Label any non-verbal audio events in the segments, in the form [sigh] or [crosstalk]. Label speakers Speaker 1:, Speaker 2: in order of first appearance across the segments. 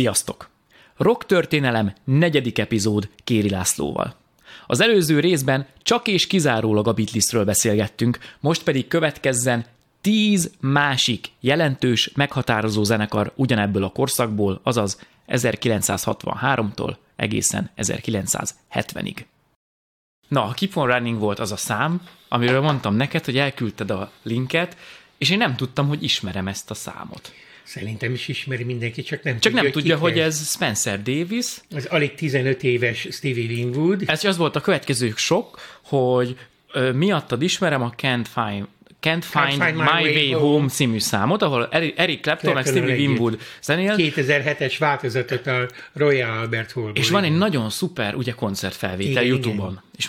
Speaker 1: Sziasztok! Rock történelem negyedik epizód Kéri Lászlóval. Az előző részben csak és kizárólag a Beatlesről beszélgettünk, most pedig következzen tíz másik jelentős, meghatározó zenekar ugyanebből a korszakból, azaz 1963-tól egészen 1970-ig. Na, a Keep on Running volt az a szám, amiről mondtam neked, hogy elküldted a linket, és én nem tudtam, hogy ismerem ezt a számot.
Speaker 2: Szerintem is ismeri mindenki, csak nem
Speaker 1: Csak
Speaker 2: tudja,
Speaker 1: nem tudja, hogy ez Spencer Davis.
Speaker 2: Ez alig 15 éves Stevie Winwood.
Speaker 1: Ez az volt a következő sok, hogy ö, miattad ismerem a Can't Find Can't Find, My, Way, Home című számot, ahol Eric Clapton meg Stevie. Winwood zenél,
Speaker 2: 2007-es változatot a Royal Albert Hallból.
Speaker 1: és van egy nagyon szuper ugye koncertfelvétel
Speaker 2: Igen,
Speaker 1: YouTube-on. És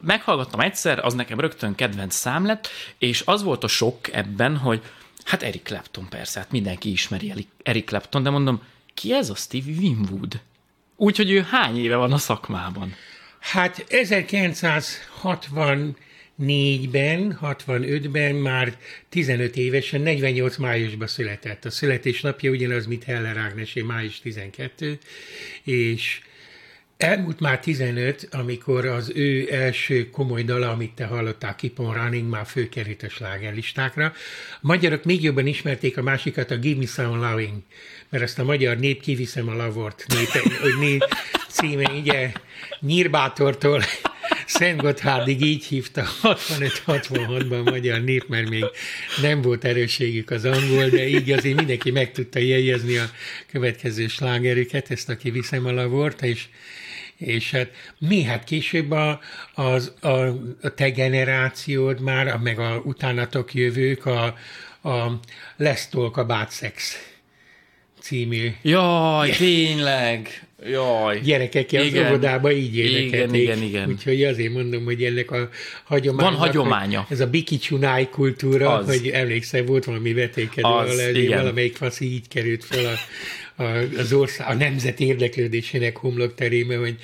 Speaker 1: meghallgattam egyszer, az nekem rögtön kedvenc szám lett, és az volt a sok ebben, hogy hát Eric Clapton persze, hát mindenki ismeri Eric- Clapton, de mondom, ki ez a Stevie Winwood? Úgyhogy ő hány éve van a szakmában?
Speaker 2: Hát 1964-ben, 65-ben már 15 évesen, 48 májusban született. A születésnapja ugyanaz, mint Heller Ágnesé, május 12, és Elmúlt már 15, amikor az ő első komoly dala, amit te hallottál, Keep on Running, már főkerült a slágerlistákra. Magyarok még jobban ismerték a másikat, a Give Me Some Loving, mert azt a magyar nép kiviszem a lavort népe, né, címe, ugye Nyírbátortól Szent Gotthárdig így hívta 65-66-ban a magyar nép, mert még nem volt erősségük az angol, de így azért mindenki meg tudta jegyezni a következő slágerüket, ezt aki viszem a lavort, és és hát mi, hát később a, az, a, a te generációd már, a- meg a utánatok jövők, a, a Let's Talk About Sex című
Speaker 1: Jaj, tényleg! Jaj.
Speaker 2: gyerekek az
Speaker 1: Igen.
Speaker 2: óvodába így énekelték.
Speaker 1: Igen, igen, igen.
Speaker 2: Úgyhogy azért mondom, hogy ennek a hagyománynak...
Speaker 1: Van hagyománya.
Speaker 2: Ez a bikicsunáj kultúra,
Speaker 1: Az.
Speaker 2: hogy emlékszel, volt valami vetékedő,
Speaker 1: Az,
Speaker 2: valamelyik fasz így került fel a, az ország, a nemzet érdeklődésének homlok terébe, hogy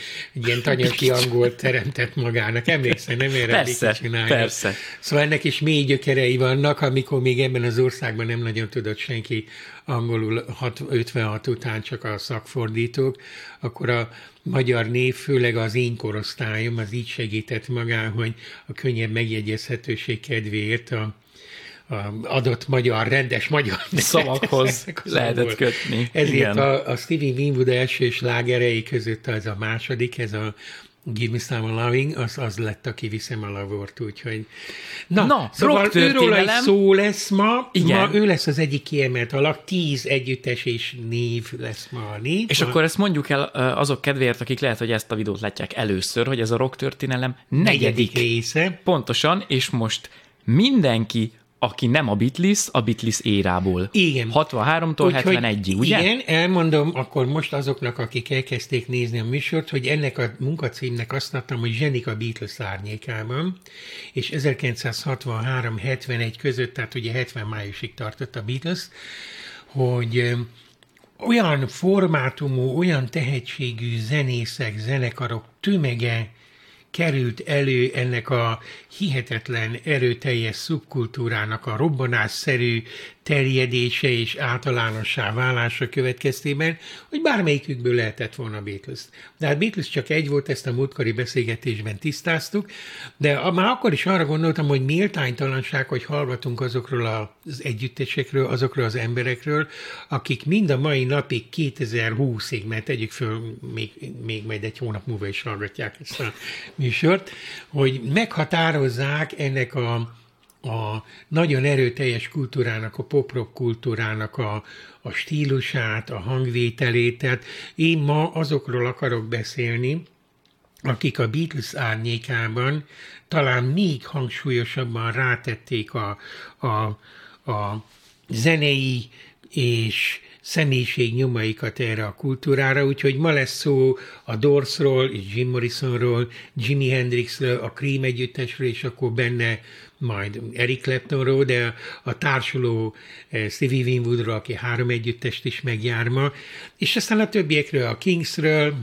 Speaker 2: ilyen tanyasi angolt teremtett magának. Emlékszel, nem erre
Speaker 1: Persze,
Speaker 2: a bikicsunájra?
Speaker 1: persze.
Speaker 2: Szóval ennek is mély gyökerei vannak, amikor még ebben az országban nem nagyon tudott senki angolul hat- 56 után csak a szakfordítók, akkor a magyar név, főleg az én korosztályom, az így segített magán, hogy a könnyebb megjegyezhetőség kedvéért a adott magyar, rendes magyar [laughs]
Speaker 1: Szavakhoz
Speaker 2: az [laughs]
Speaker 1: lehetett kötni.
Speaker 2: Ezért
Speaker 1: Igen.
Speaker 2: a, a Stevie Winwood első slágerei között az a második, ez a Give me some loving, az, az lett, aki viszem a lavort, úgyhogy... Na,
Speaker 1: Na,
Speaker 2: szóval is
Speaker 1: történelem.
Speaker 2: szó lesz ma,
Speaker 1: Igen.
Speaker 2: ma ő lesz az egyik kiemelt alak, tíz együttes és név lesz ma a név.
Speaker 1: És
Speaker 2: ma,
Speaker 1: akkor ezt mondjuk el azok kedvéért, akik lehet, hogy ezt a videót látják először, hogy ez a rock történelem negyedik.
Speaker 2: negyedik része.
Speaker 1: Pontosan, és most mindenki, aki nem a Beatles, a Beatles érából.
Speaker 2: Igen.
Speaker 1: 63-tól 71-ig, ugye?
Speaker 2: Igen, elmondom akkor most azoknak, akik elkezdték nézni a műsort, hogy ennek a munkacímnek azt adtam, hogy Zsenik a Beatles árnyékában, és 1963-71 között, tehát ugye 70 májusig tartott a Beatles, hogy olyan formátumú, olyan tehetségű zenészek, zenekarok tömege került elő ennek a hihetetlen erőteljes szubkultúrának a robbanásszerű terjedése és általánossá válása következtében, hogy bármelyikükből lehetett volna Beatles. De hát Beatles csak egy volt, ezt a múltkori beszélgetésben tisztáztuk, de már akkor is arra gondoltam, hogy méltánytalanság, hogy hallgatunk azokról az együttesekről, azokról az emberekről, akik mind a mai napig 2020-ig, mert tegyük föl, még, még majd egy hónap múlva is hallgatják ezt a műsort, hogy meghatározzák ennek a, a nagyon erőteljes kultúrának, a pop-rock kultúrának a, a stílusát, a hangvételét. Tehát én ma azokról akarok beszélni, akik a Beatles árnyékában talán még hangsúlyosabban rátették a, a, a zenei és személyiség nyomaikat erre a kultúrára, úgyhogy ma lesz szó a Doorsról, és Jim Morrisonról, Jimi Hendrixről, a Cream együttesről, és akkor benne majd Eric Claptonról, de a társuló eh, Stevie Winwoodról, aki három együttest is megjár ma, és aztán a többiekről, a Kingsről,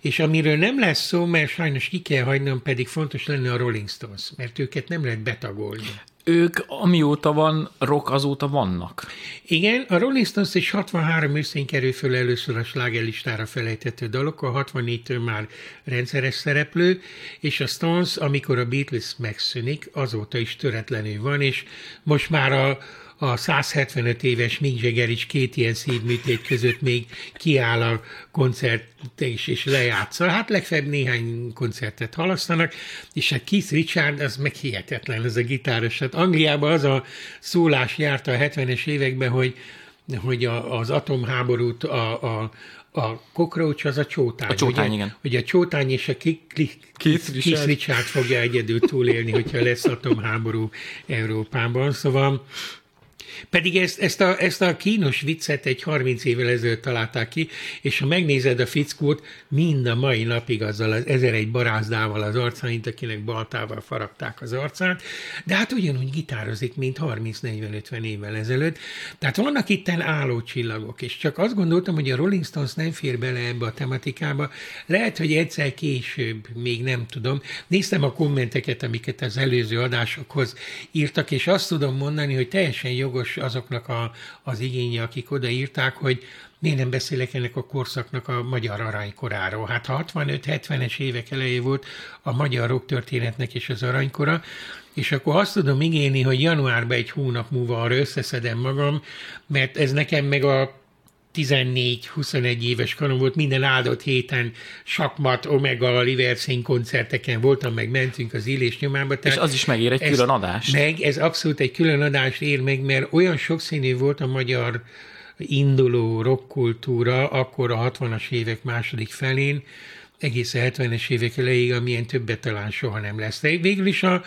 Speaker 2: és amiről nem lesz szó, mert sajnos ki kell hagynom, pedig fontos lenne a Rolling Stones, mert őket nem lehet betagolni.
Speaker 1: Ők amióta van rock, azóta vannak.
Speaker 2: Igen, a Rolling Stones is 63 őszén kerül föl először a slágerlistára felejtető dalok, a 64-től már rendszeres szereplő, és a Stones, amikor a Beatles megszűnik, azóta is töretlenül van, és most már a, a 175 éves Mick Jagger is két ilyen szívműtét között még kiáll a koncert és, és lejátsza. Hát legfeljebb néhány koncertet halasztanak, és a hát Keith Richard az meg hihetetlen, ez a gitáros. Hát Angliában az a szólás járta a 70-es években, hogy hogy a, az atomháborút a, a, a cockroach az a csótány.
Speaker 1: A csótány,
Speaker 2: ugye?
Speaker 1: igen.
Speaker 2: Hogy a csótány és a ki, ki,
Speaker 1: Keith
Speaker 2: Keith
Speaker 1: Richard.
Speaker 2: Richard fogja egyedül túlélni, hogyha lesz atomháború Európában. Szóval pedig ezt, ezt, a, ezt a kínos viccet egy 30 évvel ezelőtt találták ki, és ha megnézed a fickót, mind a mai napig azzal az ezer egy barázdával az arcán, mint akinek baltával faragták az arcát, de hát ugyanúgy gitározik, mint 30-40-50 évvel ezelőtt. Tehát vannak itten álló csillagok, és csak azt gondoltam, hogy a Rolling Stones nem fér bele ebbe a tematikába. Lehet, hogy egyszer később, még nem tudom. Néztem a kommenteket, amiket az előző adásokhoz írtak, és azt tudom mondani, hogy teljesen jogos azoknak a, az igénye, akik odaírták, hogy miért nem beszélek ennek a korszaknak a magyar aranykoráról. Hát ha 65-70-es évek elejé volt a magyar történetnek és az aranykora, és akkor azt tudom igényni, hogy januárban egy hónap múlva arra összeszedem magam, mert ez nekem meg a 14-21 éves korom volt, minden áldott héten sakmat, omega, liverszín koncerteken voltam, meg mentünk az élés nyomába.
Speaker 1: És
Speaker 2: Tehát
Speaker 1: az is megér egy külön adást.
Speaker 2: Meg, ez abszolút egy külön adást ér meg, mert olyan sokszínű volt a magyar induló rockkultúra, akkor a 60-as évek második felén, egész a 70-es évek elejéig, amilyen többet talán soha nem lesz. De végül is a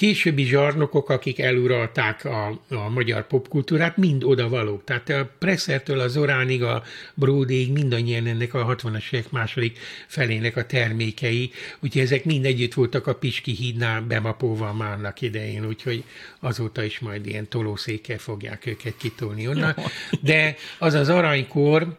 Speaker 2: későbbi zsarnokok, akik eluralták a, a magyar popkultúrát, mind oda valók. Tehát a Pressertől a Zoránig, a Bródéig mindannyian ennek a 60-as évek második felének a termékei, úgyhogy ezek mind együtt voltak a Piski hídnál bemapóval már annak idején, úgyhogy azóta is majd ilyen tolószékkel fogják őket kitolni onnan. De az az aranykor,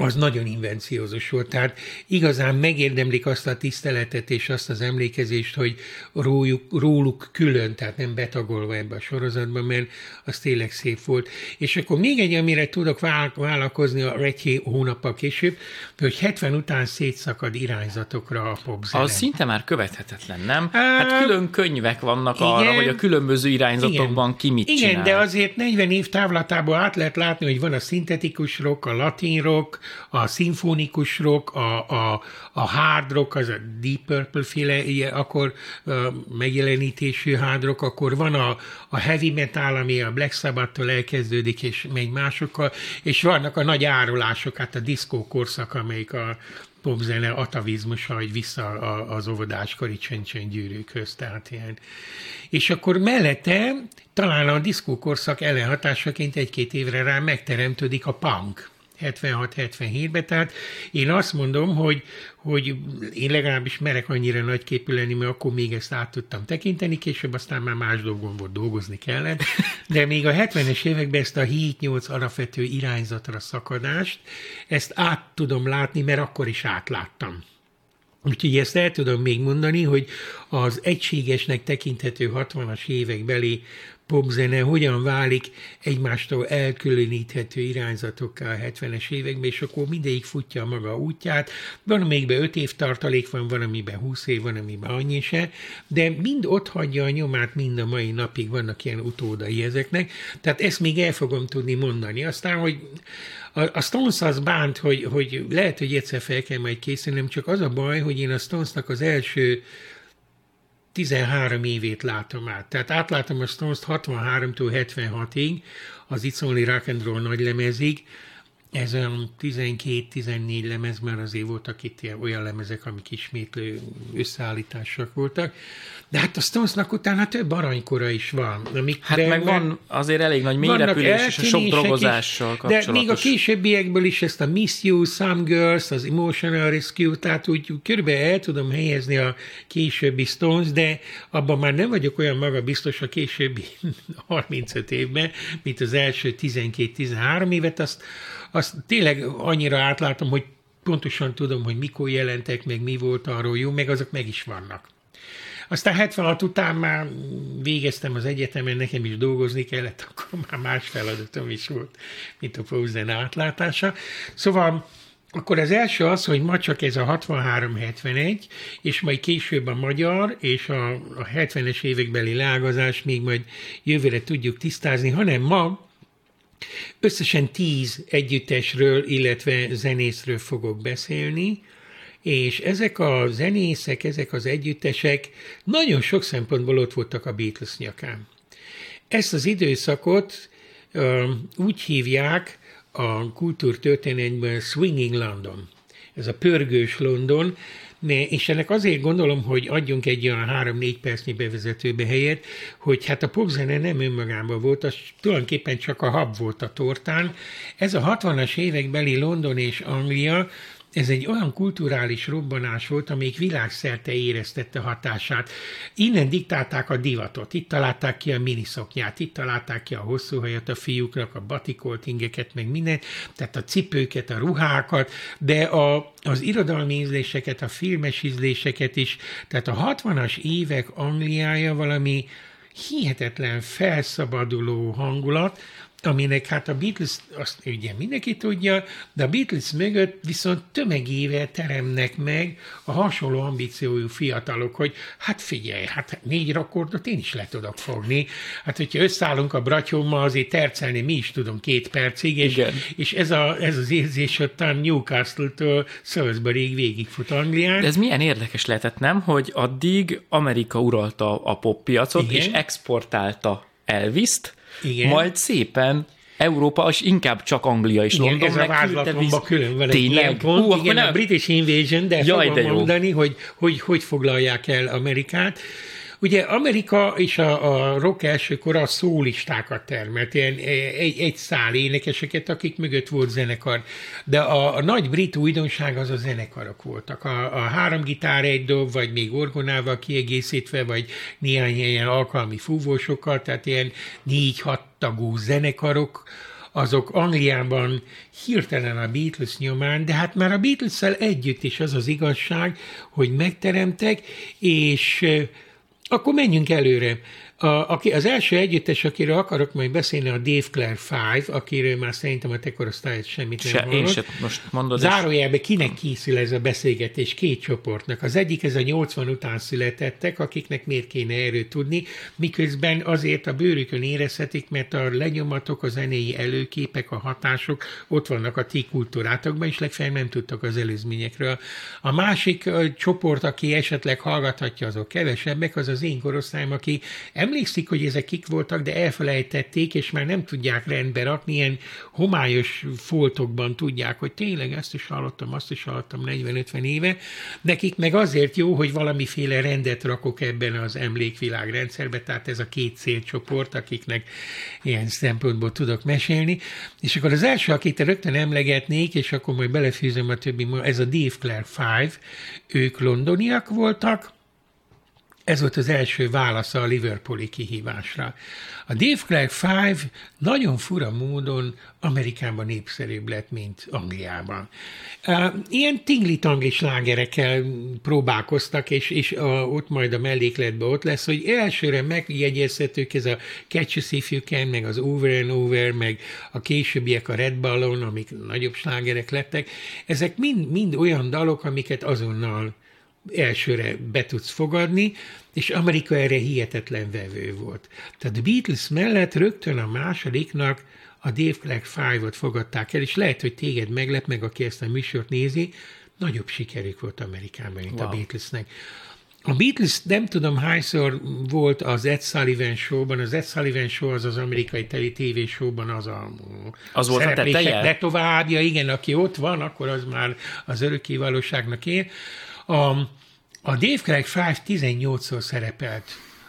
Speaker 2: az nagyon invenciózus volt. Tehát igazán megérdemlik azt a tiszteletet és azt az emlékezést, hogy róluk, róluk külön, tehát nem betagolva ebbe a sorozatba, mert az tényleg szép volt. És akkor még egy, amire tudok vál- vállalkozni a egy hónappal később, hogy 70 után szétszakad irányzatokra a popzene.
Speaker 1: Az szinte már követhetetlen, nem? Hát külön könyvek vannak
Speaker 2: igen.
Speaker 1: arra, hogy a különböző irányzatokban ki mit
Speaker 2: Igen,
Speaker 1: csinál.
Speaker 2: de azért 40 év távlatából át lehet látni, hogy van a szintetikus rock, a latin rock, a szimfonikus rock, a, a, a hard rock, az a Deep Purple féle, akkor megjelenítésű hard rock, akkor van a, a heavy metal, ami a Black Sabbath-tól elkezdődik, és megy másokkal, és vannak a nagy árulások, hát a diszkó korszak, amelyik a popzene atavizmusa, hogy vissza az óvodáskori csöncsen gyűrűkhöz, tehát ilyen. És akkor mellette talán a diszkókorszak ellenhatásaként egy-két évre rá megteremtődik a punk. 76-77-ben, tehát én azt mondom, hogy, hogy én legalábbis merek annyira nagyképű lenni, mert akkor még ezt át tudtam tekinteni, később aztán már más dolgom volt, dolgozni kellett, de még a 70-es években ezt a 7-8 alapvető irányzatra szakadást, ezt át tudom látni, mert akkor is átláttam. Úgyhogy ezt el tudom még mondani, hogy az egységesnek tekinthető 60-as évek beli popzene hogyan válik egymástól elkülöníthető irányzatokká a 70-es években, és akkor mindegyik futja a maga útját. Van, amelyikben 5 év tartalék van, van, amiben 20 év, van, amiben annyi se, de mind ott hagyja a nyomát, mind a mai napig vannak ilyen utódai ezeknek, tehát ezt még el fogom tudni mondani. Aztán, hogy a, a Stones az bánt, hogy, hogy lehet, hogy egyszer fel kell majd készülnöm, csak az a baj, hogy én a Stonesnak az első 13 évét látom át. Tehát átlátom a Stones-t 63-tól 76-ig, az It's Only Rock and Roll nagy lemezig, ez olyan 12-14 lemez, már azért voltak itt olyan lemezek, amik ismétlő összeállítások voltak. De hát a Stonesnak utána több aranykora is van. Amik,
Speaker 1: Hát
Speaker 2: de
Speaker 1: meg van azért elég nagy mélyrepülés és a sok drogozással
Speaker 2: is, De még a későbbiekből is ezt a Miss You, Some Girls, az Emotional Rescue, tehát úgy körülbelül el tudom helyezni a későbbi Stones, de abban már nem vagyok olyan maga biztos a későbbi [laughs] 35 évben, mint az első 12-13 évet, azt, azt tényleg annyira átlátom, hogy pontosan tudom, hogy mikor jelentek, meg mi volt arról jó, meg azok meg is vannak. Aztán 76 után már végeztem az egyetemen, nekem is dolgozni kellett, [laughs] akkor már más feladatom is volt, mint a Frozen átlátása. Szóval akkor az első az, hogy ma csak ez a 63-71, és majd később a magyar és a, a 70-es évekbeli leágazás még majd jövőre tudjuk tisztázni, hanem ma összesen 10 együttesről, illetve zenészről fogok beszélni, és ezek a zenészek, ezek az együttesek nagyon sok szempontból ott voltak a Beatles nyakán. Ezt az időszakot úgy hívják a kultúrtörténetben Swinging London. Ez a pörgős London, és ennek azért gondolom, hogy adjunk egy olyan három-négy percnyi bevezetőbe helyet, hogy hát a popzene nem önmagában volt, az tulajdonképpen csak a hab volt a tortán. Ez a 60-as évekbeli London és Anglia ez egy olyan kulturális robbanás volt, amelyik világszerte éreztette hatását. Innen diktálták a divatot, itt találták ki a miniszoknyát, itt találták ki a hosszú hajat a fiúknak, a batikolt ingeket, meg minden, tehát a cipőket, a ruhákat, de a, az irodalmi ízléseket, a filmes ízléseket is, tehát a 60-as évek Angliája valami hihetetlen felszabaduló hangulat, aminek hát a Beatles, azt ugye mindenki tudja, de a Beatles mögött viszont tömegével teremnek meg a hasonló ambíciójú fiatalok, hogy hát figyelj, hát négy rakordot én is le tudok fogni. Hát hogyha összeállunk a bratyommal, azért tercelni mi is tudom két percig, és, Igen. és ez, a, ez az érzés ottan Newcastle-től Salisbury-ig végigfut Anglián.
Speaker 1: De ez milyen érdekes lehetett, nem? Hogy addig Amerika uralta a poppiacot, Igen. és exportálta Elvis-t, igen. majd szépen Európa, és inkább csak Anglia és igen, London.
Speaker 2: ez a vázlatomban külön van egy ilyen pont. Hú, igen, nem... a British Invasion, de Jaj, fogom de mondani, hogy, hogy hogy foglalják el Amerikát. Ugye Amerika és a, a rock elsőkor a szólistákat termelt, ilyen egy, egy szál énekeseket, akik mögött volt zenekar. De a, a nagy brit újdonság az a zenekarok voltak. A, a három gitár egy dob, vagy még orgonával kiegészítve, vagy néhány ilyen alkalmi fúvósokkal, tehát ilyen négy-hat tagú zenekarok, azok Angliában hirtelen a Beatles nyomán, de hát már a beatles együtt is az az igazság, hogy megteremtek, és akkor menjünk előre. A, aki, az első együttes, akiről akarok majd beszélni, a Dave Clare Five, akiről már szerintem a te korosztályod semmit
Speaker 1: se,
Speaker 2: nem
Speaker 1: Én se most mondod.
Speaker 2: Zárójelben kinek készül ez a beszélgetés? Két csoportnak. Az egyik ez a 80 után születettek, akiknek miért kéne erőt tudni, miközben azért a bőrükön érezhetik, mert a lenyomatok, a zenéi előképek, a hatások ott vannak a ti kultúrátokban, és legfeljebb nem tudtak az előzményekről. A másik csoport, aki esetleg hallgathatja, azok kevesebbek, az az én korosztályom, aki emlékszik, hogy ezek kik voltak, de elfelejtették, és már nem tudják rendbe rakni, ilyen homályos foltokban tudják, hogy tényleg ezt is hallottam, azt is hallottam 40-50 éve. Nekik meg azért jó, hogy valamiféle rendet rakok ebben az emlékvilágrendszerbe, tehát ez a két célcsoport, akiknek ilyen szempontból tudok mesélni. És akkor az első, akit rögtön emlegetnék, és akkor majd belefűzöm a többi, ez a Dave Clare Five, ők londoniak voltak, ez volt az első válasza a Liverpooli kihívásra. A Dave Clark Five nagyon fura módon Amerikában népszerűbb lett, mint Angliában. Ilyen tingli-tangli slágerekkel próbálkoztak, és, és a, ott majd a mellékletben ott lesz, hogy elsőre megjegyezhetők ez a Catch a If You Can, meg az Over and Over, meg a későbbiek a Red Ballon, amik nagyobb slágerek lettek. Ezek mind, mind olyan dalok, amiket azonnal elsőre be tudsz fogadni, és Amerika erre hihetetlen vevő volt. Tehát a Beatles mellett rögtön a másodiknak a Dave Clark Five-ot fogadták el, és lehet, hogy téged meglep meg, aki ezt a műsort nézi, nagyobb sikerük volt Amerikában, mint wow. a Beatlesnek. A Beatles nem tudom hányszor volt az Ed Sullivan showban, az Ed Sullivan show az az amerikai teli TV showban az a
Speaker 1: az volt a teteje?
Speaker 2: De továbbja, igen, aki ott van, akkor az már az örökké valóságnak él. A, a Dave Craig 5 18-szor szerepelt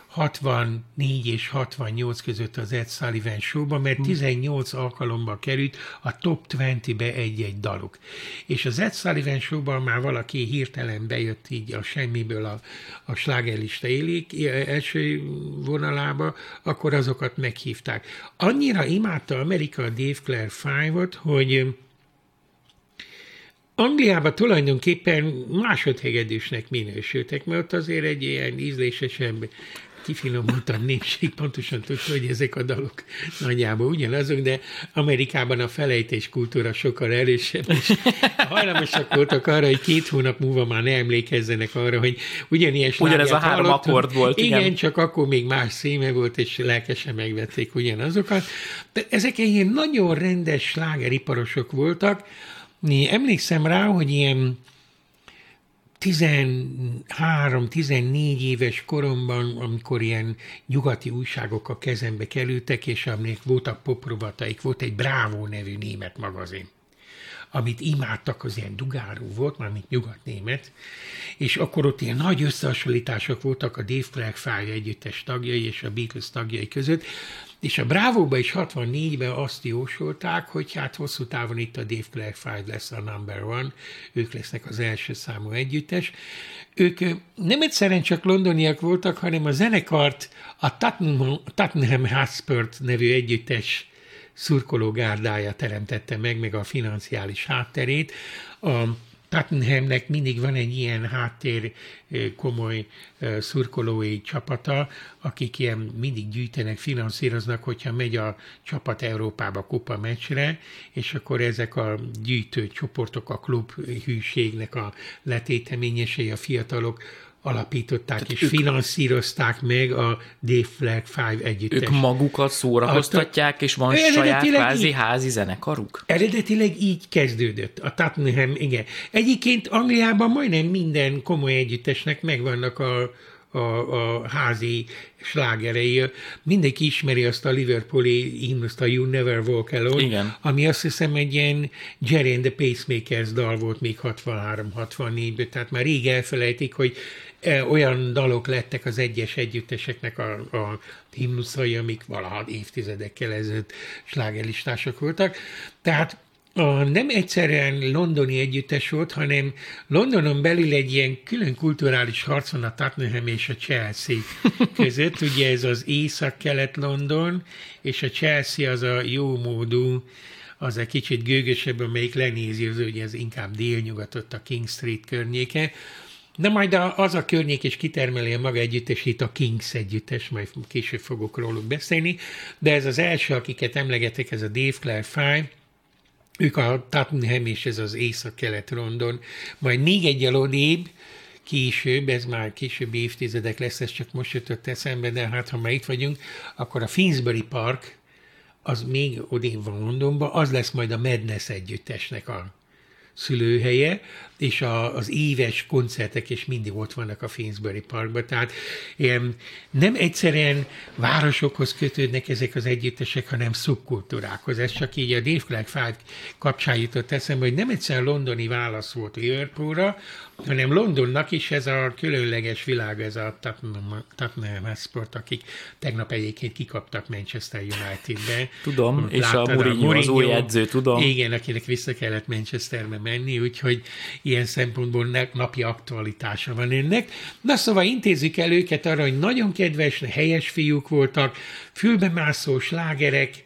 Speaker 2: 64 és 68 között az Ed Sullivan showban, mert 18 hm. alkalommal került a top 20-be egy-egy daluk. És az Ed Sullivan showban már valaki hirtelen bejött így a semmiből a, a slágerlista élik első vonalába, akkor azokat meghívták. Annyira imádta Amerika a Dave Clare 5-ot, hogy Angliában tulajdonképpen másodhegedűsnek minősültek, mert ott azért egy ilyen ízlésesebb kifinomultan népség pontosan tudta, hogy ezek a dalok nagyjából ugyanazok, de Amerikában a felejtés kultúra sokkal erősebb, és hajlamosak voltak arra, hogy két hónap múlva már ne emlékezzenek arra, hogy ugyanilyen
Speaker 1: Ugyanez a három hallottam. akkord volt.
Speaker 2: Igen, igen, csak akkor még más szíme volt, és lelkesen megvették ugyanazokat. De ezek ilyen nagyon rendes slágeriparosok voltak. Emlékszem rá, hogy ilyen 13-14 éves koromban, amikor ilyen nyugati újságok a kezembe kerültek, és amik voltak poprovataik, volt egy Bravo nevű német magazin amit imádtak, az ilyen dugárú volt, már mint nyugat-német, és akkor ott ilyen nagy összehasonlítások voltak a Dave Clark Five együttes tagjai és a Beatles tagjai között, és a Bravo-ba is 64-ben azt jósolták, hogy hát hosszú távon itt a Dave Clark Five lesz a number one, ők lesznek az első számú együttes. Ők nem egyszerűen csak londoniak voltak, hanem a zenekart a Tottenham, Tottenham nevű együttes szurkológárdája teremtette meg, meg a financiális hátterét. A Tottenhamnek mindig van egy ilyen háttér komoly szurkolói csapata, akik ilyen mindig gyűjtenek, finanszíroznak, hogyha megy a csapat Európába kupa meccsre, és akkor ezek a gyűjtő csoportok, a klub hűségnek a letéteményesei, a fiatalok alapították Tehát és ők, finanszírozták meg a Dave Flag Five együttes.
Speaker 1: Ők magukat szórakoztatják, és van saját kvázi így, házi zenekaruk?
Speaker 2: Eredetileg így kezdődött. A Tottenham, igen. Egyébként Angliában majdnem minden komoly együttesnek megvannak a, a, a házi slágerei. Mindenki ismeri azt a Liverpooli himnuszt, a You Never Walk Alone,
Speaker 1: Igen.
Speaker 2: ami azt hiszem egy ilyen Jerry and the Pacemakers dal volt még 63-64-ben, tehát már rég elfelejtik, hogy olyan dalok lettek az egyes együtteseknek a, a himnuszai, amik valaha évtizedekkel ezelőtt slágerlistások voltak. Tehát a, nem egyszerűen londoni együttes volt, hanem Londonon belül egy ilyen külön kulturális harc van a Tottenham és a Chelsea között. [laughs] Ugye ez az észak-kelet-London, és a Chelsea az a jó módú, az egy kicsit gőgösebb, amelyik lenézi, az ugye ez inkább délnyugatott a King Street környéke. Na majd az a környék is kitermeli a maga együttesét, a Kings együttes, majd később fogok róluk beszélni, de ez az első, akiket emlegetek, ez a Dave Clare Five, ők a Tottenham és ez az észak-kelet-London, majd még egy odébb, később, ez már későbbi évtizedek lesz, ez csak most jutott eszembe, de hát ha már itt vagyunk, akkor a Finsbury Park, az még odébb van Londonban, az lesz majd a Madness együttesnek a szülőhelye, és a, az éves koncertek is mindig ott vannak a Finsbury Parkban. Tehát nem egyszerűen városokhoz kötődnek ezek az együttesek, hanem szubkultúrákhoz. Ez csak így a Dave Clark Five kapcsán jutott eszembe, hogy nem egyszerűen londoni válasz volt Liverpoolra, hanem Londonnak is ez a különleges világ, ez a Tottenham Sport, akik tegnap egyébként kikaptak Manchester United-be.
Speaker 1: Tudom, és a Mourinho, az új edző, tudom.
Speaker 2: Igen, akinek vissza kellett Manchesterbe menni, úgyhogy ilyen szempontból napi aktualitása van ennek. Na szóval intézzük el őket arra, hogy nagyon kedves, helyes fiúk voltak, fülbemászó slágerek,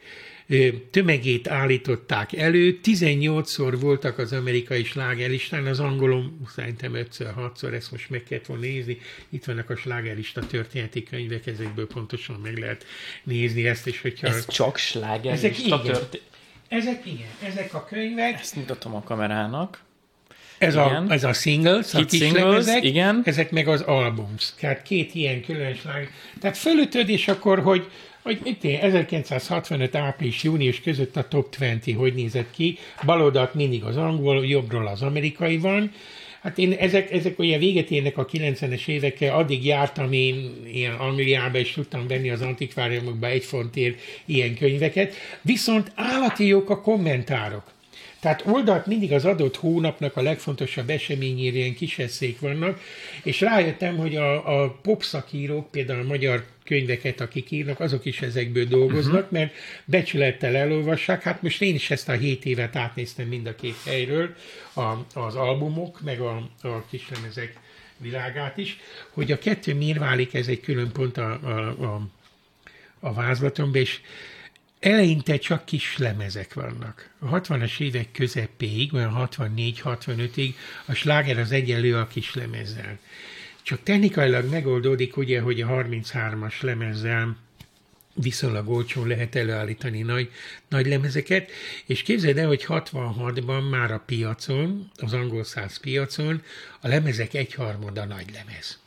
Speaker 2: tömegét állították elő. 18-szor voltak az amerikai slágerlistán, az angolom szerintem 5-6-szor, ezt most meg kellett volna nézni. Itt vannak a slágerlista történeti könyvek, ezekből pontosan meg lehet nézni ezt, és hogyha...
Speaker 1: Ez csak slágerlista ezek, igen,
Speaker 2: történet? Ezek igen, ezek a könyvek.
Speaker 1: Ezt mutatom a kamerának.
Speaker 2: Ez a, ez a singles, Hit a kis singles, lemezek,
Speaker 1: igen.
Speaker 2: ezek meg az albums. Tehát két ilyen különös lág. Tehát fölütöd, és akkor, hogy, hogy mit én, 1965 április, június között a top 20 hogy nézett ki. Baloldalt mindig az angol, jobbról az amerikai van. Hát én ezek, ezek ugye véget érnek a 90-es évekkel, addig jártam én ilyen Angliába, és tudtam venni az antikváriumokba egy fontért ilyen könyveket, viszont állati jók a kommentárok. Tehát oldalt mindig az adott hónapnak a legfontosabb eseményére ilyen kis eszék vannak, és rájöttem, hogy a, a popszakírók, például a magyar könyveket, akik írnak, azok is ezekből dolgoznak, uh-huh. mert becsülettel elolvassák. Hát most én is ezt a hét évet átnéztem mind a két helyről, a, az albumok, meg a, a kislemezek világát is, hogy a kettő miért válik, ez egy külön pont a, a, a, a vázlatomban, és eleinte csak kis lemezek vannak. A 60-as évek közepéig, olyan 64-65-ig a sláger az egyenlő a kis lemezzel. Csak technikailag megoldódik ugye, hogy a 33-as lemezzel viszonylag olcsón lehet előállítani nagy, nagy lemezeket, és képzeld el, hogy 66-ban már a piacon, az angol száz piacon a lemezek egyharmada nagy lemez.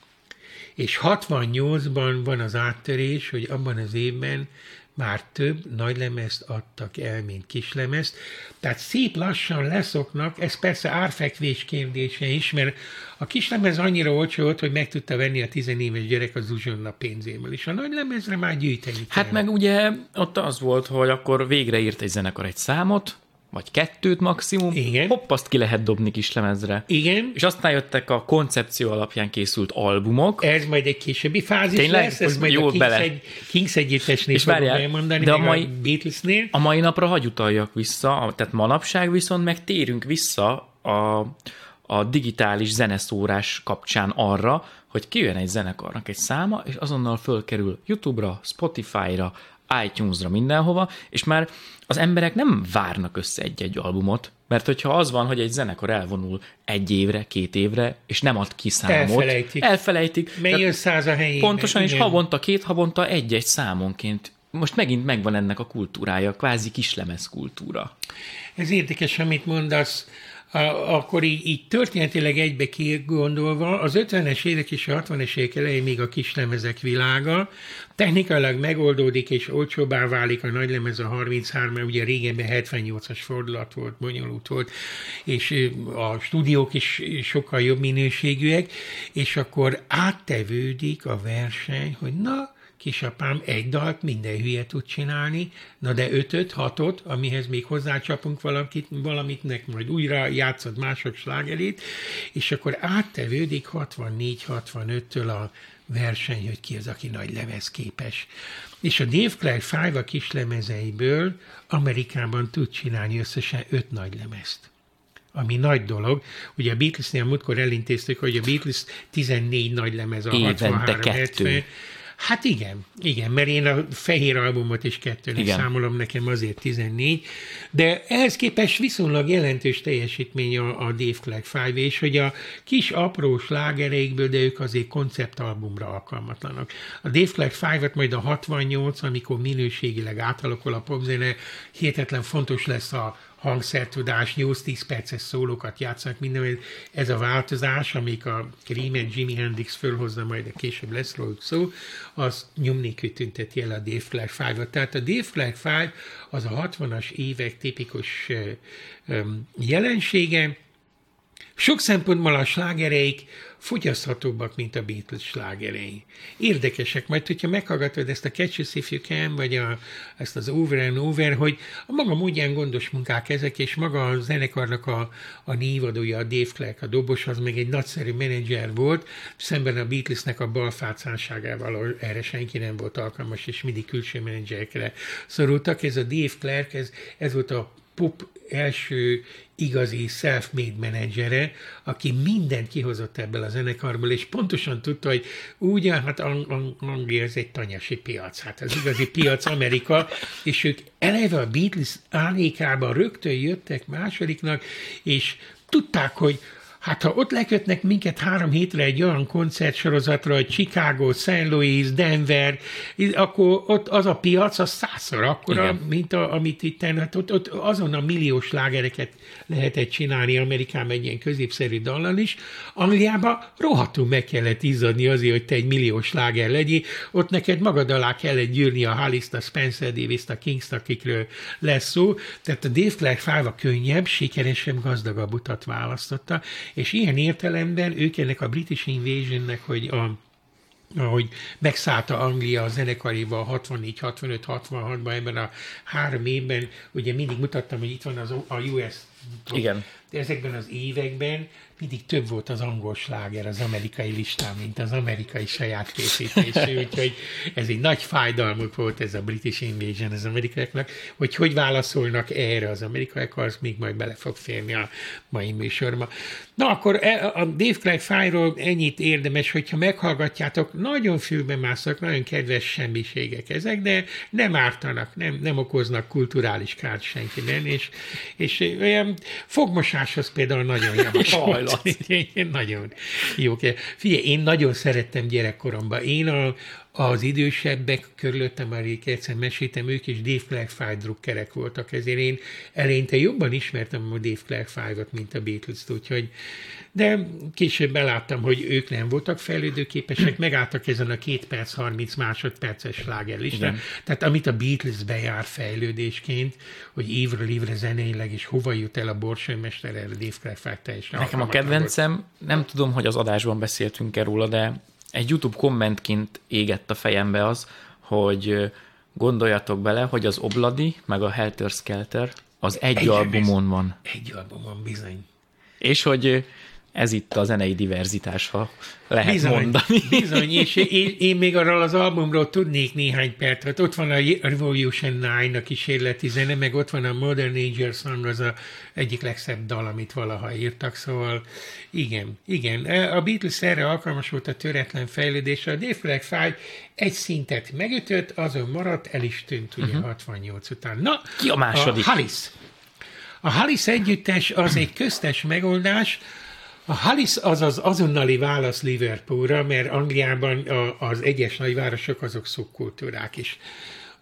Speaker 2: És 68-ban van az áttörés, hogy abban az évben már több nagy lemezt adtak el, mint kislemezt. Tehát szép lassan leszoknak, ez persze árfekvés kérdése is, mert a kislemez annyira olcsó volt, hogy meg tudta venni a tizenéves gyerek az uzsonna pénzéből, és a nagy lemezre már gyűjteni
Speaker 1: Hát
Speaker 2: kell.
Speaker 1: meg ugye ott az volt, hogy akkor végre írt egy zenekar egy számot, vagy kettőt maximum,
Speaker 2: Igen.
Speaker 1: hopp, azt ki lehet dobni kis lemezre.
Speaker 2: Igen,
Speaker 1: És aztán jöttek a koncepció alapján készült albumok,
Speaker 2: ez majd egy későbbi fázis
Speaker 1: Tényleg?
Speaker 2: lesz,
Speaker 1: Hogy
Speaker 2: majd
Speaker 1: jól
Speaker 2: a Kings,
Speaker 1: bele.
Speaker 2: egy, Kings együttesnél
Speaker 1: És várjál,
Speaker 2: elmondani,
Speaker 1: de a mai-
Speaker 2: a Beatlesnél.
Speaker 1: A mai napra hagy utaljak vissza, tehát manapság viszont meg térünk vissza a, a digitális zeneszórás kapcsán arra, hogy kijön egy zenekarnak egy száma, és azonnal fölkerül YouTube-ra, Spotify-ra, iTunes-ra, mindenhova, és már az emberek nem várnak össze egy-egy albumot, mert hogyha az van, hogy egy zenekar elvonul egy évre, két évre, és nem ad ki számot,
Speaker 2: Elfelejtik.
Speaker 1: elfelejtik. Tehát-
Speaker 2: száz a helyén.
Speaker 1: Pontosan, és havonta, két havonta egy-egy számonként. Most megint megvan ennek a kultúrája, kvázi kislemez kultúra.
Speaker 2: Ez érdekes, amit mondasz. Akkor így, így történetileg egybe gondolva, az 50-es évek és a 60-es évek elején még a kislemezek világa, technikailag megoldódik és olcsóbbá válik a nagylemez a 33, mert ugye régenben 78-as fordulat volt, bonyolult volt, és a stúdiók is sokkal jobb minőségűek, és akkor áttevődik a verseny, hogy na, kisapám egy dalt minden hülye tud csinálni, na de ötöt, hatot, amihez még hozzácsapunk valamit, valamitnek, majd újra játszod mások slágerét, és akkor áttevődik 64-65-től a verseny, hogy ki az, aki nagy lemez képes. És a Dave Clark Five a kis lemezeiből Amerikában tud csinálni összesen öt nagy lemezt ami nagy dolog. Ugye a Beatlesnél múltkor elintéztük, hogy a Beatles 14 nagy lemez a
Speaker 1: Évente
Speaker 2: 63
Speaker 1: kettő.
Speaker 2: 70. Hát igen, igen, mert én a fehér albumot is kettőnek
Speaker 1: Igen.
Speaker 2: számolom, nekem azért 14, de ehhez képest viszonylag jelentős teljesítmény a, a Dave Clark Five, és hogy a kis apró slágereikből, de ők azért konceptalbumra alkalmatlanak. A Dave Clark Five-ot majd a 68, amikor minőségileg átalakul a popzene, hihetetlen fontos lesz a hangszertudás, 8-10 perces szólókat játszanak, minden, ez a változás, amik a Cream Jimi Hendrix fölhozza, majd a később lesz róluk szó, az nyomnékű tünteti el a Dave Clark Five-ot. Tehát a Dave Clark Five az a 60-as évek tipikus jelensége, sok szempontból a slágereik fogyaszthatóbbak, mint a Beatles slágerei. Érdekesek, majd hogyha meghallgatod ezt a Catch Us If You Can, vagy a, ezt az Over and Over, hogy a maga módján gondos munkák ezek, és maga a zenekarnak a, a névadója, a Dave Clark, a dobos, az meg egy nagyszerű menedzser volt, szemben a Beatlesnek a balfácánságával, erre senki nem volt alkalmas, és mindig külső menedzserekre szorultak. Ez a Dave Clark, ez, ez volt a pop első igazi self-made menedzsere, aki mindent kihozott ebből a zenekarból, és pontosan tudta, hogy úgy, hát Ang- Ang- Anglia ez egy tanyasi piac, hát az igazi piac Amerika, és ők eleve a Beatles árnyékában rögtön jöttek másodiknak, és tudták, hogy Hát ha ott lekötnek minket három hétre egy olyan koncertsorozatra, hogy Chicago, St. Louis, Denver, akkor ott az a piac, az százszor akkora,
Speaker 1: Igen.
Speaker 2: mint a, amit itt, hát ott, ott azon a milliós lágereket lehetett csinálni Amerikában egy ilyen középszerű dallal is. Angliában rohadtul meg kellett izzadni azért, hogy te egy milliós láger legyél. Ott neked magad alá kellett gyűrni a Hallis-t, a Spencer davis a kings akikről lesz szó. Tehát a Dave Clark fáva könnyebb, sikeresebb, gazdagabb utat választotta, és ilyen értelemben ők ennek a British Invasionnek, hogy a ahogy megszállta Anglia a zenekariba 64, 65, 66-ban, ebben a három évben, ugye mindig mutattam, hogy itt van az, a US
Speaker 1: Igen.
Speaker 2: De ezekben az években mindig több volt az angol sláger az amerikai listán, mint az amerikai saját készítésű, [laughs] úgyhogy ez egy nagy fájdalmuk volt ez a British Invasion az amerikaiaknak, hogy hogy válaszolnak erre az amerikaiak, az még majd bele fog férni a mai műsorba. Na akkor e, a Dave Clark fájról ennyit érdemes, hogyha meghallgatjátok, nagyon fülbe másznak, nagyon kedves semmiségek ezek, de nem ártanak, nem, nem okoznak kulturális kárt senkiben, és, és olyan fogmosáshoz például nagyon javasolt. [laughs] [laughs] nagyon jó. Figyelj, én nagyon szerettem gyerekkoromban. Én a, az idősebbek körülöttem, már egyszer meséltem, ők is Dave Clark Five drukkerek voltak, ezért én eleinte jobban ismertem a Dave Clark Five-ot, mint a Beatles-t, úgyhogy de később beláttam, hogy ők nem voltak fejlődőképesek, megálltak ezen a két perc, 30 másodperces slágerlistán. Tehát amit a Beatles bejár fejlődésként, hogy évről évre zeneileg, és hova jut el a borsőmester, erre Dave Clark Five teljesen
Speaker 1: Nekem a kedvencem, volt. nem tudom, hogy az adásban beszéltünk-e róla, de egy YouTube kommentként égett a fejembe az, hogy gondoljatok bele, hogy az Obladi, meg a Helter Skelter az egy, egy albumon van.
Speaker 2: Egy albumon, bizony.
Speaker 1: És hogy ez itt a zenei diverzitás, ha lehet bizony, mondani.
Speaker 2: Bizony, és [laughs] én, én még arról az albumról tudnék néhány percet. Ott van a Revolution 9 a kísérleti zene, meg ott van a Modern Angel Song, az a egyik legszebb dal, amit valaha írtak, szóval igen, igen. A Beatles erre alkalmas volt a töretlen fejlődésre. A Dave Flag Five egy szintet megütött, azon maradt, el is tűnt ugye uh-huh. 68 után. Na,
Speaker 1: Ki a második?
Speaker 2: A Halis. A Halis együttes az egy köztes megoldás, a Halis az az azonnali válasz Liverpoolra, mert Angliában a, az egyes nagyvárosok azok szubkultúrák is.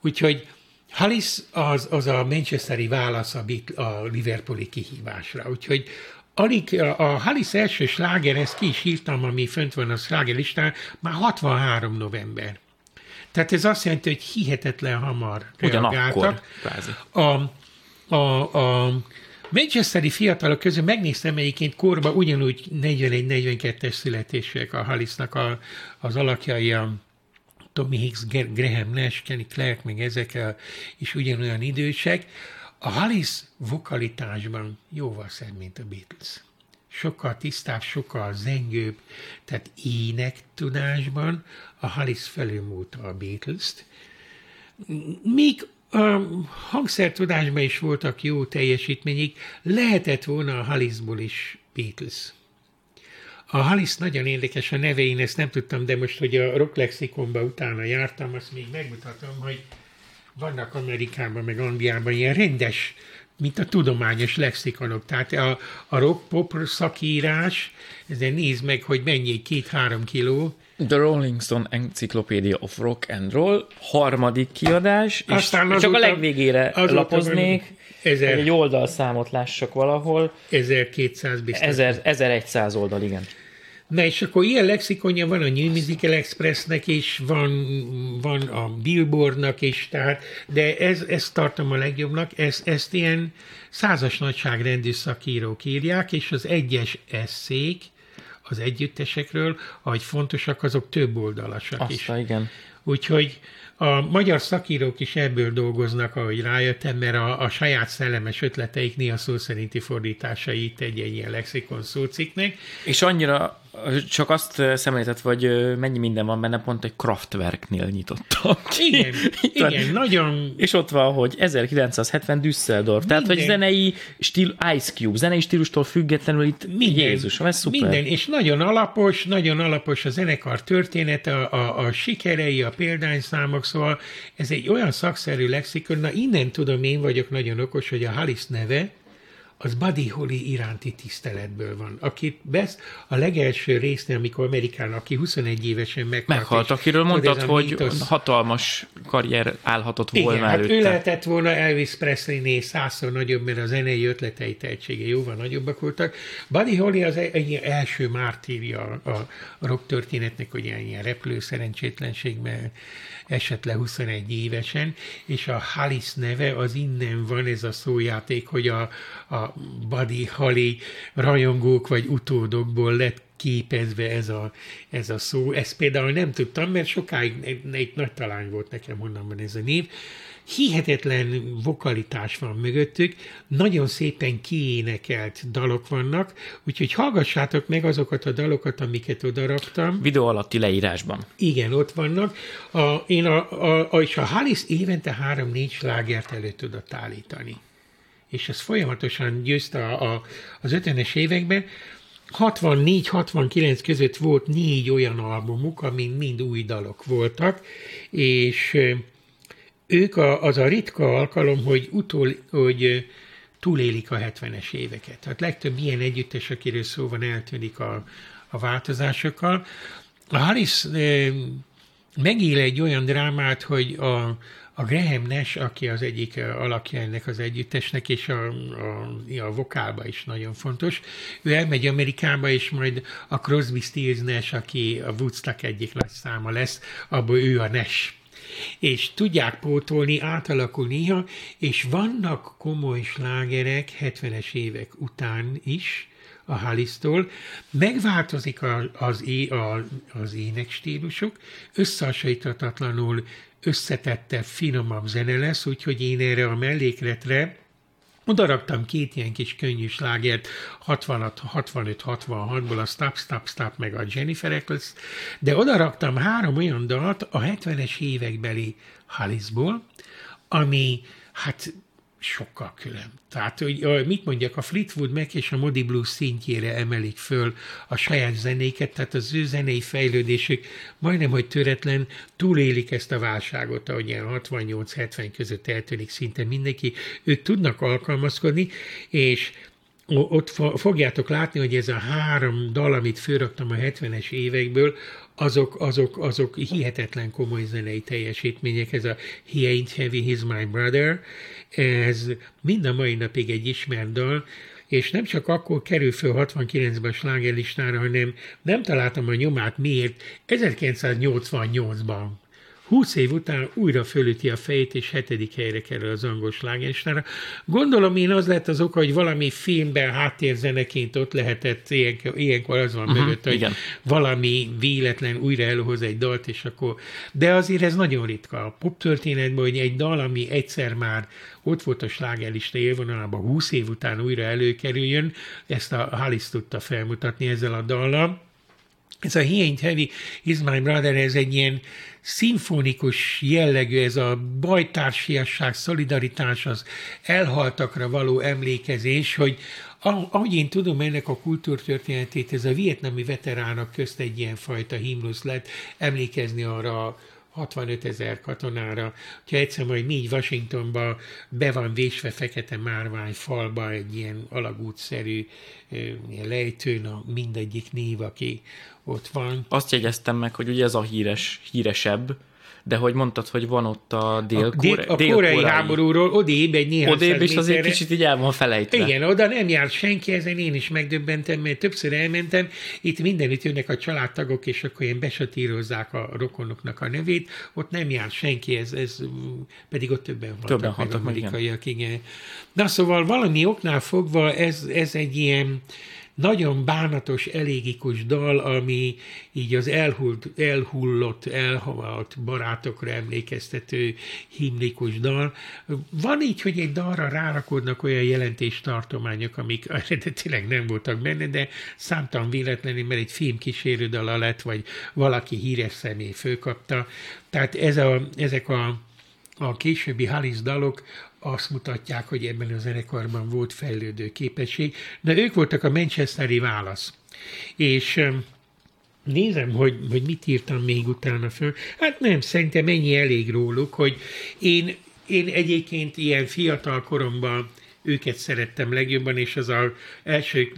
Speaker 2: Úgyhogy Halis az, az a Manchesteri válasz a, a Liverpooli kihívásra. Úgyhogy alig a, Halis első sláger, ezt ki is írtam, ami fönt van a sláger listán, már 63 november. Tehát ez azt jelenti, hogy hihetetlen hamar reagáltak. A, a, a, Manchesteri fiatalok közül megnéztem melyiként korba ugyanúgy 41-42-es születések a Halisnak a, az alakjai, a Tommy Hicks, Graham Nash, Kenny Clark, meg ezek a, is ugyanolyan idősek. A Halis vokalitásban jóval szebb, mint a Beatles. Sokkal tisztább, sokkal zengőbb, tehát ének tudásban a Halis felülmúlta a Beatles-t. Míg a hangszertudásban is voltak jó teljesítményik, lehetett volna a Halisból is Beatles. A Halis nagyon érdekes a neve, én ezt nem tudtam, de most, hogy a rock lexikonba utána jártam, azt még megmutatom, hogy vannak Amerikában, meg Angliában ilyen rendes, mint a tudományos lexikonok. Tehát a, a rock pop szakírás, ezzel nézd meg, hogy mennyi, két-három kiló,
Speaker 1: The Rolling Stone Encyclopedia of Rock and Roll, harmadik kiadás, Aztán és csak a legvégére lapoznék, ezer, egy oldalszámot lássak valahol.
Speaker 2: 1200 biztos. 1000,
Speaker 1: 1100 oldal, igen.
Speaker 2: Na és akkor ilyen lexikonja van a New Musical Expressnek is, van, van a Billboardnak is, tehát, de ez, ezt tartom a legjobbnak, ezt, ezt ilyen százas nagyságrendű szakírók írják, és az egyes eszék, az együttesekről, ahogy fontosak, azok több oldalasak
Speaker 1: Azt,
Speaker 2: is.
Speaker 1: igen.
Speaker 2: Úgyhogy a magyar szakírók is ebből dolgoznak, ahogy rájöttem, mert a, a saját szellemes ötleteik néha szó szerinti fordításait egy, egy ilyen lexikon szóciknek.
Speaker 1: És annyira csak azt szemléltet, vagy mennyi minden van benne, pont egy Kraftwerknél nyitottam
Speaker 2: ki. Igen, [laughs] igen, nagyon...
Speaker 1: És ott van, hogy 1970 Düsseldorf, minden, tehát hogy zenei stíl, Ice Cube, zenei stílustól függetlenül itt minden, Jézus, ez szuper.
Speaker 2: Minden, és nagyon alapos, nagyon alapos a zenekar története, a, a, a sikerei, a példányszámok, szóval ez egy olyan szakszerű lexikon, na innen tudom, én vagyok nagyon okos, hogy a Halis neve, az Buddy Holly iránti tiszteletből van. Akit besz a legelső résznél, amikor Amerikán, aki 21 évesen meghalt.
Speaker 1: Meghalt, akiről mondtad, hogy mítosz... hatalmas karrier állhatott
Speaker 2: Igen,
Speaker 1: volna
Speaker 2: hát
Speaker 1: előtte.
Speaker 2: ő lehetett volna Elvis Presley-nél százszor nagyobb, mert a zenei ötletei tehetsége jóval nagyobbak voltak. Buddy Holly az e- egy első mártírja a, rock történetnek, hogy ilyen, ilyen repülő szerencsétlenségben esett le 21 évesen, és a Halis neve az innen van ez a szójáték, hogy a, a Buddy Holly rajongók vagy utódokból lett képezve ez a, ez a szó. Ezt például nem tudtam, mert sokáig egy, egy nagy talány volt nekem, honnan van ez a név. Hihetetlen vokalitás van mögöttük, nagyon szépen kiénekelt dalok vannak, úgyhogy hallgassátok meg azokat a dalokat, amiket odaraktam.
Speaker 1: Videó alatti leírásban.
Speaker 2: Igen, ott vannak. A, én a, a, a, és a Halis évente három-négy slágert elő tudott állítani. És ez folyamatosan győzte a, a, az 50-es években. 64-69 között volt négy olyan albumuk, amin mind új dalok voltak, és ők a, az a ritka alkalom, hogy, utol, hogy túlélik a 70-es éveket. Tehát legtöbb ilyen együttes, akiről szó van, eltűnik a, a változásokkal. A Harris megél egy olyan drámát, hogy a, a Graham Nash, aki az egyik alakja ennek az együttesnek, és a, a, a vokálba is nagyon fontos, ő elmegy Amerikába, és majd a Crosby, Stills Nash, aki a Woodstock egyik nagy száma lesz, abból ő a Nash és tudják pótolni, átalakul néha, és vannak komoly slágerek 70-es évek után is, a Halisztól, megváltozik a, az, é, a, az énekstílusuk, összehasonlíthatatlanul összetette, finomabb zene lesz, úgyhogy én erre a mellékletre oda raktam két ilyen kis könnyű slágert, 65-66-ból a Stop, Stop, Stop, meg a Jennifer Eccles, de oda raktam három olyan dalt a 70-es évekbeli Halisból, ami hát sokkal külön. Tehát, hogy mit mondjak, a Fleetwood Mac és a Modi Blues szintjére emelik föl a saját zenéket, tehát az ő zenei fejlődésük majdnem, hogy töretlen túlélik ezt a válságot, ahogy ilyen 68-70 között eltűnik szinte mindenki. Ők tudnak alkalmazkodni, és ott fogjátok látni, hogy ez a három dal, amit fölraktam a 70-es évekből, azok, azok, azok hihetetlen komoly zenei teljesítmények. Ez a He Ain't Heavy, He's My Brother, ez mind a mai napig egy ismert dal, és nem csak akkor kerül föl 69-ben a slágerlistára, hanem nem találtam a nyomát miért 1988-ban 20 év után újra fölüti a fejét, és hetedik helyre kerül az angol slágeristára. Gondolom én az lett az oka, hogy valami filmben háttérzeneként ott lehetett, ilyenkor, ilyenkor az van uh-huh, mögött, hogy igen. valami véletlen újra elhoz egy dalt, és akkor... De azért ez nagyon ritka. A pop történetben, hogy egy dal, ami egyszer már ott volt a slágerlista élvonalában, 20 év után újra előkerüljön, ezt a Halis tudta felmutatni ezzel a dallal. Ez a He Ain't Heavy Is My Brother, ez egy ilyen szimfonikus jellegű, ez a bajtársiasság, szolidaritás, az elhaltakra való emlékezés, hogy ahogy én tudom ennek a kultúrtörténetét, ez a vietnami veteránok közt egy ilyen fajta himnusz lett, emlékezni arra a 65 ezer katonára, hogyha egyszer majd négy Washingtonba be van vésve fekete márvány falba egy ilyen alagútszerű ilyen lejtőn a mindegyik név, aki ott van.
Speaker 1: Azt jegyeztem meg, hogy ugye ez a híres, híresebb, de hogy mondtad, hogy van ott a dél
Speaker 2: A, dél, a koreai háborúról odébb egy néhány
Speaker 1: Odébb, és azért kicsit így el van felejtve.
Speaker 2: Igen, oda nem járt senki, ezen én is megdöbbentem, mert többször elmentem, itt mindenütt jönnek a családtagok, és akkor ilyen besatírozzák a rokonoknak a nevét, ott nem jár senki, ez, ez pedig ott többen voltak
Speaker 1: többen meg
Speaker 2: amerikaiak, igen. igen. Na szóval valami oknál fogva ez, ez egy ilyen nagyon bánatos, elégikus dal, ami így az elhult, elhullott, elhavalt barátokra emlékeztető himnikus dal. Van így, hogy egy dalra rárakodnak olyan jelentéstartományok, amik [laughs] eredetileg nem voltak benne, de számtalan véletlenül, mert egy film kísérő dala lett, vagy valaki híres személy fölkapta. Tehát ez a, ezek a a későbbi Halis dalok azt mutatják, hogy ebben a zenekarban volt fejlődő képesség, de ők voltak a Manchesteri válasz. És nézem, hogy, hogy mit írtam még utána föl. Hát nem, szerintem ennyi elég róluk, hogy én, én egyébként ilyen fiatal koromban őket szerettem legjobban, és az a első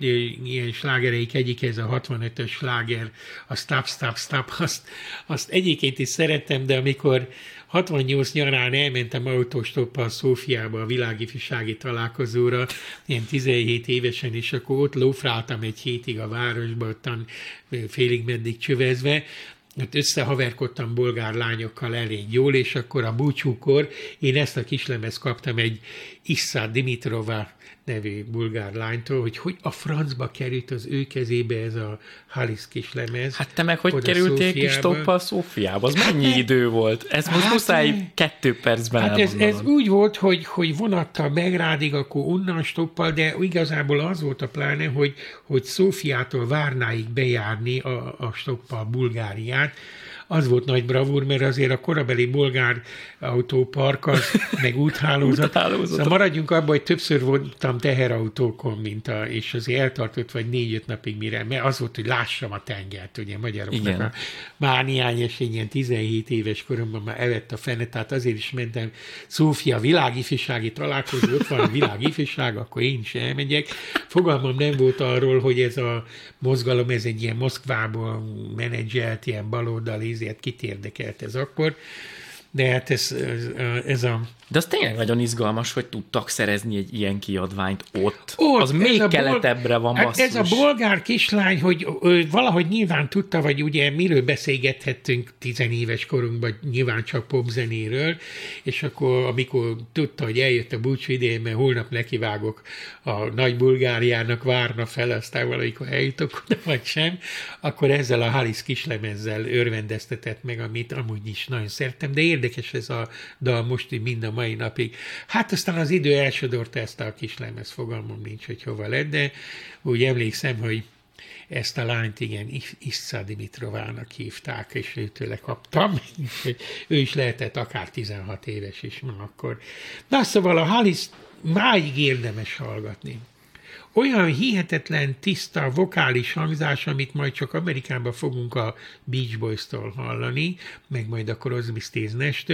Speaker 2: ilyen slágereik egyik, ez a 65-ös sláger, a Stop, Stop, Stop, azt, azt egyébként is szerettem, de amikor 68 nyarán elmentem autóstoppal Szófiába a világifjúsági találkozóra, ilyen 17 évesen, és akkor ott lófráltam egy hétig a városba, ottan félig meddig csövezve, ott összehaverkodtam bolgár lányokkal elég jól, és akkor a búcsúkor én ezt a kislemezt kaptam egy Issa Dimitrova nevű bulgár lánytól, hogy hogy a francba került az ő kezébe ez a Halis kis lemez.
Speaker 1: Hát te meg hogy kerültél kis toppal Szófiába? Az mennyi hát, idő volt? Ez most hát, muszáj kettő percben
Speaker 2: Hát ez, ez, úgy volt, hogy, hogy vonattal Begrádig, akkor onnan stoppal, de igazából az volt a pláne, hogy, hogy Szófiától Várnáig bejárni a, a stoppal Bulgáriát, az volt nagy bravúr, mert azért a korabeli bolgár autópark, az, [laughs] meg úthálózat. úthálózat. Szóval maradjunk abban, hogy többször voltam teherautókon, mint a, és azért eltartott vagy négy-öt napig mire, mert az volt, hogy lássam a tengert, ugye magyaroknak a mániány, és egy ilyen 17 éves koromban már evett a fene, tehát azért is mentem Szófia világifjúsági találkozó, ott van a világifjúság, akkor én is elmegyek. Fogalmam nem volt arról, hogy ez a mozgalom, ez egy ilyen Moszkvából menedzselt, ilyen baloldali, ezért kit érdekelt ez akkor. De hát ez, ez a
Speaker 1: de az tényleg nagyon izgalmas, hogy tudtak szerezni egy ilyen kiadványt ott. ott az még a keletebbre van
Speaker 2: hát Ez a bolgár kislány, hogy ö, valahogy nyilván tudta, vagy ugye miről beszélgethettünk tizenéves korunkban, nyilván csak popzenéről, és akkor amikor tudta, hogy eljött a búcsú idején, mert holnap nekivágok a nagy Bulgáriának, várna fel, aztán valamikor eljutok oda, vagy sem, akkor ezzel a Halis kislemezzel örvendeztetett meg, amit amúgy is nagyon szerettem, de érdekes ez a dal most mind a mai napig. Hát aztán az idő elsodorta ezt a kis lemez, fogalmam nincs, hogy hova lett, de úgy emlékszem, hogy ezt a lányt igen Issza Dimitrovának hívták, és őtőle kaptam, [laughs] hogy ő is lehetett akár 16 éves is ma akkor. Na szóval a Halis máig érdemes hallgatni olyan hihetetlen tiszta vokális hangzás, amit majd csak Amerikában fogunk a Beach Boys-tól hallani, meg majd a Crosby, Stills.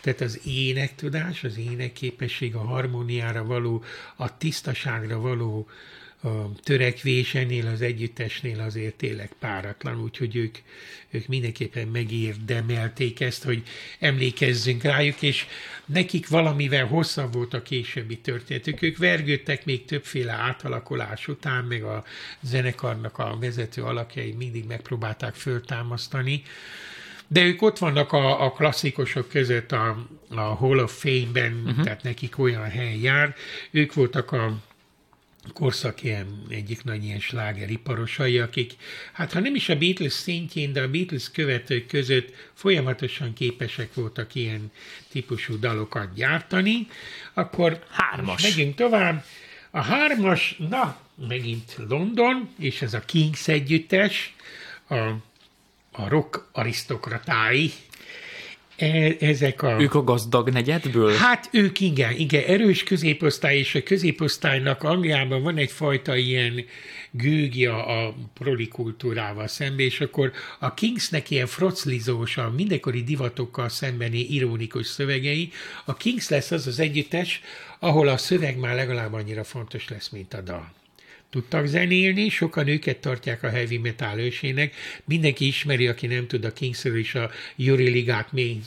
Speaker 2: Tehát az énektudás, az énekképesség, a harmóniára való, a tisztaságra való a törekvésenél, az együttesnél azért tényleg páratlan, úgyhogy ők, ők mindenképpen megérdemelték ezt, hogy emlékezzünk rájuk, és nekik valamivel hosszabb volt a későbbi történetük. Ők vergődtek még többféle átalakulás után, meg a zenekarnak a vezető alakjai mindig megpróbálták föltámasztani, de ők ott vannak a, a klasszikusok között a, a Hall of Fame-ben, uh-huh. tehát nekik olyan hely jár. Ők voltak a korszak ilyen egyik nagy ilyen slágeriparosai, akik, hát ha nem is a Beatles szintjén, de a Beatles követők között folyamatosan képesek voltak ilyen típusú dalokat gyártani, akkor
Speaker 1: hármas.
Speaker 2: megyünk tovább. A hármas, na, megint London, és ez a Kings együttes, a, a rock arisztokratái, E, ezek a...
Speaker 1: Ők a gazdag negyedből?
Speaker 2: Hát ők igen, igen, erős középosztály, és a középosztálynak Angliában van egyfajta ilyen gőgja a prolikultúrával szemben, és akkor a Kingsnek ilyen froclizós, a mindenkori divatokkal szembeni ironikus szövegei, a Kings lesz az az együttes, ahol a szöveg már legalább annyira fontos lesz, mint a dal tudtak zenélni, sokan őket tartják a heavy metal ősének. Mindenki ismeri, aki nem tud a Kingsről is a Yuri mély,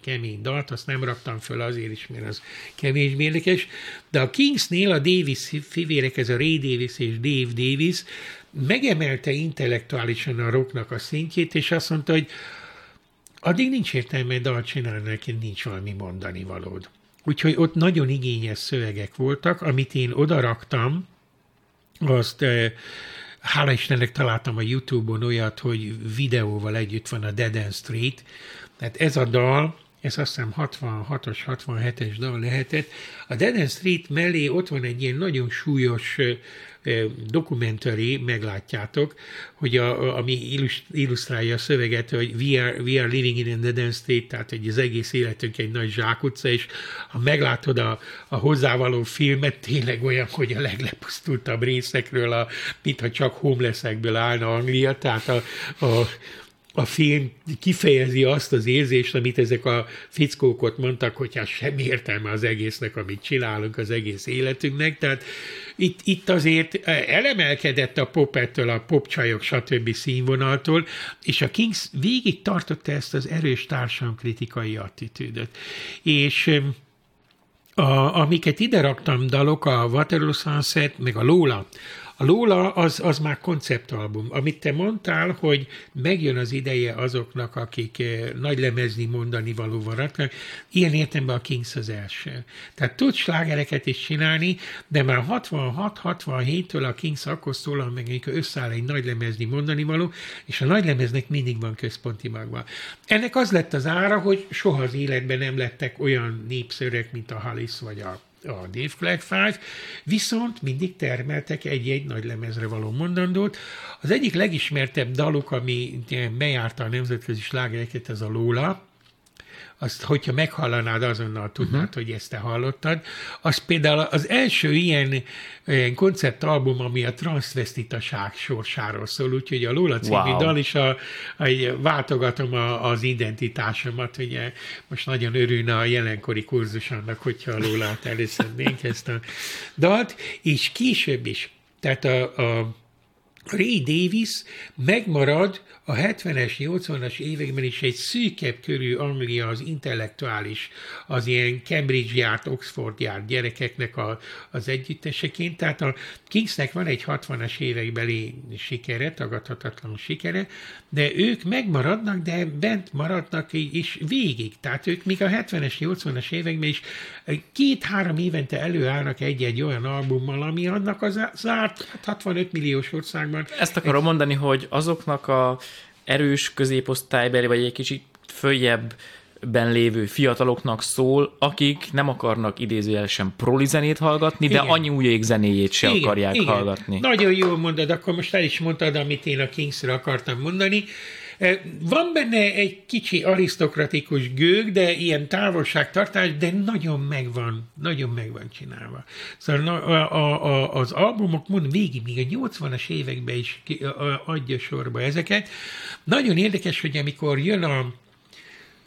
Speaker 2: kemény dalt, azt nem raktam föl azért is, mert az kevésbé érdekes. De a Kingsnél a Davis fivérek, ez a Ray Davis és Dave Davis, megemelte intellektuálisan a rocknak a szintjét, és azt mondta, hogy addig nincs értelme dalt csinálni, neki nincs valami mondani valód. Úgyhogy ott nagyon igényes szövegek voltak, amit én odaraktam, azt eh, hála Istennek találtam a Youtube-on olyat, hogy videóval együtt van a Dead End Street, tehát ez a dal, ez azt hiszem 66-os, 67-es dal lehetett. A Dead End Street mellé ott van egy ilyen nagyon súlyos eh, dokumentari, meglátjátok, hogy a, ami illusztrálja a szöveget, hogy we are, we are living in the Dead State, tehát hogy az egész életünk egy nagy zsákutca, és ha meglátod a, a hozzávaló filmet, tényleg olyan, hogy a leglepusztultabb részekről, a, mintha csak homelessekből állna Anglia, tehát a, a a film kifejezi azt az érzést, amit ezek a fickók ott mondtak, hogy hát semmi értelme az egésznek, amit csinálunk az egész életünknek. Tehát itt, itt azért elemelkedett a pop ettől, a popcsajok, stb. színvonaltól, és a Kings végig tartotta ezt az erős társadalomkritikai attitűdöt. És a, amiket ide raktam dalok, a Waterloo Sunset, meg a Lola, A Lola az, az már konceptalbum. Amit te mondtál, hogy megjön az ideje azoknak, akik eh, nagy lemezni mondani való varatnak, ilyen értemben a Kings az első. Tehát tud slágereket is csinálni, de már 66-67-től a Kings akkor szólal meg, amikor összeáll egy nagy lemezni mondani való, és a nagy lemeznek mindig van központi magva. Ennek az lett az ára, hogy soha az életben nem lettek olyan népszerűek, mint a Halis vagy a a Dave viszont mindig termeltek egy-egy nagy lemezre való mondandót. Az egyik legismertebb daluk, ami bejárta a nemzetközi slágereket, ez a Lola, azt, hogyha meghallanád, azonnal tudnád, uh-huh. hogy ezt te hallottad. Az például az első ilyen, ilyen konceptalbum, ami a transvestitaság sorsáról szól, úgyhogy a Lola című wow. dal is a, a, váltogatom a, az identitásomat, ugye most nagyon örülne a jelenkori kurzus annak, hogyha a Lólát előszednénk [laughs] ezt a dalt, és később is, tehát a, a Ray Davis megmarad a 70-es, 80-as években is egy szűkebb körű Anglia az intellektuális, az ilyen Cambridge járt, Oxford járt gyerekeknek a, az együtteseként. Tehát a Kingsnek van egy 60-as évekbeli sikere, tagadhatatlan sikere, de ők megmaradnak, de bent maradnak is végig. Tehát ők még a 70-es, 80-as években is két-három évente előállnak egy-egy olyan albummal, ami annak az zárt 65 milliós országban.
Speaker 1: Ezt akarom egy... mondani, hogy azoknak a erős középosztálybeli, vagy egy kicsit följebb ben lévő fiataloknak szól, akik nem akarnak idézőjelesen proli zenét hallgatni, igen. de anyujék zenéjét se igen, akarják igen. hallgatni.
Speaker 2: Nagyon jól mondod, akkor most el is mondtad, amit én a Kingsre akartam mondani. Van benne egy kicsi arisztokratikus gőg, de ilyen távolságtartás, de nagyon megvan, nagyon megvan csinálva. Szóval a, a, a, az albumok, mondom, végig, még a 80-as években is adja sorba ezeket. Nagyon érdekes, hogy amikor jön a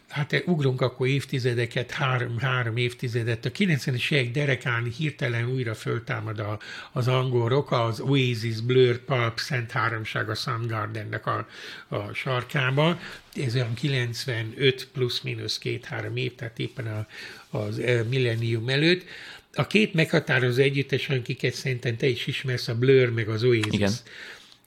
Speaker 2: hát ugrunk akkor évtizedeket, három, három évtizedet, a 90-es évek derekán hirtelen újra föltámad a, az angol rock, az Oasis, Blur, Pulp, Szent Háromság a Soundgardennek a, a sarkába, ez olyan 95 plusz-minusz két-három év, tehát éppen a, az eh, millennium előtt, a két meghatározó együttes, akiket szerintem te is ismersz, a Blur meg az Oasis. Igen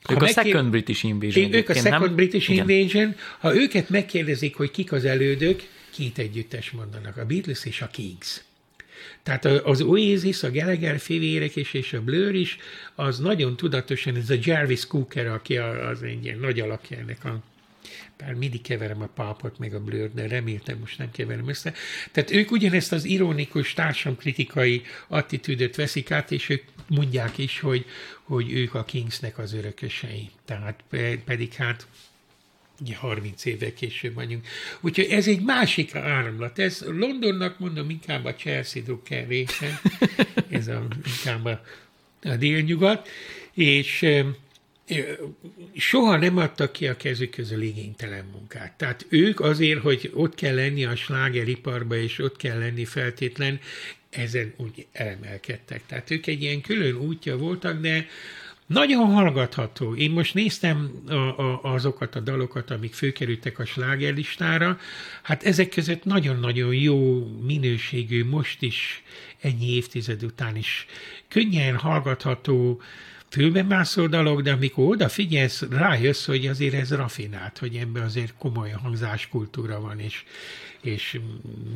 Speaker 1: ők a Second British Invasion.
Speaker 2: Ők a Second nem? British Igen. Invasion. Ha őket megkérdezik, hogy kik az elődök, két együttes mondanak, a Beatles és a Kings. Tehát az Oasis, a Gallagher fivérek és, és a Blur is, az nagyon tudatosan, ez a Jarvis Cooker, aki az egy ilyen nagy alakja ennek a bár mindig keverem a pápot meg a blur de reméltem most nem keverem össze. Tehát ők ugyanezt az ironikus társamkritikai attitűdöt veszik át, és ők mondják is, hogy, hogy ők a Kingsnek az örökösei. Tehát pedig hát ugye 30 évvel később vagyunk. Úgyhogy ez egy másik áramlat. Ez Londonnak mondom inkább a Chelsea Drucker része, ez a, inkább a, a délnyugat, és soha nem adtak ki a kezük közül igénytelen munkát. Tehát ők azért, hogy ott kell lenni a slágeriparba, és ott kell lenni feltétlen, ezen úgy elemelkedtek. Tehát ők egy ilyen külön útja voltak, de nagyon hallgatható. Én most néztem a, a, azokat a dalokat, amik főkerültek a slágerlistára. Hát ezek között nagyon-nagyon jó minőségű, most is ennyi évtized után is könnyen hallgatható, fülbemászó dolog, de amikor odafigyelsz, rájössz, hogy azért ez rafinált, hogy ebben azért komoly hangzáskultúra van, és, és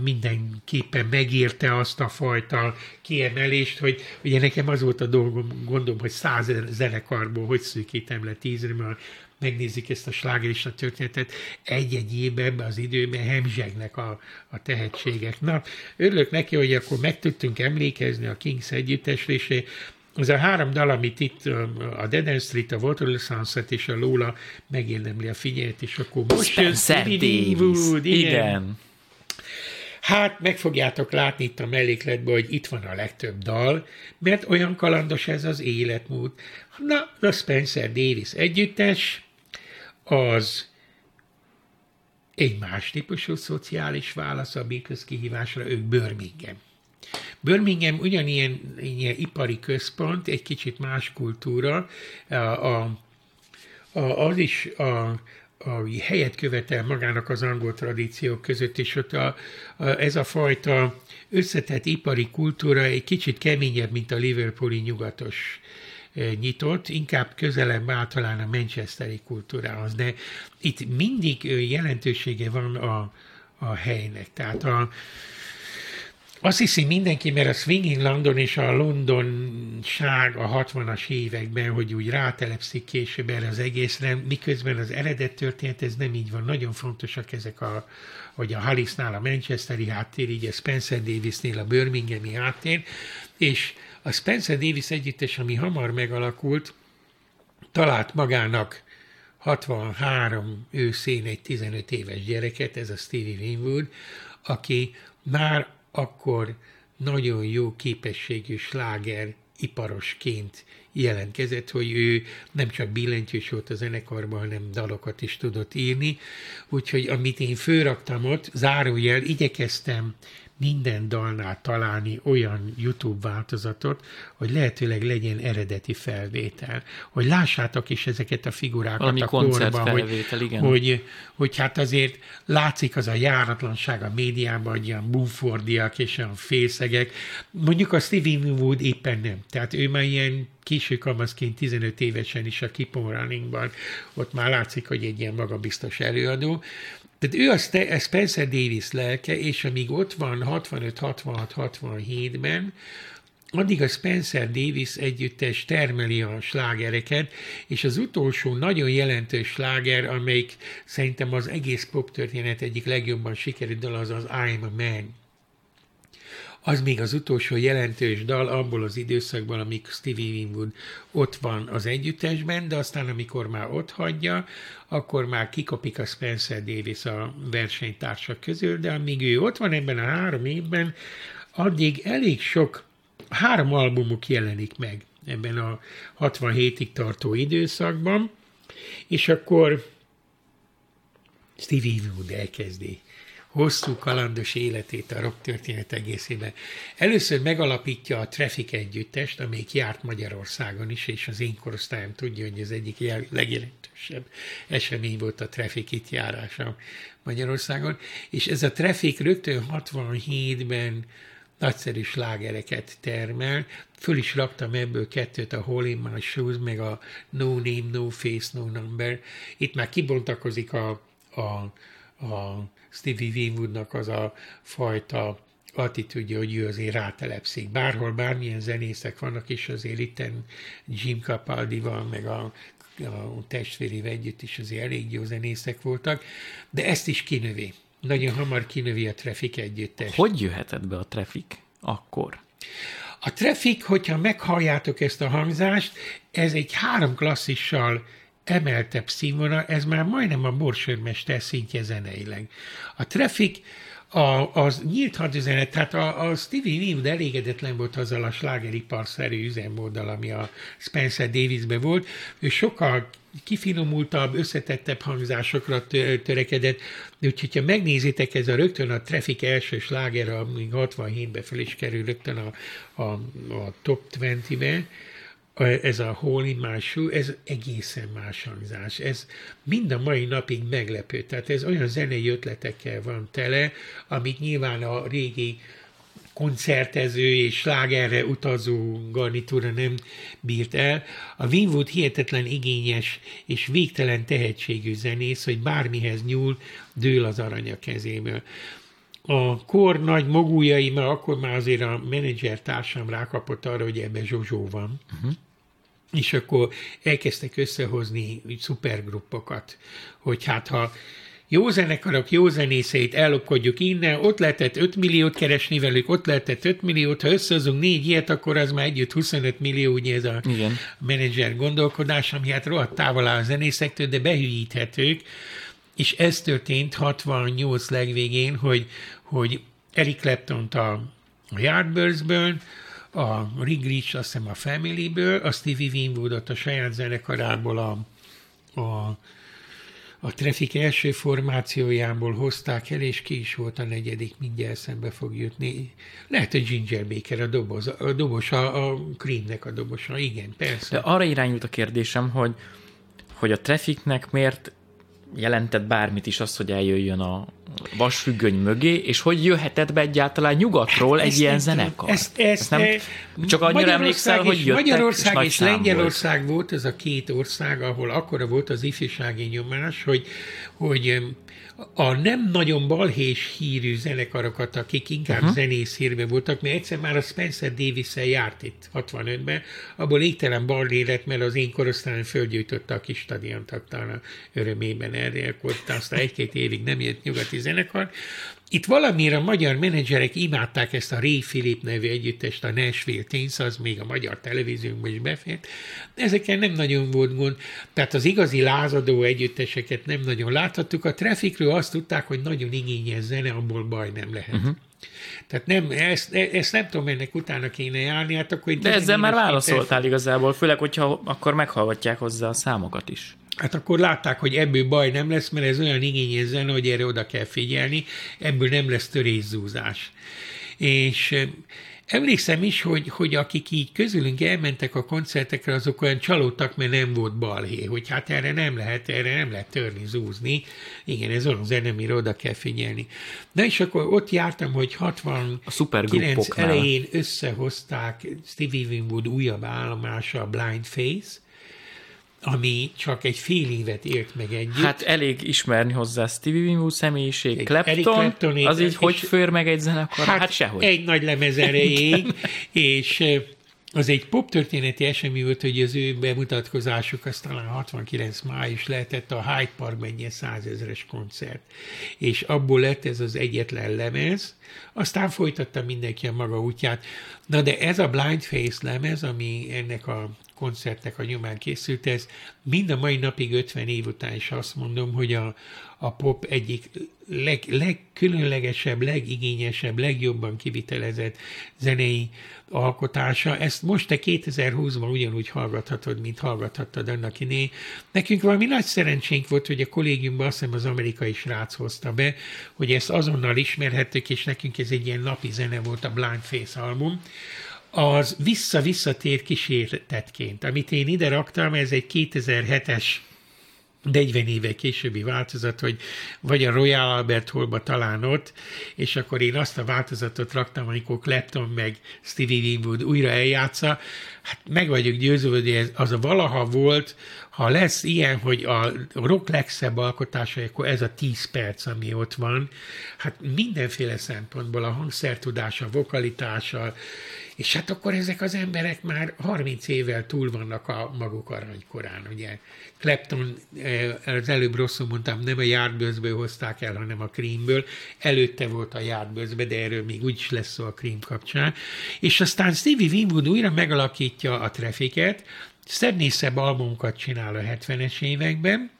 Speaker 2: mindenképpen megérte azt a fajta kiemelést, hogy ugye nekem az volt a dolgom, gondolom, hogy száz zenekarból hogy szűkítem le tízre, mert megnézik ezt a slágerista történetet, egy-egy évben ebben az időben hemzsegnek a, a tehetségek. Na, örülök neki, hogy akkor meg tudtunk emlékezni a Kings együttesre, ez a három dal, amit itt a Dead End Street, a Waterloo Sunset és a Lola megérdemli a figyelmet, és akkor most
Speaker 1: Spencer Davis. Wood, igen. igen.
Speaker 2: Hát meg fogjátok látni itt a mellékletben, hogy itt van a legtöbb dal, mert olyan kalandos ez az életmód. Na, a Spencer Davis együttes, az egy más típusú szociális válasz a Beatles kihívásra, ők Birmingham. Birmingham ugyanilyen ilyen ipari központ, egy kicsit más kultúra, a, a, a, az is a, a helyet követel magának az angol tradíciók között, és ott a, a, ez a fajta összetett ipari kultúra egy kicsit keményebb, mint a Liverpooli nyugatos nyitott, inkább közelebb általán a manchesteri kultúrához, de itt mindig jelentősége van a, a helynek. Tehát a, azt hiszi mindenki, mert a Swinging London és a Londonság a 60-as években, hogy úgy rátelepszik később erre az egészre, miközben az eredet történet ez nem így van. Nagyon fontosak ezek a, hogy a Hallisnál a Manchesteri háttér, így a Spencer Davisnél a Birminghami háttér, és a Spencer Davis együttes, ami hamar megalakult, talált magának 63 őszén egy 15 éves gyereket, ez a Stevie Winwood, aki már akkor nagyon jó képességű sláger iparosként jelentkezett, hogy ő nem csak billentyűs volt a zenekarban, hanem dalokat is tudott írni. Úgyhogy amit én főraktam ott, zárójel, igyekeztem minden dalnál találni olyan YouTube változatot, hogy lehetőleg legyen eredeti felvétel. Hogy lássátok is ezeket a figurákat
Speaker 1: Valami
Speaker 2: a korban,
Speaker 1: hogy,
Speaker 2: igen. Hogy, hogy hát azért látszik az a járatlanság a médiában, hogy ilyen bumfordiak és olyan fészegek. Mondjuk a Stevie Wood éppen nem. Tehát ő már ilyen késő kamaszként 15 évesen is a Keep on Runningban, ott már látszik, hogy egy ilyen magabiztos előadó, tehát ő a Spencer Davis lelke, és amíg ott van 65-66-67-ben, addig a Spencer Davis együttes termeli a slágereket, és az utolsó nagyon jelentős sláger, amelyik szerintem az egész pop történet egyik legjobban sikerült dal, az az I'm a Man az még az utolsó jelentős dal abból az időszakból, amik Stevie Winwood ott van az együttesben, de aztán amikor már ott hagyja, akkor már kikopik a Spencer Davis a versenytársak közül, de amíg ő ott van ebben a három évben, addig elég sok, három albumuk jelenik meg ebben a 67-ig tartó időszakban, és akkor Stevie Winwood elkezdi hosszú kalandos életét a rock egészében. Először megalapítja a Traffic együttest, amelyik járt Magyarországon is, és az én korosztályom tudja, hogy ez egyik legjelentősebb esemény volt a Traffic itt járása Magyarországon, és ez a Traffic rögtön 67-ben nagyszerű slágereket termel. Föl is raktam ebből kettőt, a Hole in My Shoes, meg a No Name, No Face, No Number. Itt már kibontakozik a, a, a Stevie Winwoodnak az a fajta attitűdje, hogy ő azért rátelepszik. Bárhol bármilyen zenészek vannak, és azért itten Jim Capaldi van, meg a, a testvérével együtt is azért elég jó zenészek voltak, de ezt is kinövi. Nagyon hamar kinövi a Traffic együttes.
Speaker 1: Hogy jöhetett be a Traffic akkor?
Speaker 2: A Traffic, hogyha meghalljátok ezt a hangzást, ez egy három klasszissal emeltebb színvonal, ez már majdnem a borsőrmester szintje zeneileg. A Traffic a, az nyílt hadüzenet, tehát a, a Stevie Winwood elégedetlen volt azzal a slágeriparszerű üzemmóddal, ami a Spencer Davisbe volt. Ő sokkal kifinomultabb, összetettebb hangzásokra törekedett, de úgyhogy ha megnézitek, ez a rögtön a Traffic első sláger, ami 67-ben fel is kerül rögtön a, a, a top 20-be, ez a Holy Mású, ez egészen más hangzás. Ez mind a mai napig meglepő. Tehát ez olyan zenei ötletekkel van tele, amit nyilván a régi koncertező és slágerre utazó garnitúra nem bírt el. A Winwood hihetetlen igényes és végtelen tehetségű zenész, hogy bármihez nyúl, dől az arany a kezéből. A kor nagy mogújai, mert akkor már azért a menedzser társam rákapott arra, hogy ebben Zsozsó van. Uh-huh és akkor elkezdtek összehozni szupergruppokat, hogy hát ha jó zenekarok, jó zenészeit ellopkodjuk innen, ott lehetett 5 milliót keresni velük, ott lehetett 5 milliót, ha összehozunk négy ilyet, akkor az már együtt 25 millió, ugye ez a Igen. menedzser gondolkodás, ami hát rohadt távol áll a zenészektől, de behűíthetők, és ez történt 68 legvégén, hogy, hogy Eric clapton a, Yardbirdsből, a Rick Rich, azt hiszem a Family-ből, a Stevie Winwoodot a saját zenekarából a, a, a Traffic első formációjából hozták el, és ki is volt a negyedik, mindjárt szembe fog jutni. Lehet, hogy Ginger Baker a doboz, a dobos, a, a Creamnek a dobosa, igen, persze.
Speaker 1: De arra irányult a kérdésem, hogy, hogy a Trafficnek miért jelentett bármit is az, hogy eljöjjön a, vasfüggöny mögé, és hogy jöhetett be egyáltalán nyugatról egy ilyen zenekar?
Speaker 2: Ezt, ezt, ezt nem, e,
Speaker 1: csak annyira emlékszel,
Speaker 2: és,
Speaker 1: hogy jöttek,
Speaker 2: Magyarország és,
Speaker 1: és
Speaker 2: Lengyelország volt.
Speaker 1: volt
Speaker 2: ez a két ország, ahol akkora volt az ifjúsági nyomás, hogy, hogy a nem nagyon balhés hírű zenekarokat, akik inkább uh-huh. zenész hírben voltak, mert egyszer már a Spencer davis járt itt 65-ben, abból égtelen balhé lett, mert az én korosztályom földgyújtotta a kis stadiont, a örömében erre, akkor aztán egy-két évig nem jött nyugati zenekar, itt valamire a magyar menedzserek imádták ezt a Ray Philip nevű együttest, a Nashville Teens, az még a magyar televíziónkban is befért. Ezeken nem nagyon volt gond, tehát az igazi lázadó együtteseket nem nagyon láthattuk. A Trafficről azt tudták, hogy nagyon igényes zene, abból baj nem lehet. Uh-huh. Tehát nem, ezt, ezt nem tudom, ennek utána kéne járni, hát akkor...
Speaker 1: De ezzel már válaszoltál igazából, főleg, hogyha akkor meghallgatják hozzá a számokat is
Speaker 2: hát akkor látták, hogy ebből baj nem lesz, mert ez olyan igényes zene, hogy erre oda kell figyelni, ebből nem lesz törészúzás. És Emlékszem is, hogy, hogy akik így közülünk elmentek a koncertekre, azok olyan csalódtak, mert nem volt balhé, hogy hát erre nem lehet, erre nem lehet törni, zúzni. Igen, ez olyan zene, amire oda kell figyelni. Na és akkor ott jártam, hogy 69 elején összehozták Stevie Winwood újabb állomása, a Blind Face, ami csak egy fél évet élt meg együtt.
Speaker 1: Hát elég ismerni hozzá Stevie Winwood személyiség, egy Clapton, Clapton az így hogy föl meg egy zenekar? Hát, hát sehogy.
Speaker 2: Egy nagy lemez erejéig, és az egy pop történeti esemény volt, hogy az ő bemutatkozásuk az talán 69 május lehetett a Hyde Parkban egy ilyen százezeres koncert. És abból lett ez az egyetlen lemez, aztán folytatta mindenki a maga útját. Na de ez a Blind Face lemez, ami ennek a koncertek a nyomán készült, ez mind a mai napig 50 év után is azt mondom, hogy a, a pop egyik leg, legkülönlegesebb, legigényesebb, legjobban kivitelezett zenei alkotása. Ezt most te 2020-ban ugyanúgy hallgathatod, mint hallgathattad annak iné. Nekünk valami nagy szerencsénk volt, hogy a kollégiumban azt hiszem az amerikai srác hozta be, hogy ezt azonnal ismerhettük, és nekünk ez egy ilyen napi zene volt a Blind Face album az vissza-visszatér kísérletként, amit én ide raktam, ez egy 2007-es 40 éve későbbi változat, hogy vagy a Royal Albert Hallba talán ott, és akkor én azt a változatot raktam, amikor Clapton meg Stevie Winwood újra eljátsza, hát meg vagyok győződve, hogy ez, az a valaha volt, ha lesz ilyen, hogy a rock legszebb alkotása, akkor ez a 10 perc, ami ott van, hát mindenféle szempontból a hangszertudása, vokalitása, és hát akkor ezek az emberek már 30 évvel túl vannak a maguk aranykorán, ugye. Clapton, eh, az előbb rosszul mondtam, nem a Yardbirdsből hozták el, hanem a Creamből. Előtte volt a Yardbirdsbe, de erről még úgyis lesz szó a Cream kapcsán. És aztán Stevie Winwood újra megalakítja a Trafficet, szebb albumokat csinál a 70-es években,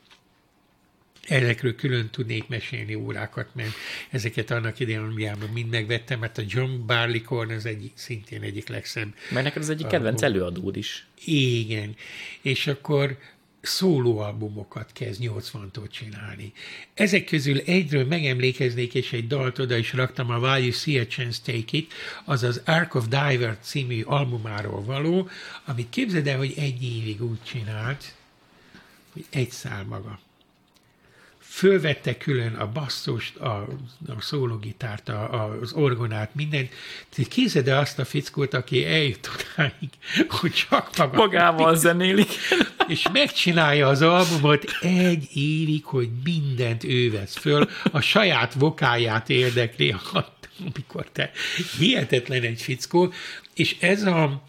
Speaker 2: Ezekről külön tudnék mesélni órákat, mert ezeket annak idején Angliában mind megvettem, mert a John Barleycorn az egyik, szintén egyik legszebb.
Speaker 1: Mert neked az egyik kedvenc előadód is.
Speaker 2: Igen. És akkor szólóalbumokat kezd 80-tól csinálni. Ezek közül egyről megemlékeznék, és egy dalt oda is raktam, a While You See a Chance Take It, az az Ark of Diver című albumáról való, amit képzeld el, hogy egy évig úgy csinált, hogy egy szál maga fölvette külön a basszust, a, a szólógitárt, a, az orgonát, mindent. Kézed azt a fickót, aki eljött odáig, hogy csak maga.
Speaker 1: Magával zenélik. [laughs]
Speaker 2: És megcsinálja az albumot egy évig, hogy mindent ő vesz föl, a saját vokáját érdekli, amikor te hihetetlen egy fickó, és ez a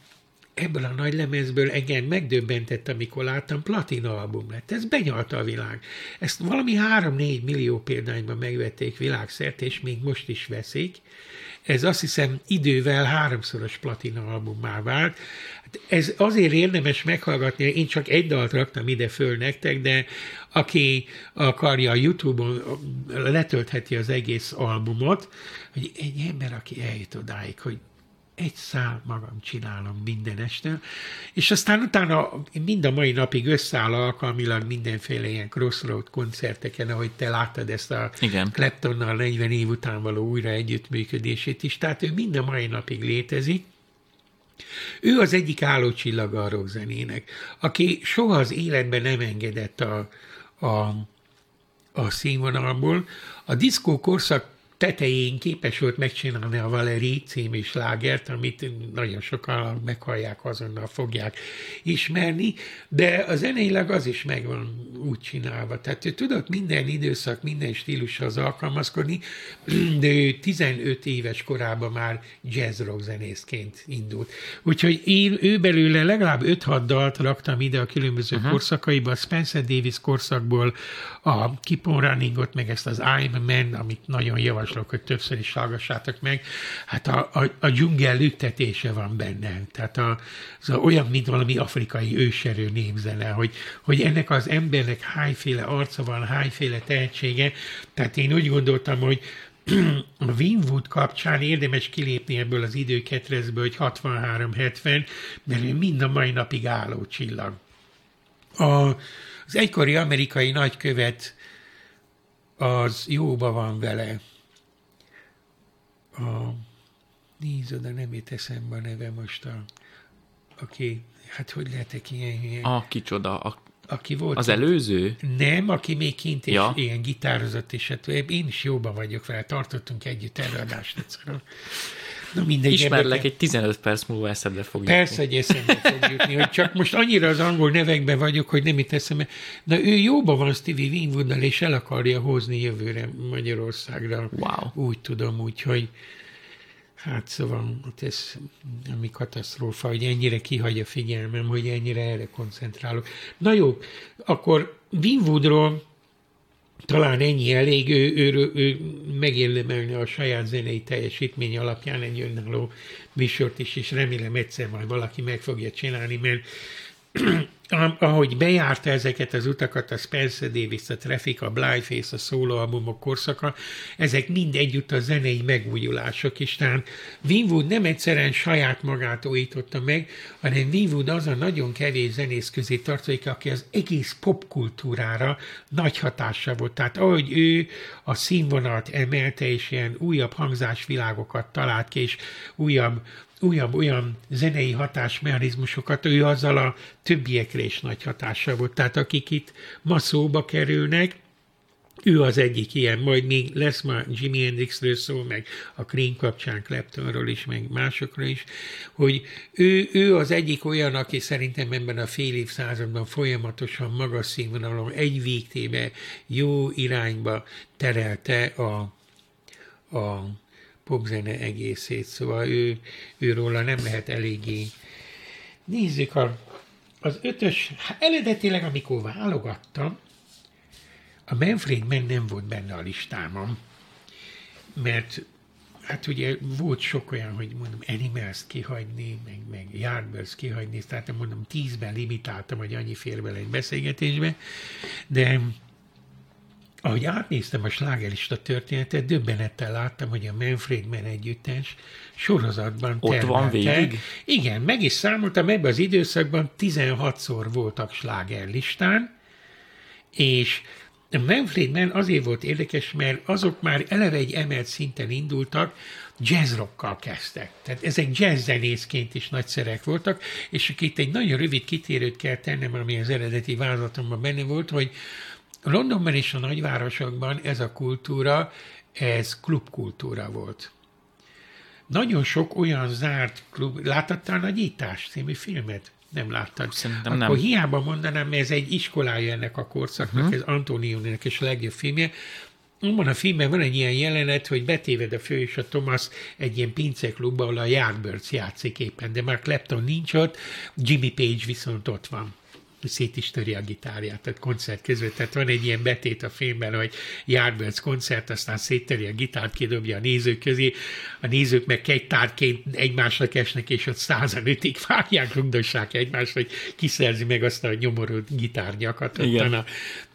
Speaker 2: ebből a nagy lemezből engem megdöbbentett, amikor láttam, platina album lett. Ez benyalta a világ. Ezt valami 3-4 millió példányban megvették világszerte, és még most is veszik. Ez azt hiszem idővel háromszoros platina albummá vált. Hát ez azért érdemes meghallgatni, én csak egy dalt raktam ide föl nektek, de aki akarja a Youtube-on letöltheti az egész albumot, hogy egy ember, aki eljut odáig, hogy egy szál magam csinálom minden este, és aztán utána mind a mai napig összeáll alkalmilag mindenféle ilyen crossroad koncerteken, ahogy te láttad ezt a Igen. Claptonnal 40 év után való újra együttműködését is, tehát ő mind a mai napig létezik, ő az egyik állócsillaga a rockzenének, aki soha az életben nem engedett a, a a színvonalból. A diszkó korszak tetején képes volt megcsinálni a Valeri című slágert, amit nagyon sokan meghallják, azonnal fogják ismerni, de a zeneileg az is megvan úgy csinálva. Tehát ő tudott minden időszak, minden stílushoz alkalmazkodni, [clears throat] de ő 15 éves korában már jazz rock zenészként indult. Úgyhogy én ő belőle legalább 5-6 dalt raktam ide a különböző uh-huh. korszakaiba, a Spencer Davis korszakból a Keep on Runningot, meg ezt az I'm a Man, amit nagyon javaslok, hogy többször is hallgassátok meg. Hát a, a, a dzsungel lüktetése van benne. Tehát a, az a, olyan, mint valami afrikai őserő népzene, hogy, hogy ennek az embernek hányféle arca van, hányféle tehetsége. Tehát én úgy gondoltam, hogy [clears throat] a Winwood kapcsán érdemes kilépni ebből az időketrezből, hogy 63-70, mert ő mind a mai napig álló csillag. A, az egykori amerikai nagykövet az jóba van vele. A, nézd oda, nem jut eszembe a neve most, a, aki, hát hogy lehetek ilyen hülye?
Speaker 1: A kicsoda, a,
Speaker 2: aki volt.
Speaker 1: az előző?
Speaker 2: Nem, aki még kint és
Speaker 1: Ja.
Speaker 2: ilyen gitározott, és hát én is jóba vagyok vele, tartottunk együtt előadást egyszer. Na mindegy.
Speaker 1: Ismerlek,
Speaker 2: ebből-
Speaker 1: egy 15 perc múlva eszedbe fog jutni.
Speaker 2: Persze, hogy eszembe fog jutni, hogy csak most annyira az angol nevekben vagyok, hogy nem itt eszembe. Na ő jóban van Stevie Winwooddal, és el akarja hozni jövőre Magyarországra.
Speaker 1: Wow.
Speaker 2: Úgy tudom, úgyhogy hát szóval hát ez ami katasztrófa, hogy ennyire kihagy a figyelmem, hogy ennyire erre koncentrálok. Na jó, akkor Winwoodról talán ennyi elég, ő, ő, ő, megérdemelni a saját zenei teljesítmény alapján egy önálló műsort is, és remélem egyszer majd valaki meg fogja csinálni, mert ahogy bejárta ezeket az utakat, a Spencer Davis, a Traffic, a Blindface, a szólóalbumok korszaka, ezek mind együtt a zenei megújulások is. Tehát Winwood nem egyszerűen saját magát újította meg, hanem Winwood az a nagyon kevés zenész közé tartozik, aki az egész popkultúrára nagy hatása volt. Tehát ahogy ő a színvonalat emelte, és ilyen újabb hangzásvilágokat talált ki, és újabb újabb olyan zenei hatásmechanizmusokat, ő azzal a többiekre is nagy hatása volt. Tehát akik itt ma szóba kerülnek, ő az egyik ilyen, majd még lesz ma Jimi Hendrixről szó, meg a Cream kapcsán Claptonról is, meg másokról is, hogy ő, ő az egyik olyan, aki szerintem ebben a fél évszázadban folyamatosan magas színvonalon egy végtébe jó irányba terelte a, a popzene egészét, szóval ő, őróla nem lehet eléggé. Nézzük, a, az ötös, hát eredetileg, amikor válogattam, a Manfred Mann nem volt benne a listámon, mert hát ugye volt sok olyan, hogy mondom Animals kihagyni, meg, meg Yardbirds kihagyni, tehát mondom tízben limitáltam, hogy annyi fér bele egy beszélgetésbe, de ahogy átnéztem a slágerista történetet, döbbenettel láttam, hogy a Manfred Mann együttes sorozatban
Speaker 1: Ott van
Speaker 2: termelte.
Speaker 1: végig?
Speaker 2: Igen, meg is számoltam, ebben az időszakban 16-szor voltak slágerlistán, és a Manfred Mann azért volt érdekes, mert azok már eleve egy emelt szinten indultak, jazzrockkal kezdtek. Tehát ezek jazzzenészként is nagyszerek voltak, és itt egy nagyon rövid kitérőt kell tennem, ami az eredeti vázatomban benne volt, hogy Londonban és a nagyvárosokban ez a kultúra, ez klubkultúra volt. Nagyon sok olyan zárt klub, láttattál a Nyitás című filmet? Nem láttad.
Speaker 1: Szerintem
Speaker 2: Akkor
Speaker 1: nem.
Speaker 2: hiába mondanám, mert ez egy iskolája ennek a korszaknak, uh-huh. ez Antonioninek is a legjobb filmje. Abban a filmben van egy ilyen jelenet, hogy betéved a fő és a Thomas egy ilyen pinceklubba, ahol a Yardbirds játszik éppen, de már Clapton nincs ott, Jimmy Page viszont ott van szét is töri a gitárját, tehát koncert között. Tehát van egy ilyen betét a filmben, hogy Yardbirds koncert, aztán széttöri a gitárt, kidobja a nézők közé, a nézők meg kegytárként egymásnak esnek, és ott százan ötig vágják, rugdossák egymást, hogy kiszerzi meg azt a nyomorult gitárnyakat.
Speaker 1: Igen.
Speaker 2: A,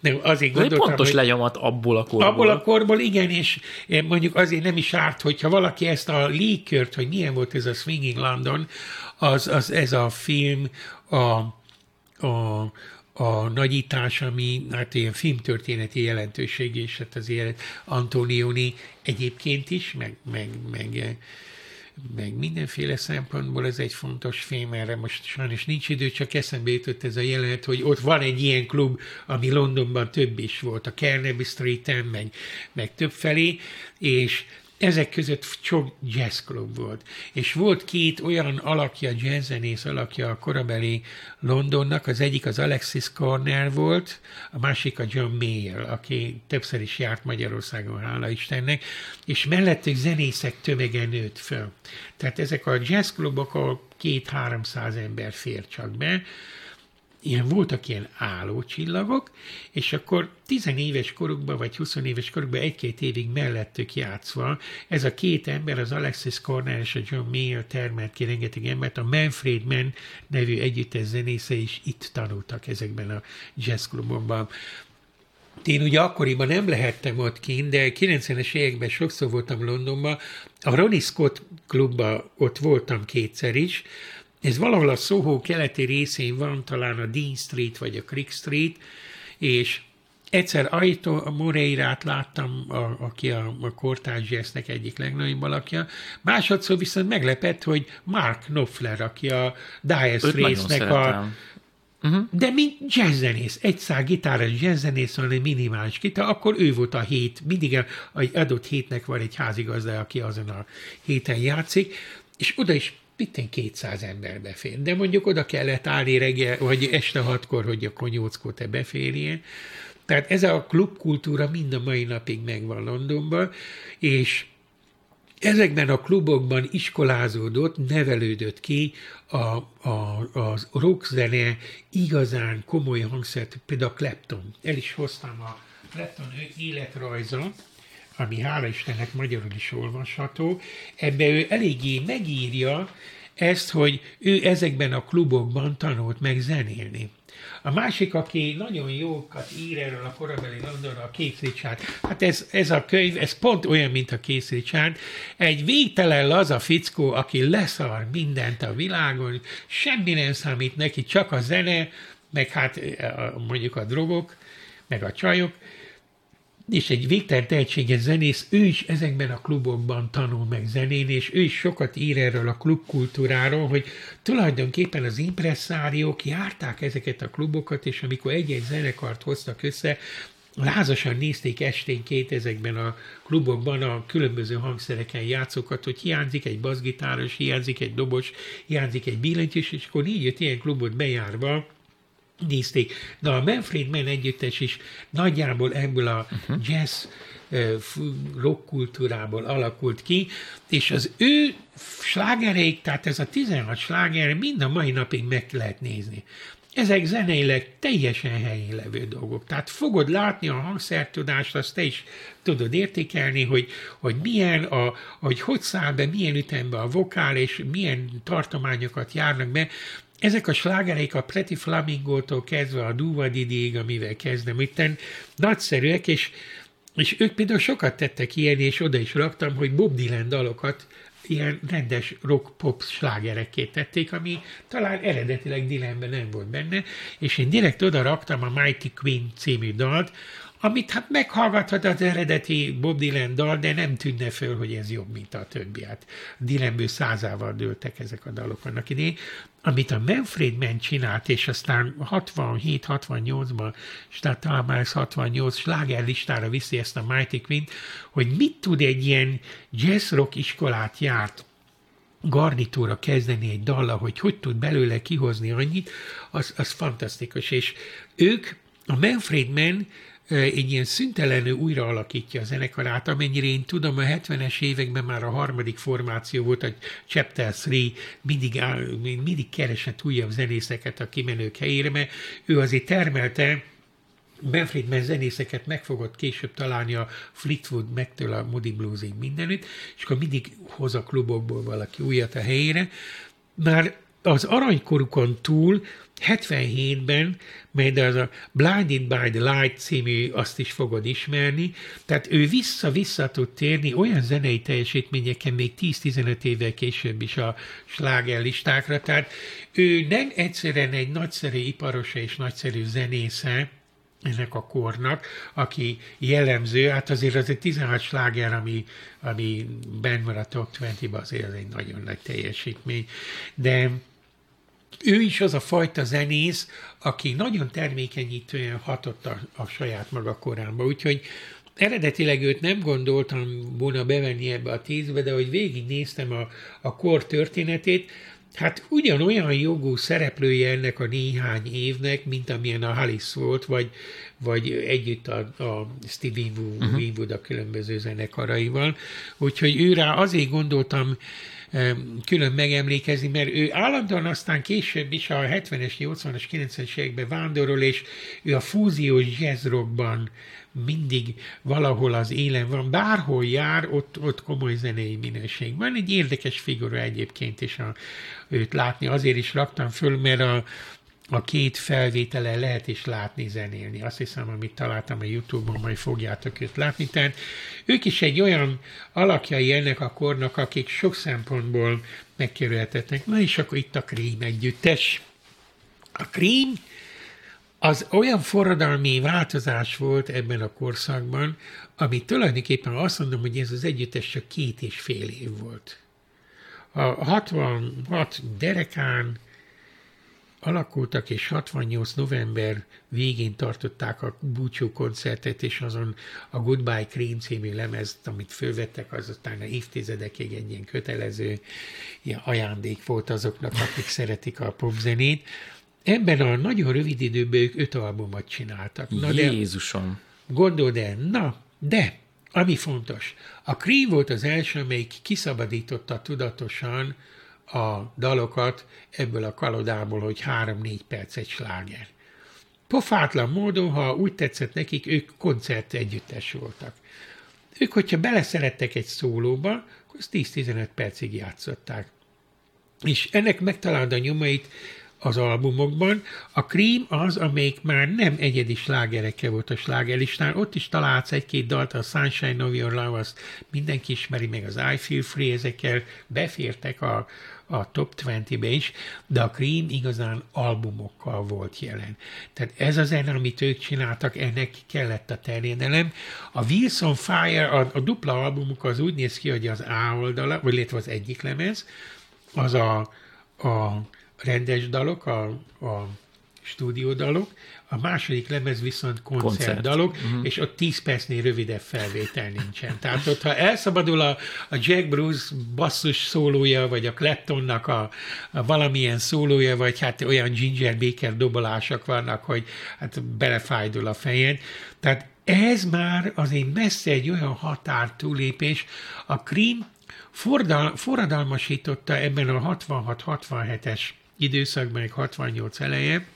Speaker 2: nem, azért
Speaker 1: Ez egy
Speaker 2: gondoltam,
Speaker 1: pontos
Speaker 2: hogy...
Speaker 1: lenyomat abból a korból.
Speaker 2: Abból a korból igen, és eh, mondjuk azért nem is árt, hogyha valaki ezt a légkört, hogy milyen volt ez a Swinging London, az, az ez a film a, a, a nagyítás, ami hát ilyen filmtörténeti jelentőség, és hát azért Antonioni egyébként is, meg, meg, meg meg mindenféle szempontból ez egy fontos film, erre most sajnos nincs idő, csak eszembe jutott ez a jelenet, hogy ott van egy ilyen klub, ami Londonban több is volt, a Carnaby Street-en, meg, meg több felé, és ezek között sok jazzklub volt. És volt két olyan alakja, jazzzenész alakja a korabeli Londonnak, az egyik az Alexis Corner volt, a másik a John Mayer, aki többször is járt Magyarországon, hála Istennek, és mellettük zenészek tömege nőtt föl. Tehát ezek a jazzklubok, ahol két-háromszáz ember fér csak be, ilyen voltak ilyen állócsillagok, és akkor tizenéves korukban, vagy 20 éves korukban egy-két évig mellettük játszva, ez a két ember, az Alexis Corner és a John Mayer termelt ki rengeteg embert, a Manfred Mann nevű együttes zenésze is itt tanultak ezekben a jazzklubokban. Én ugye akkoriban nem lehettem ott kint, de 90-es években sokszor voltam Londonban. A Ronnie Scott klubban ott voltam kétszer is, ez valahol a Soho keleti részén van, talán a Dean Street vagy a Creek Street, és egyszer Aito Moreirát láttam, a, aki a, a jazznek egyik legnagyobb alakja, másodszor viszont meglepett, hogy Mark Knopfler, aki a Dire Straits-nek a... Uh-huh. De mint jazzzenész, egy szál gitáros jazzzenész, van egy minimális gitár, akkor ő volt a hét, mindig egy adott hétnek van egy házigazda, aki azon a héten játszik, és oda is Pitten 200 ember befér. De mondjuk oda kellett állni reggel, vagy este hatkor, hogy a konyóckó te beférjen. Tehát ez a klubkultúra mind a mai napig megvan Londonban, és ezekben a klubokban iskolázódott, nevelődött ki a, a, az rockzene igazán komoly hangszert, például a Clapton. El is hoztam a Clapton életrajza, ami hála Istennek magyarul is olvasható, ebbe ő eléggé megírja ezt, hogy ő ezekben a klubokban tanult meg zenélni. A másik, aki nagyon jókat ír erről a korabeli Londonra, a Richard. Hát ez, ez a könyv, ez pont olyan, mint a Keith Richard. Egy végtelen laza fickó, aki leszar mindent a világon, semmi nem számít neki, csak a zene, meg hát mondjuk a drogok, meg a csajok, és egy végtelen tehetséges zenész, ő is ezekben a klubokban tanul meg zenélni, és ő is sokat ír erről a klubkultúráról, hogy tulajdonképpen az impresszáriók járták ezeket a klubokat, és amikor egy-egy zenekart hoztak össze, lázasan nézték esténként ezekben a klubokban a különböző hangszereken játszókat, hogy hiányzik egy bassgitáros, hiányzik egy dobos, hiányzik egy billentyűs, és akkor jött ilyen klubot bejárva, nézték. De a Manfred Mann együttes is nagyjából ebből a uh-huh. jazz rock kultúrából alakult ki, és az ő slágereik, tehát ez a 16 sláger mind a mai napig meg lehet nézni. Ezek zeneileg teljesen helyén levő dolgok. Tehát fogod látni a hangszertudást, azt te is tudod értékelni, hogy, hogy milyen, a, hogy hogy száll be, milyen ütembe a vokál, és milyen tartományokat járnak be. Ezek a slágereik a Pretty Flamingótól kezdve a Duvadidig, amivel kezdem itten, nagyszerűek, és, és ők például sokat tettek ilyen, és oda is raktam, hogy Bob Dylan dalokat ilyen rendes rock-pop slágerekké tették, ami talán eredetileg Dylanben nem volt benne, és én direkt oda raktam a Mighty Queen című dalt, amit hát meghallgathat az eredeti Bob Dylan dal, de nem tűnne föl, hogy ez jobb, mint a többi. Hát Dylanből százával dőltek ezek a dalok annak idén. Amit a Manfred Mann csinált, és aztán 67-68-ban, és tehát talán már 68 slágerlistára viszi ezt a Mighty Queen, hogy mit tud egy ilyen jazz rock iskolát járt garnitúra kezdeni egy dalla, hogy hogy tud belőle kihozni annyit, az, az fantasztikus. És ők, a Manfred Mann egy ilyen szüntelenül újra alakítja a zenekarát, amennyire én tudom, a 70-es években már a harmadik formáció volt, a Chapter 3 mindig, áll, mindig keresett újabb zenészeket a kimenők helyére, mert ő azért termelte Manfred Mann zenészeket meg fogott később találni a Fleetwood megtől a Moody Bluesig mindenütt, és akkor mindig hoz a klubokból valaki újat a helyére. Már az aranykorukon túl 77-ben, mert az a Blinded by the Light című, azt is fogod ismerni, tehát ő vissza-vissza tud térni olyan zenei teljesítményeken még 10-15 évvel később is a slágerlistákra, tehát ő nem egyszerűen egy nagyszerű iparosa és nagyszerű zenésze, ennek a kornak, aki jellemző, hát azért az egy 16 sláger, ami, ami benn van a top 20 azért az egy nagyon nagy teljesítmény, de ő is az a fajta zenész, aki nagyon termékenyítően hatott a, a saját maga korába, úgyhogy eredetileg őt nem gondoltam volna bevenni ebbe a tízbe, de hogy végignéztem a, a kor történetét, hát ugyanolyan jogú szereplője ennek a néhány évnek, mint amilyen a Halis volt, vagy, vagy együtt a, a Steve Winwood, uh-huh. Winwood a különböző zenekaraival. Úgyhogy őrá azért gondoltam külön megemlékezni, mert ő állandóan aztán később is a 70-es, 80-as, 90-es években vándorol, és ő a fúziós jazzrockban mindig valahol az élen van, bárhol jár, ott, ott komoly zenei minőség. Van egy érdekes figura egyébként is a, őt látni, azért is raktam föl, mert a, a két felvétele lehet is látni, zenélni. Azt hiszem, amit találtam a Youtube-on, majd fogjátok őt látni. Tehát ők is egy olyan alakjai ennek a kornak, akik sok szempontból megkerülhetetnek. Na és akkor itt a Cream együttes. A Cream az olyan forradalmi változás volt ebben a korszakban, ami tulajdonképpen azt mondom, hogy ez az együttes csak két és fél év volt. A 66 derekán alakultak, és 68 november végén tartották a búcsú koncertet, és azon a Goodbye Cream című lemezt, amit fölvettek, az aztán évtizedekig egy ilyen kötelező ilyen ajándék volt azoknak, akik szeretik a popzenét. Ebben a nagyon rövid időben ők öt albumot csináltak.
Speaker 1: Na Jézusom!
Speaker 2: De, gondold el, na, de ami fontos, a Cream volt az első, amelyik kiszabadította tudatosan a dalokat ebből a kalodából, hogy három-négy perc egy sláger. Pofátlan módon, ha úgy tetszett nekik, ők koncert együttes voltak. Ők, hogyha beleszerettek egy szólóba, akkor 10-15 percig játszották. És ennek megtalálod a nyomait az albumokban. A Cream az, amelyik már nem egyedi slágereke volt a slágerlistán, ott is találsz egy-két dalt, a Sunshine of Your Love, azt mindenki ismeri, meg az I Feel Free, ezekkel befértek a, a top 20-be is, de a Cream igazán albumokkal volt jelen. Tehát ez az zene, amit ők csináltak, ennek kellett a terjedelem. A Wilson Fire, a, a dupla albumuk az úgy néz ki, hogy az A oldala, vagy létve az egyik lemez, az a, a rendes dalok, a, a stúdiódalok, a második lemez viszont koncertdalok, Koncert. uh-huh. és ott 10 percnél rövidebb felvétel nincsen. Tehát ott, ha elszabadul a, a Jack Bruce basszus szólója, vagy a Claptonnak a, a valamilyen szólója, vagy hát olyan Ginger Baker dobolások vannak, hogy hát belefájdul a fejed. Tehát ez már azért messze egy olyan határ túlépés. A Cream fordal, forradalmasította ebben a 66-67-es időszakban, 68 eleje,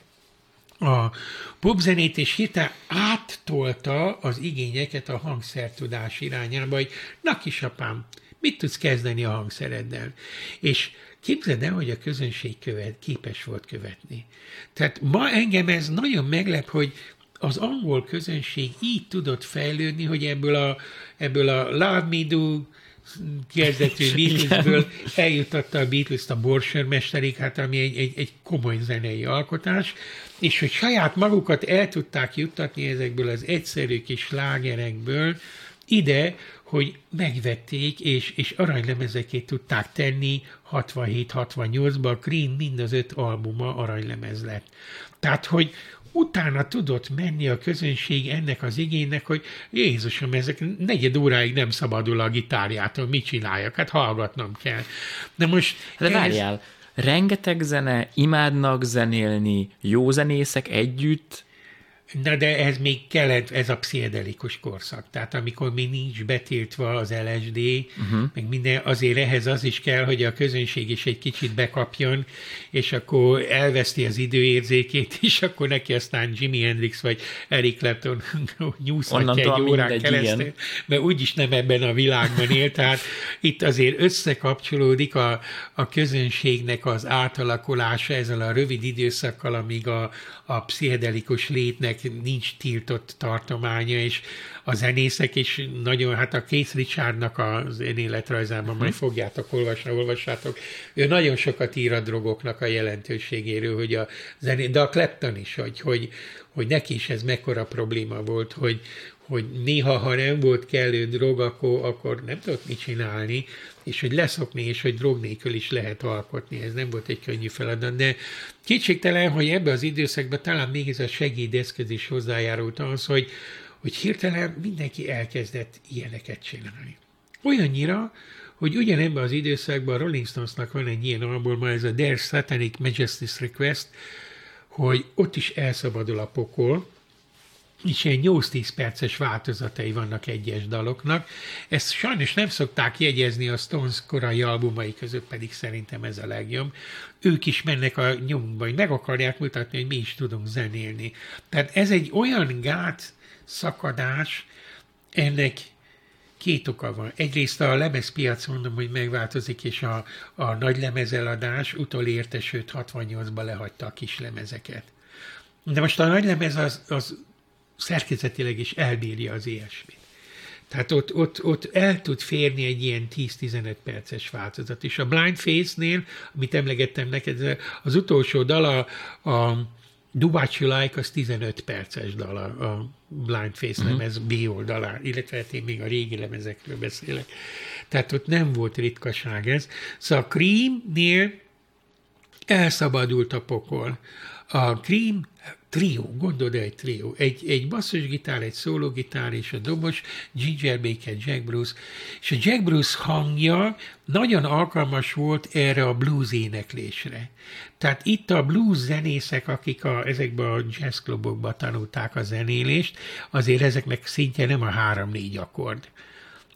Speaker 2: a popzenét, és hirtelen áttolta az igényeket a hangszertudás irányába, hogy na kisapám, mit tudsz kezdeni a hangszereddel? És képzeld el, hogy a közönség követ, képes volt követni. Tehát ma engem ez nagyon meglep, hogy az angol közönség így tudott fejlődni, hogy ebből a, ebből a Love Me Do kezdetű Beatlesből eljutatta a Beatles-t a borsörmesterig, hát ami egy, egy, egy komoly zenei alkotás, és hogy saját magukat el tudták juttatni ezekből az egyszerű kis slágerekből ide, hogy megvették, és, és aranylemezekét tudták tenni 67-68-ban, a Cream mind az öt albuma aranylemez lett. Tehát, hogy, utána tudott menni a közönség ennek az igénynek, hogy Jézusom, ezek negyed óráig nem szabadul a gitárjától, mit csináljak? Hát hallgatnom kell.
Speaker 1: De most... De várjál, rengeteg zene, imádnak zenélni, jó zenészek együtt,
Speaker 2: Na de ez még kellett, ez a pszichedelikus korszak. Tehát amikor még nincs betiltva az LSD, uh-huh. meg minden, azért ehhez az is kell, hogy a közönség is egy kicsit bekapjon, és akkor elveszti az időérzékét, [laughs] és akkor neki aztán Jimi Hendrix vagy Eric Clapton [laughs] nyúszhatja egy órán keresztül, igen. mert úgyis nem ebben a világban él, tehát itt azért összekapcsolódik a, a közönségnek az átalakulása ezzel a rövid időszakkal, amíg a, a pszichedelikus létnek nincs tiltott tartománya, és a zenészek is nagyon, hát a Keith Richardnak az életrajzában, majd fogjátok olvasni, olvassátok, ő nagyon sokat ír a drogoknak a jelentőségéről, hogy a zené, de a Clapton is, hogy, hogy, hogy neki is ez mekkora probléma volt, hogy, hogy néha, ha nem volt kellő drog, akkor, akkor nem tudott mit csinálni, és hogy leszokni, és hogy drog nélkül is lehet alkotni. Ez nem volt egy könnyű feladat, de kétségtelen, hogy ebbe az időszakban talán még ez a segédeszköz is hozzájárult az, hogy, hogy hirtelen mindenki elkezdett ilyeneket csinálni. Olyannyira, hogy ugyanebben az időszakban a Rolling Stonesnak van egy ilyen albuma, ez a Their Satanic Majesty's Request, hogy ott is elszabadul a pokol, és ilyen 8-10 perces változatai vannak egyes daloknak. Ezt sajnos nem szokták jegyezni a Stones korai albumai között, pedig szerintem ez a legjobb. Ők is mennek a nyomba, hogy meg akarják mutatni, hogy mi is tudunk zenélni. Tehát ez egy olyan gát szakadás, ennek két oka van. Egyrészt a lemezpiac mondom, hogy megváltozik, és a, a nagy lemezeladás utolérte, sőt 68-ba lehagyta a kis lemezeket. De most a nagy lemez az, az szerkezetileg is elbírja az ilyesmit. Tehát ott, ott, ott el tud férni egy ilyen 10-15 perces változat. És a Blind Face-nél, amit emlegettem neked, az utolsó dal a, a Do What You Like, az 15 perces dal a, a Blind Face uh-huh. lemez B oldalán, illetve hát én még a régi lemezekről beszélek. Tehát ott nem volt ritkaság ez. Szóval a Cream-nél elszabadult a pokol. A Cream trió, gondold egy trió, egy, egy basszusgitár, egy szólógitár és a dobos, Ginger Baker, Jack Bruce, és a Jack Bruce hangja nagyon alkalmas volt erre a blues éneklésre. Tehát itt a blues zenészek, akik a, ezekben a jazzklubokban tanulták a zenélést, azért ezeknek szintje nem a három-négy akkord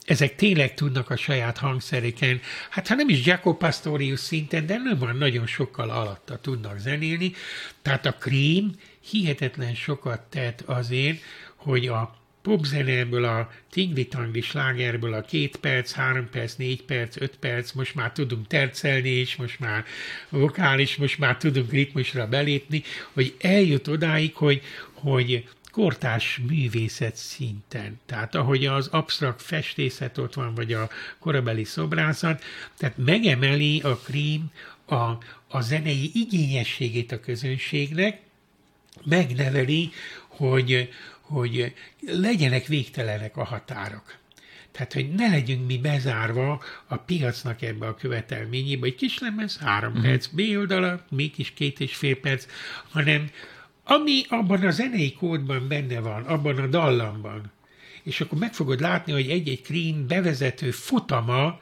Speaker 2: ezek tényleg tudnak a saját hangszereken, hát ha nem is Jaco Pastorius szinten, de nem van nagyon sokkal alatta tudnak zenélni. Tehát a Cream hihetetlen sokat tett azért, hogy a popzenéből, a tingli-tangli slágerből a két perc, három perc, négy perc, öt perc, most már tudunk tercelni, és most már vokális, most már tudunk ritmusra belépni, hogy eljut odáig, hogy, hogy kortás művészet szinten. Tehát ahogy az absztrakt festészet ott van, vagy a korabeli szobrászat, tehát megemeli a krím a, a zenei igényességét a közönségnek, megneveli, hogy, hogy legyenek végtelenek a határok. Tehát, hogy ne legyünk mi bezárva a piacnak ebbe a követelményébe, egy kis lemez, három uh-huh. perc, B oldala, mégis két és fél perc, hanem ami abban a zenei kódban benne van, abban a dallamban, és akkor meg fogod látni, hogy egy-egy Cream bevezető futama,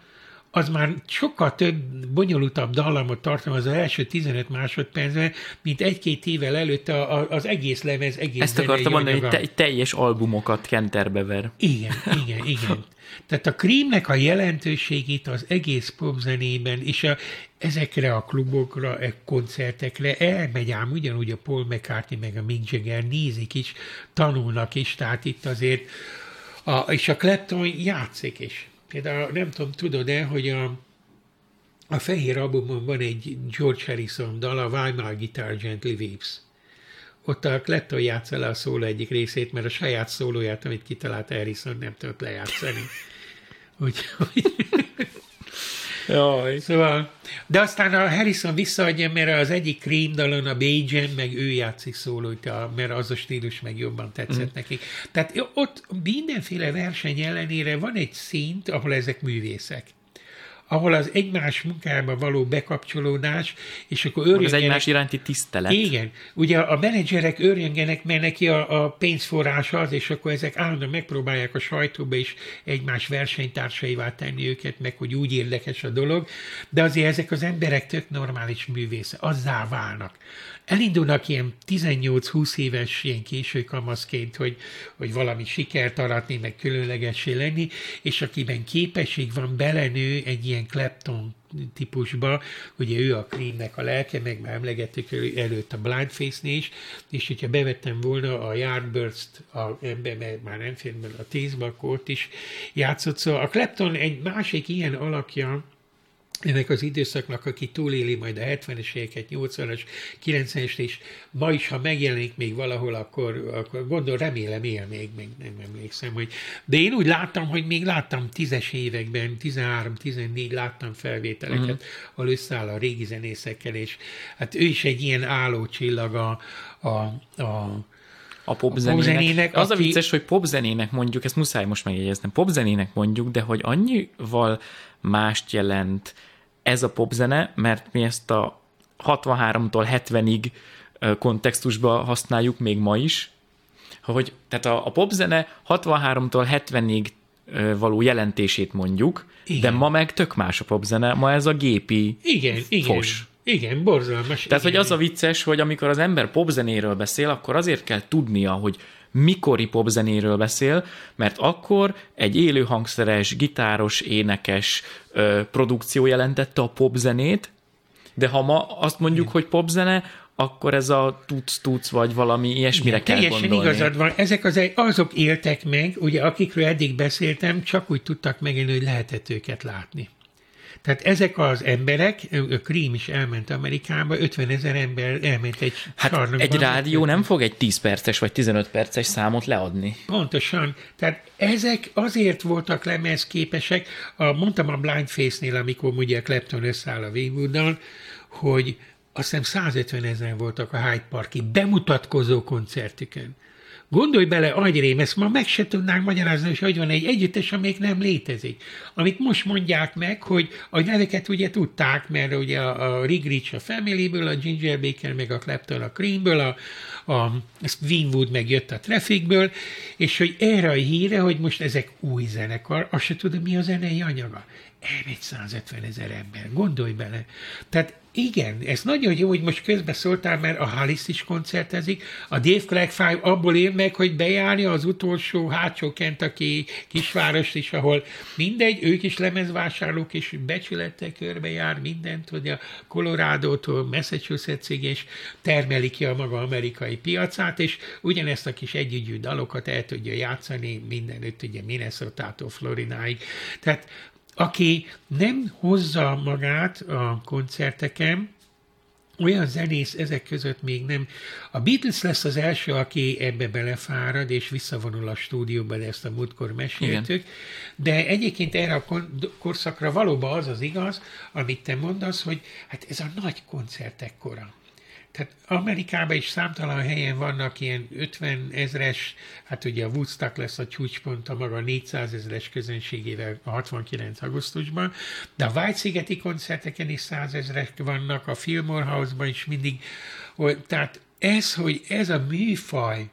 Speaker 2: az már sokkal több, bonyolultabb dallamot tartalmaz az első 15 másodpercben, mint egy-két évvel előtte az egész lemez, egész
Speaker 1: Ezt akartam mondani, hogy te, teljes albumokat kenterbe ver.
Speaker 2: Igen, igen, igen. [laughs] Tehát a Creamnek a jelentőségét az egész popzenében, és a, ezekre a klubokra, a koncertekre elmegy ám ugyanúgy a Paul McCartney meg a Mick Jagger nézik is, tanulnak is, tehát itt azért, a, és a Clapton játszik is. Például nem tudom, tudod-e, hogy a, a fehér albumon van egy George Harrison dal, a Why My Guitar Gently Weeps. Ott a Clapton játsza le a szóló egyik részét, mert a saját szólóját, amit kitalált Harrison, nem tudott lejátszani. Úgyhogy... Jaj. Szóval, de aztán a Harrison visszaadja, mert az egyik Cream dalon a Bajan, meg ő játszik szólót, mert az a stílus meg jobban tetszett mm. neki. Tehát ott mindenféle verseny ellenére van egy szint, ahol ezek művészek ahol az egymás munkába való bekapcsolódás, és akkor
Speaker 1: őrjöngenek... Az egymás iránti tisztelet.
Speaker 2: Igen. Ugye a menedzserek őrjöngenek, mert neki a, a pénzforrás az, és akkor ezek állandóan megpróbálják a sajtóba is egymás versenytársaivá tenni őket, meg hogy úgy érdekes a dolog, de azért ezek az emberek tök normális művésze, azzá válnak elindulnak ilyen 18-20 éves, ilyen késő kamaszként, hogy, hogy valami sikert aratni, meg különlegessé lenni, és akiben képesség van, belenő egy ilyen klepton típusba, ugye ő a Creamnek a lelke, meg már emlegettük előtt a Blindface-nél is, és hogyha bevettem volna a Yardbirds, a ember, már nem fér, a tízbe, akkor ott is játszott. Szóval a Clapton egy másik ilyen alakja, ennek az időszaknak, aki túléli majd a 70-es éveket, 80-as, 90-es, és ma is, ha megjelenik még valahol, akkor, akkor gondol, remélem él még, még nem emlékszem, hogy... De én úgy láttam, hogy még láttam tízes években, 13-14 láttam felvételeket, uh-huh. ahol összeáll a régi zenészekkel, és hát ő is egy ilyen álló csillag a, a, a
Speaker 1: a popzenének. A popzenének az aki... a vicces, hogy popzenének mondjuk, ezt muszáj most megjegyeznem, popzenének mondjuk, de hogy annyival mást jelent ez a popzene, mert mi ezt a 63-tól 70-ig kontextusba használjuk még ma is, hogy tehát a, a popzene 63-tól 70-ig való jelentését mondjuk, igen. de ma meg tök más a popzene, ma ez a gépi
Speaker 2: igen, fos. Igen, igen, borzalmas.
Speaker 1: Tehát,
Speaker 2: igen.
Speaker 1: hogy az a vicces, hogy amikor az ember popzenéről beszél, akkor azért kell tudnia, hogy mikori popzenéről beszél, mert akkor egy élő hangszeres, gitáros, énekes ö, produkció jelentette a popzenét, de ha ma azt mondjuk, hogy popzene, akkor ez a tuc-tuc vagy valami ilyesmire Igen, kell
Speaker 2: teljesen
Speaker 1: gondolni.
Speaker 2: igazad van. Ezek az, azok éltek meg, ugye akikről eddig beszéltem, csak úgy tudtak megélni, hogy lehetett őket látni. Tehát ezek az emberek, a Krím is elment Amerikába, 50 ezer ember elment egy
Speaker 1: Hát sarnokban. egy rádió nem fog egy 10 perces vagy 15 perces számot leadni.
Speaker 2: Pontosan. Tehát ezek azért voltak lemezképesek, a, mondtam a Blind Face-nél, amikor ugye Clapton összeáll a Wingwooddal, hogy azt hiszem 150 ezer voltak a Hyde Parki bemutatkozó koncertükön. Gondolj bele, agyrém, ezt ma meg se tudnánk magyarázni, hogy hogy van egy együttes, amelyik nem létezik. Amit most mondják meg, hogy a neveket ugye tudták, mert ugye a, a Rig a Family-ből, a Ginger Baker, meg a Clapton a Creamből, a, a Winwood meg jött a Trafficből, és hogy erre a híre, hogy most ezek új zenekar, azt se tudom, mi a zenei anyaga. Elmegy 150 ezer ember, gondolj bele. Tehát igen, ez nagyon jó, hogy most közbe szóltál, mert a Halis is koncertezik. A Dave Clark Five abból él meg, hogy bejárni az utolsó hátsó Kentucky kisváros is, ahol mindegy, ők is lemezvásárlók, és becsülettel körbejár mindent, hogy a Colorado-tól Massachusettsig, és termeli ki a maga amerikai piacát, és ugyanezt a kis együgyű dalokat el tudja játszani mindenütt, ugye Minnesota-tól Floridáig. Tehát aki nem hozza magát a koncerteken, olyan zenész ezek között még nem. A Beatles lesz az első, aki ebbe belefárad, és visszavonul a stúdióba, de ezt a múltkor meséltük. Igen. De egyébként erre a korszakra valóban az az igaz, amit te mondasz, hogy hát ez a nagy koncertek kora. Tehát Amerikában is számtalan helyen vannak ilyen 50 ezres, hát ugye a Woodstock lesz a csúcspont a maga 400 ezres közönségével a 69. augusztusban, de a White-szigeti koncerteken is 100 ezrek vannak, a Fillmore House-ban is mindig, hogy, tehát ez, hogy ez a műfaj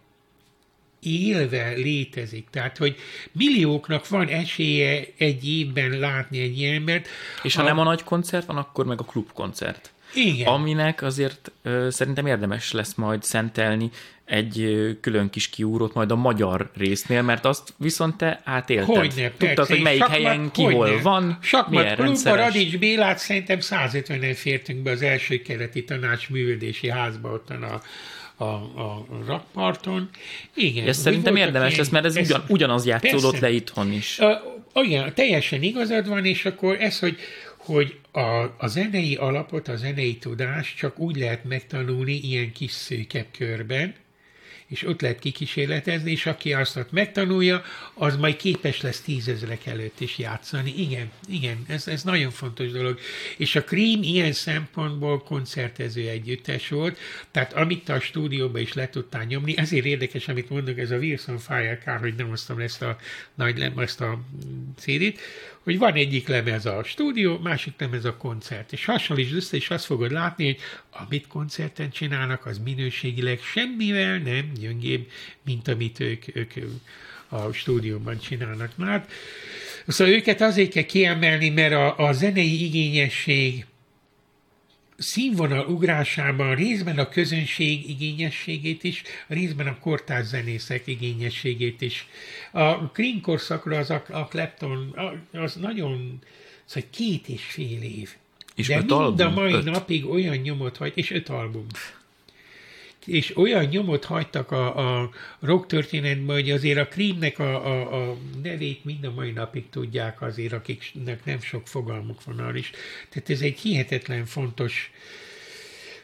Speaker 2: élve létezik. Tehát, hogy millióknak van esélye egy évben látni egy ilyen embert.
Speaker 1: És ha a... nem a nagy koncert van, akkor meg a klubkoncert.
Speaker 2: Igen.
Speaker 1: Aminek azért ö, szerintem érdemes lesz majd szentelni egy ö, külön kis kiúrót majd a magyar résznél, mert azt viszont te átélted.
Speaker 2: Hogyne,
Speaker 1: Tudtad,
Speaker 2: persze.
Speaker 1: hogy melyik
Speaker 2: Sakmat,
Speaker 1: helyen ki hol van,
Speaker 2: Sakmat
Speaker 1: milyen rendszeres.
Speaker 2: Radics Bélát szerintem 150-en fértünk be az első keleti tanács művődési házba ottan a, a, a rakparton. Igen.
Speaker 1: Ez szerintem érdemes lesz, mert ez
Speaker 2: ez-
Speaker 1: ugyan, ugyanaz játszódott
Speaker 2: persze.
Speaker 1: le itthon is.
Speaker 2: A, igen, teljesen igazad van, és akkor ez, hogy, hogy a, a zenei alapot, a zenei tudást csak úgy lehet megtanulni ilyen kis szűkebb körben, és ott lehet kikísérletezni, és aki azt megtanulja, az majd képes lesz tízezrek előtt is játszani. Igen, igen, ez, ez nagyon fontos dolog. És a Cream ilyen szempontból koncertező együttes volt, tehát amit a stúdióba is le tudtál nyomni, ezért érdekes, amit mondok, ez a Wilson Fire kár, hogy nem hoztam ezt a nagy ezt a CD-t, hogy van egyik lemez a stúdió, másik lemez a koncert. És hasonlítsd össze, és azt fogod látni, hogy amit koncerten csinálnak, az minőségileg semmivel nem gyöngébb, mint amit ők, ők a stúdióban csinálnak. Na hát, szóval őket azért kell kiemelni, mert a, a zenei igényesség színvonal ugrásában részben a közönség igényességét is, részben a kortárs zenészek igényességét is. A Green korszakra az a, a Clapton, a- az nagyon, szóval két és fél év.
Speaker 1: És
Speaker 2: De mind a
Speaker 1: album?
Speaker 2: mai
Speaker 1: Öt.
Speaker 2: napig olyan nyomot hagy, és öt album. És olyan nyomot hagytak a, a rock történetben, hogy azért a Creamnek a, a, a nevét mind a mai napig tudják azért, akiknek nem sok fogalmuk van arra is. Tehát ez egy hihetetlen fontos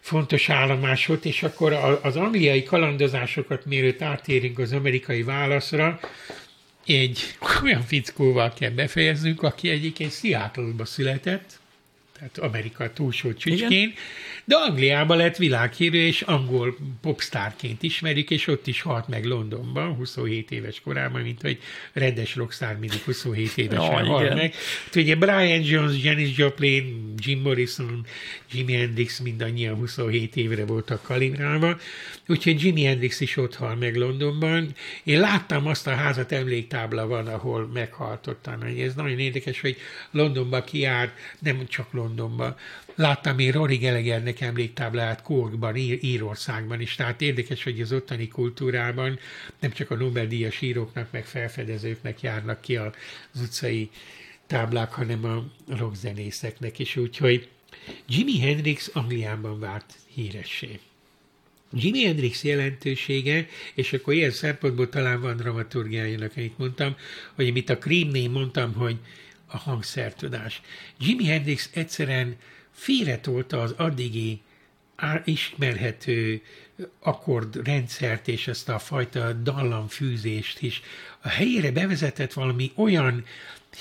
Speaker 2: fontos állomás volt, és akkor az angliai kalandozásokat mielőtt átérünk az amerikai válaszra, egy olyan fickóval kell befejeznünk, aki egyébként Seattle-ba született, tehát Amerika túlsó csücskén, Igen. de Angliában lett világhírű, és angol popstárként ismerik, és ott is halt meg Londonban, 27 éves korában, mint hogy rendes rockstar mindig 27 évesen oh, halt meg. Hát ugye Brian Jones, Janis Joplin, Jim Morrison, Jimi Hendrix mindannyian 27 évre voltak kalibrálva, úgyhogy Jimi Hendrix is ott hal meg Londonban. Én láttam azt a házat, emléktábla van, ahol meghalt ott. Ez nagyon érdekes, hogy Londonba kiárt, nem csak Londonban, Londonban. Láttam én Rory Gallaghernek emléktáblát Corkban, Ír- Írországban is, tehát érdekes, hogy az ottani kultúrában nem csak a Nobel-díjas íróknak, meg felfedezőknek járnak ki az utcai táblák, hanem a rockzenészeknek is, úgyhogy Jimi Hendrix Angliában vált híressé. Jimi Hendrix jelentősége, és akkor ilyen szempontból talán van dramaturgiájának, amit mondtam, hogy amit a Creamnél mondtam, hogy a hangszertudás. Jimi Hendrix egyszerűen félretolta az addigi ismerhető akkordrendszert és ezt a fajta dallamfűzést is. A helyére bevezetett valami olyan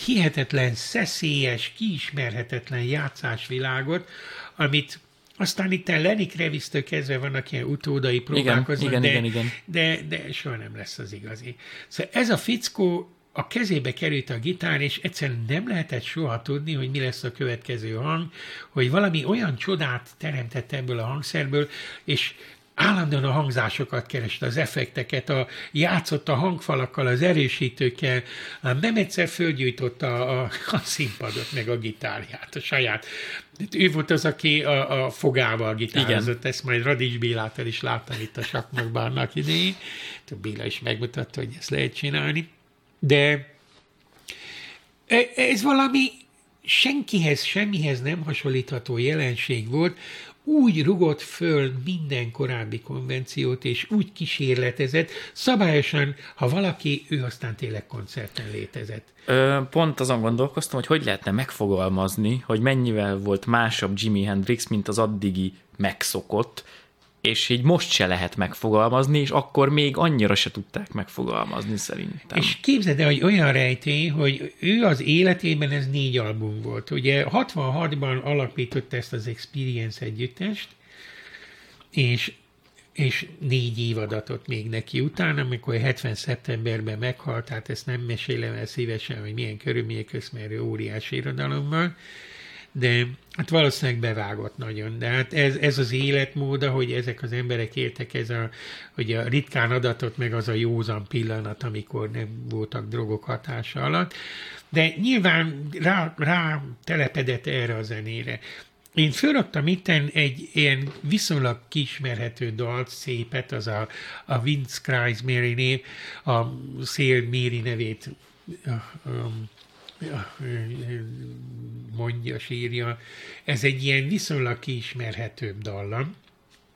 Speaker 2: hihetetlen, szeszélyes, kiismerhetetlen játszásvilágot, amit aztán itt Lenny Kravitz-től kezdve vannak ilyen utódai próbálkoznak,
Speaker 1: igen,
Speaker 2: de,
Speaker 1: igen, igen.
Speaker 2: De, de soha nem lesz az igazi. Szóval ez a fickó a kezébe került a gitár, és egyszerűen nem lehetett soha tudni, hogy mi lesz a következő hang, hogy valami olyan csodát teremtett ebből a hangszerből, és állandóan a hangzásokat kereste, az effekteket, a, játszott a hangfalakkal, az erősítőkkel, nem egyszer fölgyújtotta a, a színpadot, meg a gitárját, a saját. Ő volt az, aki a, a fogával gitározott, Igen. ezt majd Radics Bélától is láttam itt a sakmokban annak idején. Béla is megmutatta, hogy ezt lehet csinálni. De e, ez valami senkihez, semmihez nem hasonlítható jelenség volt, úgy rugott föl minden korábbi konvenciót, és úgy kísérletezett, szabályosan, ha valaki, ő aztán tényleg koncerten létezett.
Speaker 1: Ö, pont azon gondolkoztam, hogy hogy lehetne megfogalmazni, hogy mennyivel volt másabb Jimi Hendrix, mint az addigi megszokott, és így most se lehet megfogalmazni, és akkor még annyira se tudták megfogalmazni szerintem.
Speaker 2: És képzeld el, hogy olyan rejtély, hogy ő az életében ez négy album volt. Ugye 66-ban alapította ezt az Experience együttest, és és négy évadatot még neki utána, amikor 70 szeptemberben meghalt, tehát ezt nem mesélem el szívesen, hogy milyen körülmények közt, mert óriási irodalommal, de hát valószínűleg bevágott nagyon. De hát ez, ez az életmód, hogy ezek az emberek éltek, ez a, hogy a ritkán adatot, meg az a józan pillanat, amikor nem voltak drogok hatása alatt. De nyilván rá, rá telepedett erre a zenére. Én fölraktam itten egy ilyen viszonylag kismerhető dalt, szépet, az a, a Vince Mary név, a Szél Méri nevét a, mondja, sírja. Ez egy ilyen viszonylag kiismerhetőbb dallam,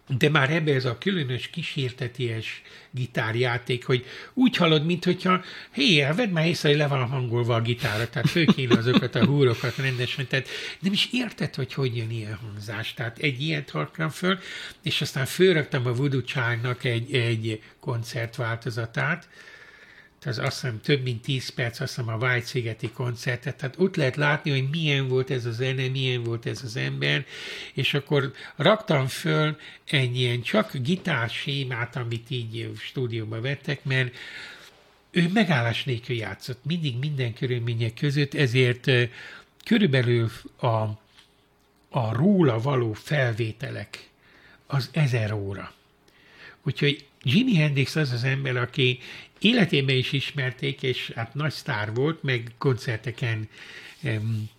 Speaker 2: de már ebbe ez a különös kísérteties gitárjáték, hogy úgy hallod, mint hogyha hé, vedd már észre, hogy le van hangolva a gitára, tehát föl kéne azokat a húrokat rendesen, tehát nem is érted, hogy hogy jön ilyen hangzás. Tehát egy ilyet harkram föl, és aztán fölraktam a Voodoo egy, egy koncertváltozatát, az azt hiszem több mint 10 perc, azt hiszem a White-szigeti koncertet, tehát ott lehet látni, hogy milyen volt ez a zene, milyen volt ez az ember, és akkor raktam föl egy ilyen csak gitársémát, amit így stúdióba vettek, mert ő megállás nélkül játszott, mindig minden körülmények között, ezért körülbelül a, a róla való felvételek az ezer óra. Úgyhogy Jimi Hendrix az az ember, aki életében is ismerték, és hát nagy sztár volt, meg koncerteken um,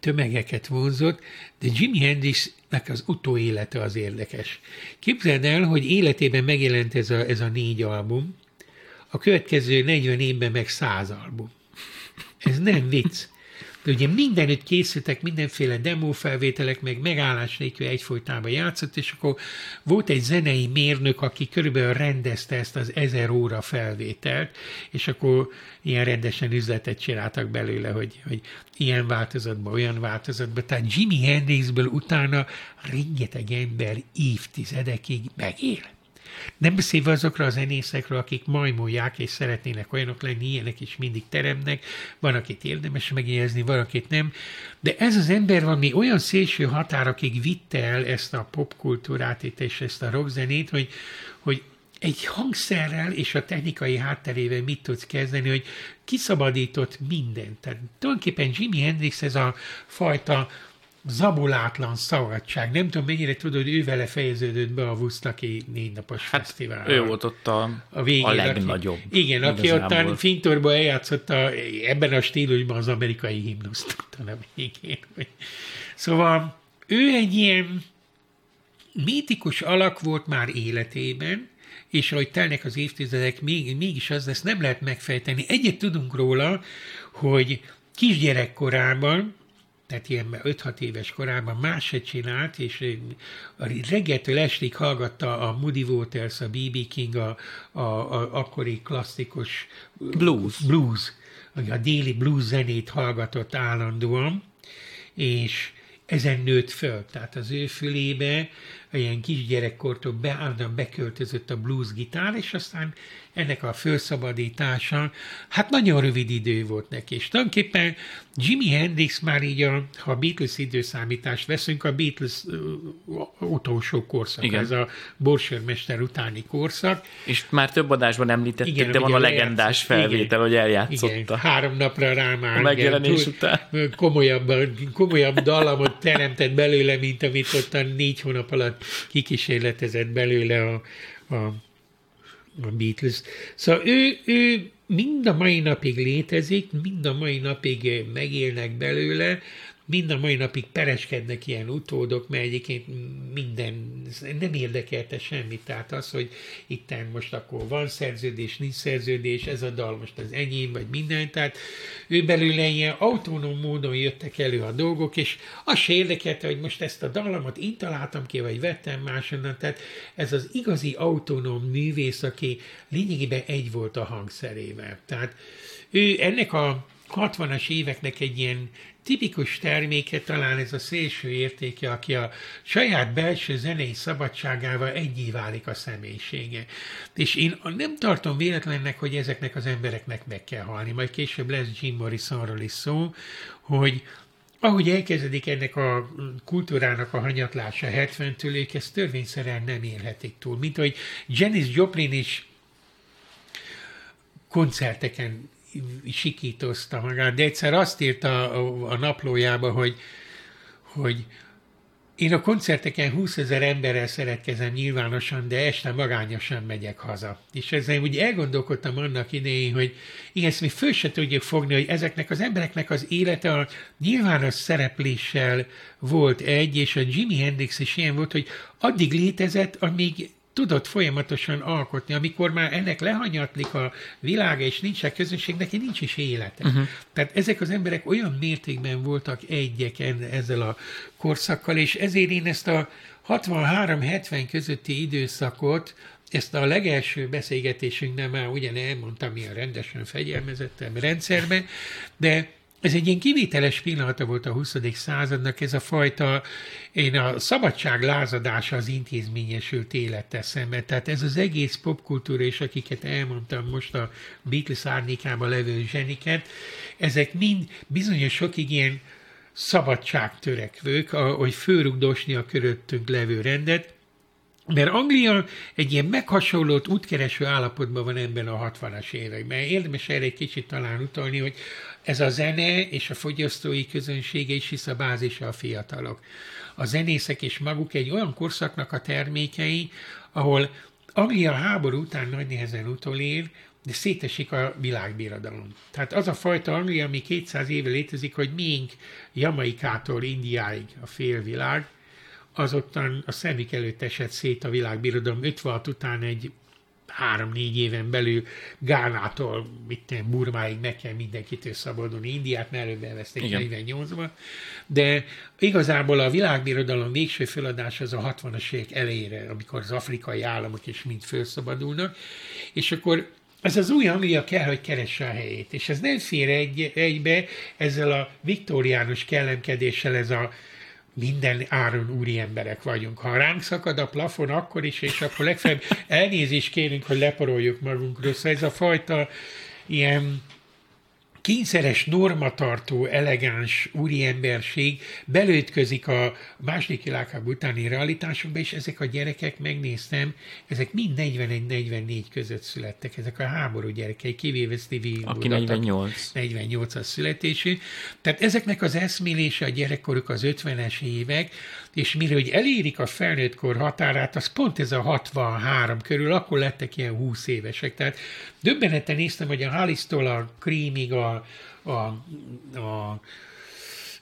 Speaker 2: tömegeket vonzott, de Jimi Hendrixnek az utóélete az érdekes. Képzeld el, hogy életében megjelent ez a, ez a négy album, a következő 40 évben meg 100 album. Ez nem vicc. De ugye mindenütt készültek mindenféle demófelvételek, meg megállás nélkül egyfolytában játszott, és akkor volt egy zenei mérnök, aki körülbelül rendezte ezt az ezer óra felvételt, és akkor ilyen rendesen üzletet csináltak belőle, hogy, hogy ilyen változatban, olyan változatban. Tehát Jimi Hendrixből utána rengeteg ember évtizedekig megél. Nem beszélve azokra a zenészekről, akik majmolják és szeretnének olyanok lenni, ilyenek is mindig teremnek, van, akit érdemes megjegyezni, van, akit nem. De ez az ember valami olyan szélső határokig vitte el ezt a popkultúrát és ezt a rockzenét, hogy, hogy egy hangszerrel és a technikai hátterével mit tudsz kezdeni, hogy kiszabadított mindent. Tehát tulajdonképpen Jimi Hendrix ez a fajta zabulátlan szabadság. Nem tudom, mennyire tudod, ő vele fejeződött be a Woodstocki négy napos hát fesztivál.
Speaker 1: Ő volt ott a, a, végén, a legnagyobb.
Speaker 2: Aki, igen, aki ottan Fintorban eljátszotta ebben a stílusban az amerikai himnuszt a végén. Szóval ő egy ilyen mítikus alak volt már életében, és ahogy telnek az évtizedek, még, mégis az ezt nem lehet megfejteni. Egyet tudunk róla, hogy kisgyerekkorában, tehát ilyen 5-6 éves korában más se csinált, és reggeltől estig hallgatta a Moody Waters, a B.B. King, a, a, a akkori klasszikus
Speaker 1: blues.
Speaker 2: blues, a déli blues zenét hallgatott állandóan, és ezen nőtt föl. Tehát az ő fülébe ilyen kisgyerekkortól beállna beköltözött a blues gitár, és aztán ennek a felszabadítása, hát nagyon rövid idő volt neki. És tulajdonképpen Jimi Hendrix már így, a, ha a Beatles időszámítást veszünk, a Beatles uh, utolsó korszak, Igen. ez a borsörmester utáni korszak.
Speaker 1: És már több adásban említették, Igen, de van a legendás felvétel, Igen. hogy eljátszotta. Igen,
Speaker 2: három napra rá már. A
Speaker 1: megjelenés igen, után.
Speaker 2: Komolyabb, komolyabb dallamot teremtett belőle, mint amit ott a négy hónap alatt kikísérletezett belőle a, a a Beatles. Szóval ő, ő mind a mai napig létezik, mind a mai napig megélnek belőle, mind a mai napig pereskednek ilyen utódok, mert egyébként minden, nem érdekelte semmit. Tehát az, hogy itt most akkor van szerződés, nincs szerződés, ez a dal most az enyém, vagy minden. Tehát ő belőle ilyen autonóm módon jöttek elő a dolgok, és az se érdekelte, hogy most ezt a dallamot én találtam ki, vagy vettem másonnan. Tehát ez az igazi autonóm művész, aki lényegében egy volt a hangszerével. Tehát ő ennek a 60-as éveknek egy ilyen tipikus terméke talán ez a szélső értéke, aki a saját belső zenei szabadságával egyé válik a személyisége. És én nem tartom véletlennek, hogy ezeknek az embereknek meg kell halni. Majd később lesz Jim Morrisonról is szó, hogy ahogy elkezdik ennek a kultúrának a hanyatlása 70-től, ők ezt törvényszerűen nem élhetik túl. Mint hogy Janis Joplin is koncerteken sikítozta magát, de egyszer azt írta a, a naplójába, hogy, hogy én a koncerteken 20 ezer emberrel szeretkezem nyilvánosan, de este magányosan megyek haza. És ezzel úgy elgondolkodtam annak idején, hogy igen, ezt mi föl se tudjuk fogni, hogy ezeknek az embereknek az élete a nyilvános szerepléssel volt egy, és a Jimi Hendrix is ilyen volt, hogy addig létezett, amíg tudott folyamatosan alkotni, amikor már ennek lehanyatlik a világa, és nincs a közönség, neki nincs is élete. Uh-huh. Tehát ezek az emberek olyan mértékben voltak egyek ezzel a korszakkal, és ezért én ezt a 63-70 közötti időszakot, ezt a legelső beszélgetésünkben már ugyan elmondtam, milyen rendesen fegyelmezettem rendszerben, de ez egy ilyen kivételes pillanata volt a 20. századnak, ez a fajta, én a szabadság lázadása az intézményesült élettel szemben. Tehát ez az egész popkultúra, és akiket elmondtam most a Beatles árnyékában levő zseniket, ezek mind bizonyos sokig ilyen szabadságtörekvők, hogy fölrugdosni a köröttünk levő rendet, mert Anglia egy ilyen meghasonlott, útkereső állapotban van ebben a 60-as években. Érdemes erre egy kicsit talán utalni, hogy ez a zene és a fogyasztói közönsége is, hisz a bázisa a fiatalok. A zenészek és maguk egy olyan korszaknak a termékei, ahol Anglia háború után nagy nehezen utolér, de szétesik a világbirodalom. Tehát az a fajta Anglia, ami 200 éve létezik, hogy még Jamaikától Indiáig a félvilág, az ottan a szemük előtt esett szét a világbirodalom 56 után egy három-négy éven belül Gánától, mit tudom, Burmáig meg kell mindenkitől szabadulni, Indiát mert előbb elveszték 48-ban, de igazából a világbirodalom végső feladás az a 60-as évek elejére, amikor az afrikai államok is mind felszabadulnak, és akkor ez az új Anglia kell, hogy keresse a helyét, és ez nem fér egy, egybe ezzel a viktoriánus kellemkedéssel, ez a minden áron úri emberek vagyunk. Ha ránk szakad a plafon, akkor is, és akkor legfeljebb elnézést kérünk, hogy leporoljuk magunkról. Szóval ez a fajta ilyen kényszeres normatartó, elegáns úriemberség belőtközik a második világháború utáni realitásokba, és ezek a gyerekek, megnéztem, ezek mind 41-44 között születtek, ezek a háború gyerekei, kivéve Stevie
Speaker 1: Aki 48.
Speaker 2: 48-as születésű. Tehát ezeknek az eszmélése a gyerekkoruk az 50-es évek, és mire hogy elérik a felnőttkor határát, az pont ez a 63 körül, akkor lettek ilyen 20 évesek. Tehát döbbeneten néztem, hogy a Halisztól a Creamig, a, a, a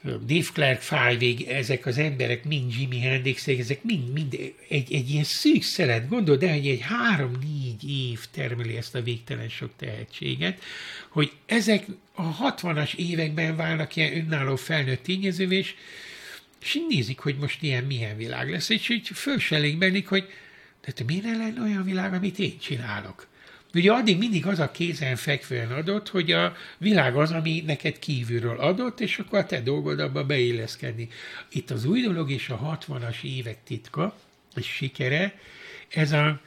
Speaker 2: Dave Clark five ezek az emberek, mind Jimi hendrix ezek mind, mind egy, egy ilyen szűk szelet, gondold el, hogy egy három-négy év termeli ezt a végtelen sok tehetséget, hogy ezek a 60-as években válnak ilyen önálló felnőtt tényezővé, és és így nézik, hogy most ilyen milyen világ lesz, és így föl hogy de te miért lenne olyan világ, amit én csinálok? Ugye addig mindig az a kézen fekvően adott, hogy a világ az, ami neked kívülről adott, és akkor a te dolgod abba beilleszkedni. Itt az új dolog és a 60-as évek titka, és sikere, ez a,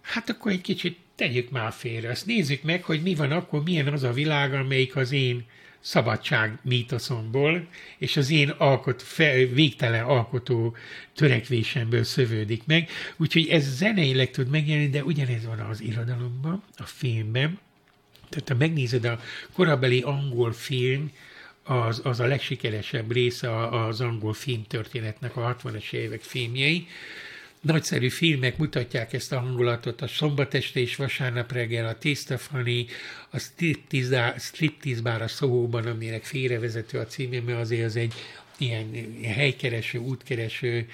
Speaker 2: hát akkor egy kicsit tegyük már félre, azt nézzük meg, hogy mi van akkor, milyen az a világ, amelyik az én szabadság mítoszomból, és az én alkot, végtelen alkotó törekvésemből szövődik meg. Úgyhogy ez zeneileg tud megjelenni, de ugyanez van az irodalomban, a filmben. Tehát ha megnézed a korabeli angol film, az, az a legsikeresebb része az angol filmtörténetnek, a 60-as évek filmjei, nagyszerű filmek mutatják ezt a hangulatot, a Szombat este és vasárnap reggel, a Tészta a Striptease bár a Szóhóban, aminek félrevezető a címe, mert azért az egy ilyen helykereső, útkereső,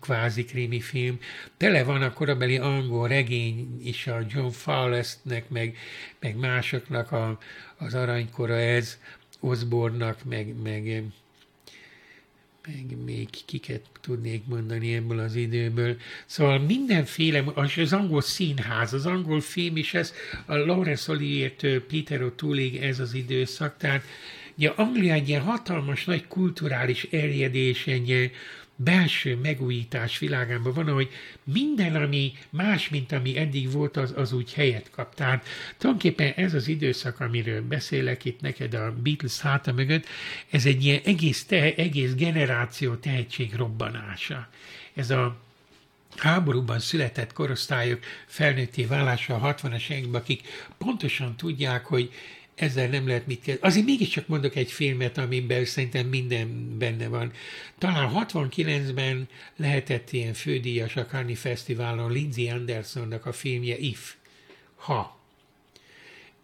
Speaker 2: kvázi krími film. Tele van a korabeli angol regény is a John Fowlestnek, meg, meg másoknak a, az aranykora ez, Osborne-nak, meg, meg meg még kiket tudnék mondani ebből az időből. Szóval mindenféle, az angol színház, az angol film is ez, a Laurence Olivier-től Peter O'Tooleig ez az időszak, tehát ugye Anglia egy ilyen hatalmas, nagy kulturális erjedés, egy belső megújítás világában van, hogy minden, ami más, mint ami eddig volt, az, az úgy helyet kap. Tehát tulajdonképpen ez az időszak, amiről beszélek itt neked a Beatles háta mögött, ez egy ilyen egész, te, egész generáció tehetség robbanása. Ez a háborúban született korosztályok felnőtté válása a 60-as években, akik pontosan tudják, hogy ezzel nem lehet mit kezdeni. Azért mégiscsak mondok egy filmet, amiben szerintem minden benne van. Talán 69-ben lehetett ilyen fődíjas a Cannes Fesztiválon Lindsay Andersonnak a filmje If. Ha.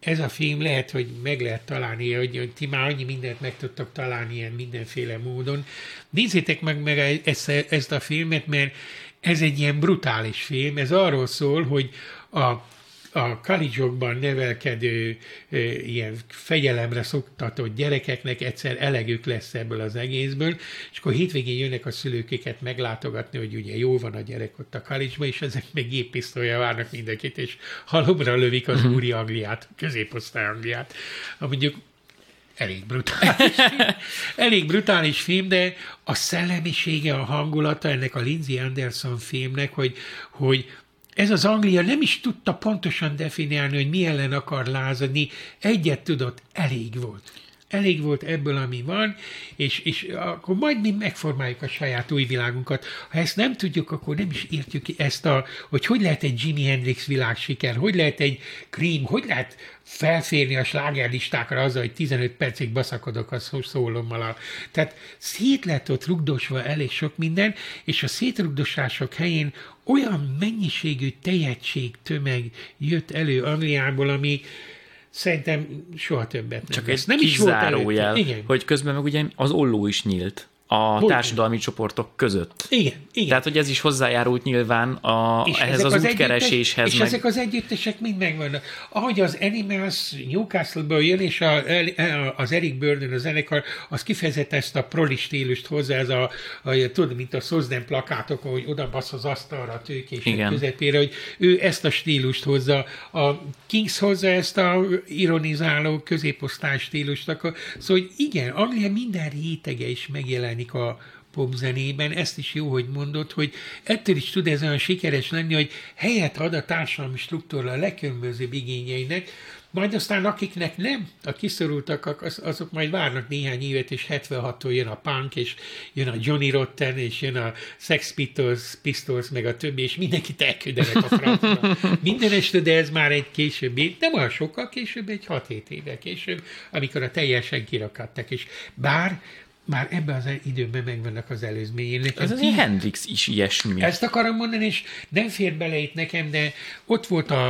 Speaker 2: Ez a film lehet, hogy meg lehet találni, hogy, hogy ti már annyi mindent meg tudtok találni ilyen mindenféle módon. Nézzétek meg, meg ezt, ezt a filmet, mert ez egy ilyen brutális film. Ez arról szól, hogy a a kalicsokban nevelkedő ilyen fegyelemre szoktatott gyerekeknek egyszer elegük lesz ebből az egészből, és akkor hétvégén jönnek a szülőkéket meglátogatni, hogy ugye jó van a gyerek ott a kalicsban, és ezek meg géppisztolya várnak mindenkit, és halomra lövik az mhm. úri Angliát, középosztály Angliát. Mondjuk elég brutális [laughs] film. Elég brutális film, de a szellemisége, a hangulata ennek a Lindsay Anderson filmnek, hogy, hogy ez az Anglia nem is tudta pontosan definiálni, hogy mi ellen akar lázadni, egyet tudott, elég volt. Elég volt ebből, ami van, és, és akkor majd mi megformáljuk a saját új világunkat. Ha ezt nem tudjuk, akkor nem is értjük ezt a, hogy hogy lehet egy Jimi Hendrix világsiker, hogy lehet egy Cream, hogy lehet felférni a slágerlistákra azzal, hogy 15 percig baszakodok a szólommal. Tehát szét lett ott rugdosva elég sok minden, és a szétrugdosások helyén olyan mennyiségű tehetség tömeg jött elő Angliából, ami szerintem soha többet nem
Speaker 1: Csak ez nem is volt előtte. hogy közben meg ugye az olló is nyílt. A
Speaker 2: Hogy
Speaker 1: társadalmi csoportok között.
Speaker 2: Igen, igen.
Speaker 1: Tehát, hogy ez is hozzájárult nyilván a,
Speaker 2: És
Speaker 1: ehhez az,
Speaker 2: az
Speaker 1: útkereséshez.
Speaker 2: És
Speaker 1: meg...
Speaker 2: ezek az együttesek mind megvannak. Ahogy az Animals Newcastle-ből jön, és a, az Eric Burden, a zenekar, az kifejezetten ezt a proli stílust hozzá, ez a, a, tudod, mint a Szozden plakátok, hogy oda basz az asztalra a tőkés
Speaker 1: Igen.
Speaker 2: közepére, hogy ő ezt a stílust hozza. A Kings hozza ezt a ironizáló középosztály stílust. Akkor, szóval hogy igen, Anglia minden rétege is megjelenik a, popzenében, ezt is jó, hogy mondod, hogy ettől is tud ez olyan sikeres lenni, hogy helyet ad a társadalmi struktúra a legkülönbözőbb igényeinek, majd aztán akiknek nem, a kiszorultak, az, azok majd várnak néhány évet, és 76-tól jön a punk, és jön a Johnny Rotten, és jön a Sex Pistols, Pistols, meg a többi, és mindenkit elküldenek a francba. [laughs] Minden este, de ez már egy későbbi, nem olyan sokkal később, egy 6-7 éve később, amikor a teljesen kirakadtak, és bár már ebben az időben megvannak az előzményének.
Speaker 1: Ez azért Hendrix is ilyesmi.
Speaker 2: Ezt akarom mondani, és nem fér bele itt nekem, de ott volt a,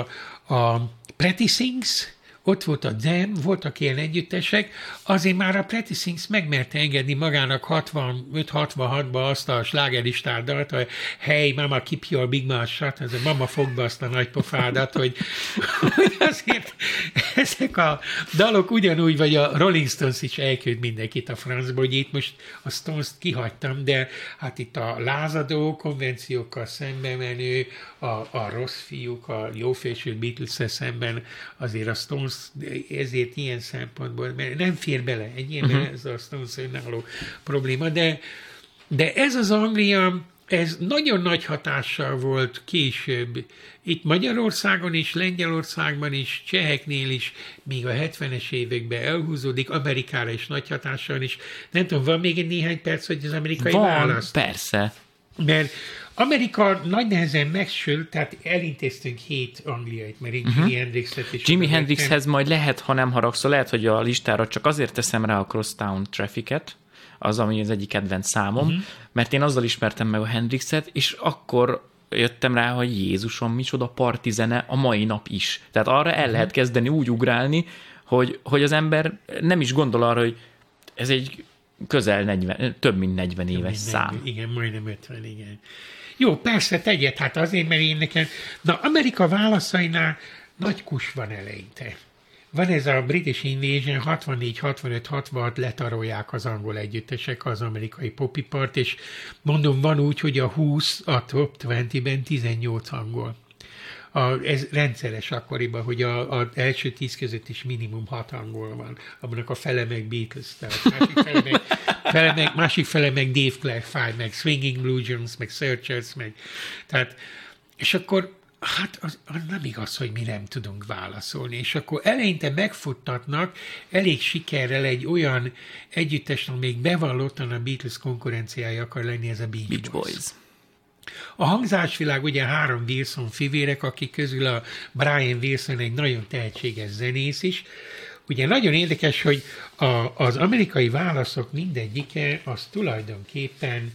Speaker 2: a Pretty Things, ott volt a Dem, voltak ilyen együttesek, azért már a Pretty Things megmerte engedni magának 65-66-ba azt a slágeristárdalt, hogy hey, mama, keep your big mouth shut, ez a mama fog be azt a nagy pofádat, hogy, [laughs] hogy azért ezek a dalok ugyanúgy, vagy a Rolling Stones is elküld mindenkit a francba, hogy itt most a Stones-t kihagytam, de hát itt a lázadó konvenciókkal szembe menő, a, a rossz fiúk, a jófésült beatles szemben azért a Stones ezért ilyen szempontból, mert nem fér bele egy ilyen, uh-huh. ez a Stones önálló probléma, de, de ez az Anglia, ez nagyon nagy hatással volt később, itt Magyarországon is, Lengyelországban is, Cseheknél is, míg a 70-es években elhúzódik, Amerikára is nagy hatással is. Nem tudom, van még egy néhány perc, hogy az amerikai
Speaker 1: Van,
Speaker 2: választ?
Speaker 1: persze.
Speaker 2: Mert Amerika nagy nehezen megsült, tehát elintéztünk hét angliait, mert én uh-huh. Hendrixet is...
Speaker 1: Jimi Hendrixhez majd lehet, ha nem haragszol, lehet, hogy a listára csak azért teszem rá a Crosstown Traffic-et, az, ami az egyik kedvenc számom, uh-huh. mert én azzal ismertem meg a Hendrixet, és akkor jöttem rá, hogy Jézusom, micsoda partizene a mai nap is. Tehát arra el uh-huh. lehet kezdeni úgy ugrálni, hogy, hogy az ember nem is gondol arra, hogy ez egy közel 40, több mint 40 több éves mint 40, szám.
Speaker 2: Igen, majdnem 50, igen. Jó, persze, tegyed, hát azért, mert én nekem... Na, Amerika válaszainál nagy kus van eleinte. Van ez a British Invasion, 64, 65, 66 letarolják az angol együttesek az amerikai popipart, és mondom, van úgy, hogy a 20, a top 20-ben 18 angol. A, ez rendszeres akkoriban, hogy a, első tíz között is minimum hat angol van, abban a fele meg Beatles, tehát másik fele meg, fele meg, másik fele meg Dave Clark meg Swinging Blue Jones, meg Searchers, meg tehát, és akkor Hát az, az nem igaz, hogy mi nem tudunk válaszolni. És akkor eleinte megfuttatnak elég sikerrel egy olyan együttes, még bevallottan a Beatles konkurenciája akar lenni, ez a Beach, Beach Boys. Boys. A hangzásvilág ugye három Wilson fivérek, akik közül a Brian Wilson egy nagyon tehetséges zenész is. Ugye nagyon érdekes, hogy a, az amerikai válaszok mindegyike az tulajdonképpen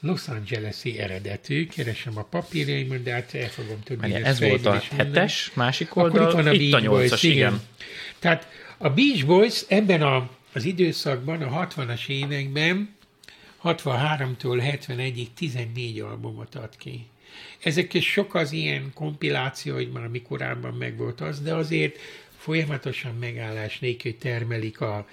Speaker 2: Los Angeles-i eredetű, keresem a papírjaimat, de hát el fogom tudni.
Speaker 1: Ez volt a hetes, másik oldal, itt, van a, itt a nyolcas, igen. igen.
Speaker 2: Tehát a Beach Boys ebben a, az időszakban, a 60-as években 63-tól 71-ig 14 albumot ad ki. Ezek is sok az ilyen kompiláció, hogy már korábban megvolt az, de azért folyamatosan megállás nélkül termelik a,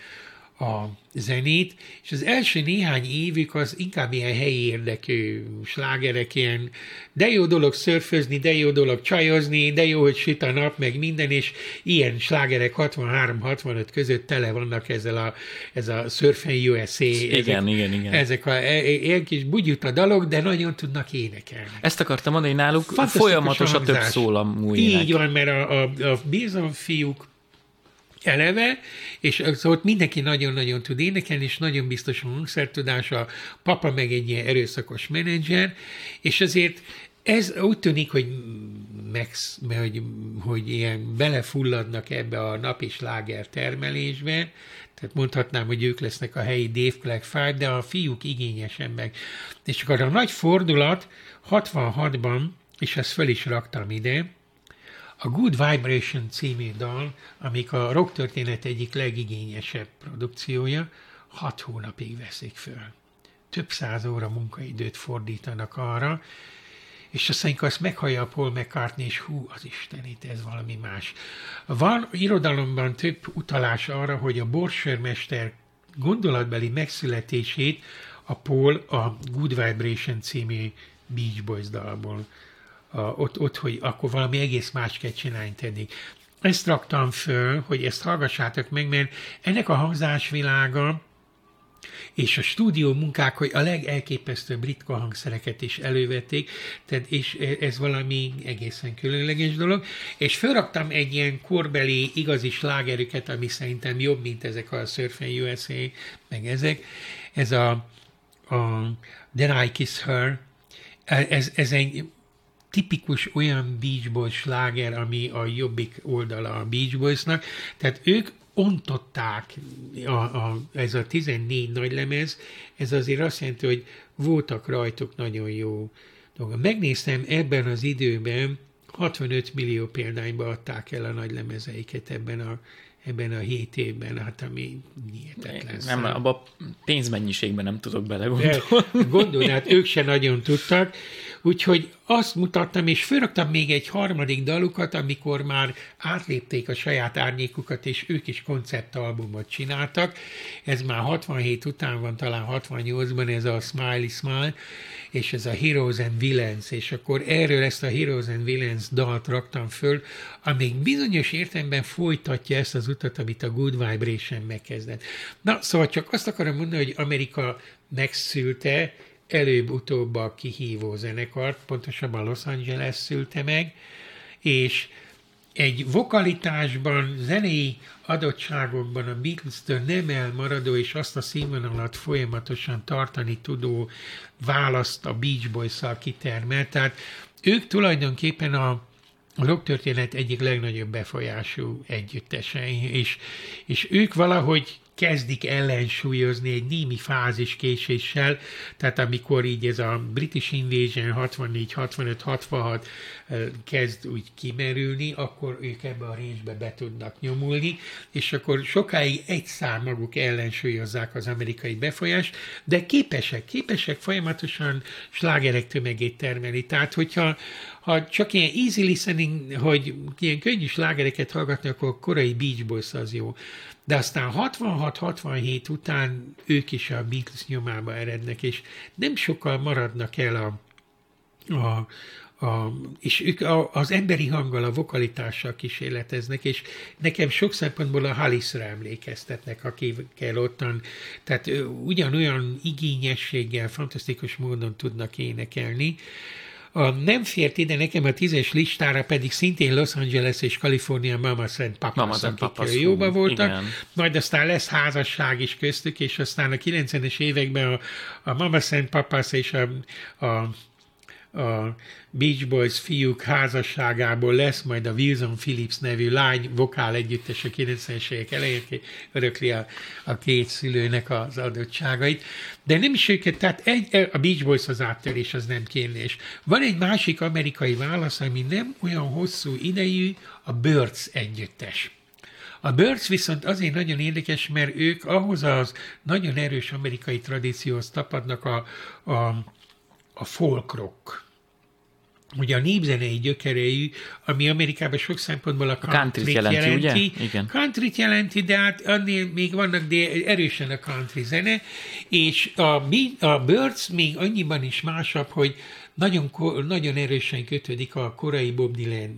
Speaker 2: a zenét, és az első néhány évük az inkább ilyen helyi érdekű slágerek, ilyen de jó dolog szörfözni, de jó dolog csajozni, de jó, hogy süt a nap, meg minden, és ilyen slágerek 63-65 között tele vannak ezzel a, ez a Surfen USA.
Speaker 1: Igen, ezek, igen, igen.
Speaker 2: Ezek a e, e, ilyen kis bugyuta dalok, de nagyon tudnak énekelni.
Speaker 1: Ezt akartam mondani, náluk folyamatos a több szól a
Speaker 2: Így van, mert a, a, a Bison fiúk eleve, és szóval mindenki nagyon-nagyon tud énekelni, és nagyon biztos a hangszertudása, papa meg egy ilyen erőszakos menedzser, és azért ez úgy tűnik, hogy, meg, hogy, hogy ilyen belefulladnak ebbe a napi sláger termelésbe, tehát mondhatnám, hogy ők lesznek a helyi Dave Black de a fiúk igényesen meg. És akkor a nagy fordulat 66-ban, és ezt föl is raktam ide, a Good Vibration című dal, amik a rock történet egyik legigényesebb produkciója, hat hónapig veszik föl. több száz óra munkaidőt fordítanak arra, és aztán azt meghallja a Paul McCartney, és hú, az Istenit, ez valami más. Van irodalomban több utalás arra, hogy a borsörmester gondolatbeli megszületését a Paul a Good Vibration című Beach Boys dalból. A, ott, ott, hogy akkor valami egész más kell csinálni tenni. Ezt raktam föl, hogy ezt hallgassátok meg, mert ennek a hangzásvilága, és a stúdió munkák, hogy a legelképesztőbb ritka hangszereket is elővették, tehát, és ez valami egészen különleges dolog, és felraktam egy ilyen korbeli igazi slágerüket, ami szerintem jobb, mint ezek a Surfen USA, meg ezek, ez a, a Then I Kiss Her, ez, ez egy tipikus olyan Beach Boys sláger, ami a jobbik oldala a Beach Boysnak, tehát ők ontották a, a, ez a 14 nagy lemez, ez azért azt jelenti, hogy voltak rajtuk nagyon jó dolgok. Megnéztem ebben az időben, 65 millió példányba adták el a nagy lemezeiket ebben a, ebben a hét évben, hát ami hihetetlen.
Speaker 1: Nem, abban pénzmennyiségben nem tudok belegondolni.
Speaker 2: Gondolni, hát ők se nagyon tudtak. Úgyhogy azt mutattam, és fölraktam még egy harmadik dalukat, amikor már átlépték a saját árnyékukat, és ők is konceptalbumot csináltak. Ez már 67 után van, talán 68-ban ez a Smiley Smile, és ez a Heroes and Villains, és akkor erről ezt a Heroes and Villains dalt raktam föl, amíg bizonyos értelemben folytatja ezt az utat, amit a Good Vibration megkezdett. Na, szóval csak azt akarom mondani, hogy Amerika megszülte, előbb-utóbb a kihívó zenekart, pontosabban Los Angeles szülte meg, és egy vokalitásban, zenei adottságokban a Beatles-től nem elmaradó és azt a színvonalat folyamatosan tartani tudó választ a Beach Boys-szal kitermelt. Tehát ők tulajdonképpen a, a rocktörténet egyik legnagyobb befolyású együttesei, és, és ők valahogy kezdik ellensúlyozni egy némi fázis késéssel, tehát amikor így ez a British Invasion 64, 65, 66 kezd úgy kimerülni, akkor ők ebbe a részbe be tudnak nyomulni, és akkor sokáig egy szám maguk ellensúlyozzák az amerikai befolyást, de képesek, képesek folyamatosan slágerek tömegét termelni. Tehát, hogyha ha csak ilyen easy listening, hogy ilyen könnyű slágereket hallgatni, akkor a korai Beach Boys az jó. De aztán 66-67 után ők is a Beatles nyomába erednek, és nem sokkal maradnak el a, a, a, és ők a, az emberi hanggal, a vokalitással kísérleteznek, és nekem sok szempontból a Halisra emlékeztetnek, akikkel ottan, tehát ugyanolyan igényességgel, fantasztikus módon tudnak énekelni, a nem fért ide nekem a tízes listára, pedig szintén Los Angeles és Kalifornia Mama Szent Papas, akik jóba voltak. Igen. Majd aztán lesz házasság is köztük, és aztán a 90-es években a, a Mama Szent Papas és a, a a Beach Boys fiúk házasságából lesz majd a Wilson Phillips nevű lány vokál együttes a 90-es évek elején, aki örökli a, a két szülőnek az adottságait. De nem is őket, tehát egy, a Beach Boys az áttörés, az nem kérdés. Van egy másik amerikai válasz, ami nem olyan hosszú idejű, a Birds együttes. A Birds viszont azért nagyon érdekes, mert ők ahhoz az nagyon erős amerikai tradícióhoz tapadnak a, a a folk rock. Ugye a népzenei gyökerei, ami Amerikában sok szempontból a country jelenti, jelenti. Ugye? Igen. country jelenti, de hát annél még vannak de erősen a country zene, és a, a Birds még annyiban is másabb, hogy nagyon, nagyon erősen kötődik a korai Bob Dylan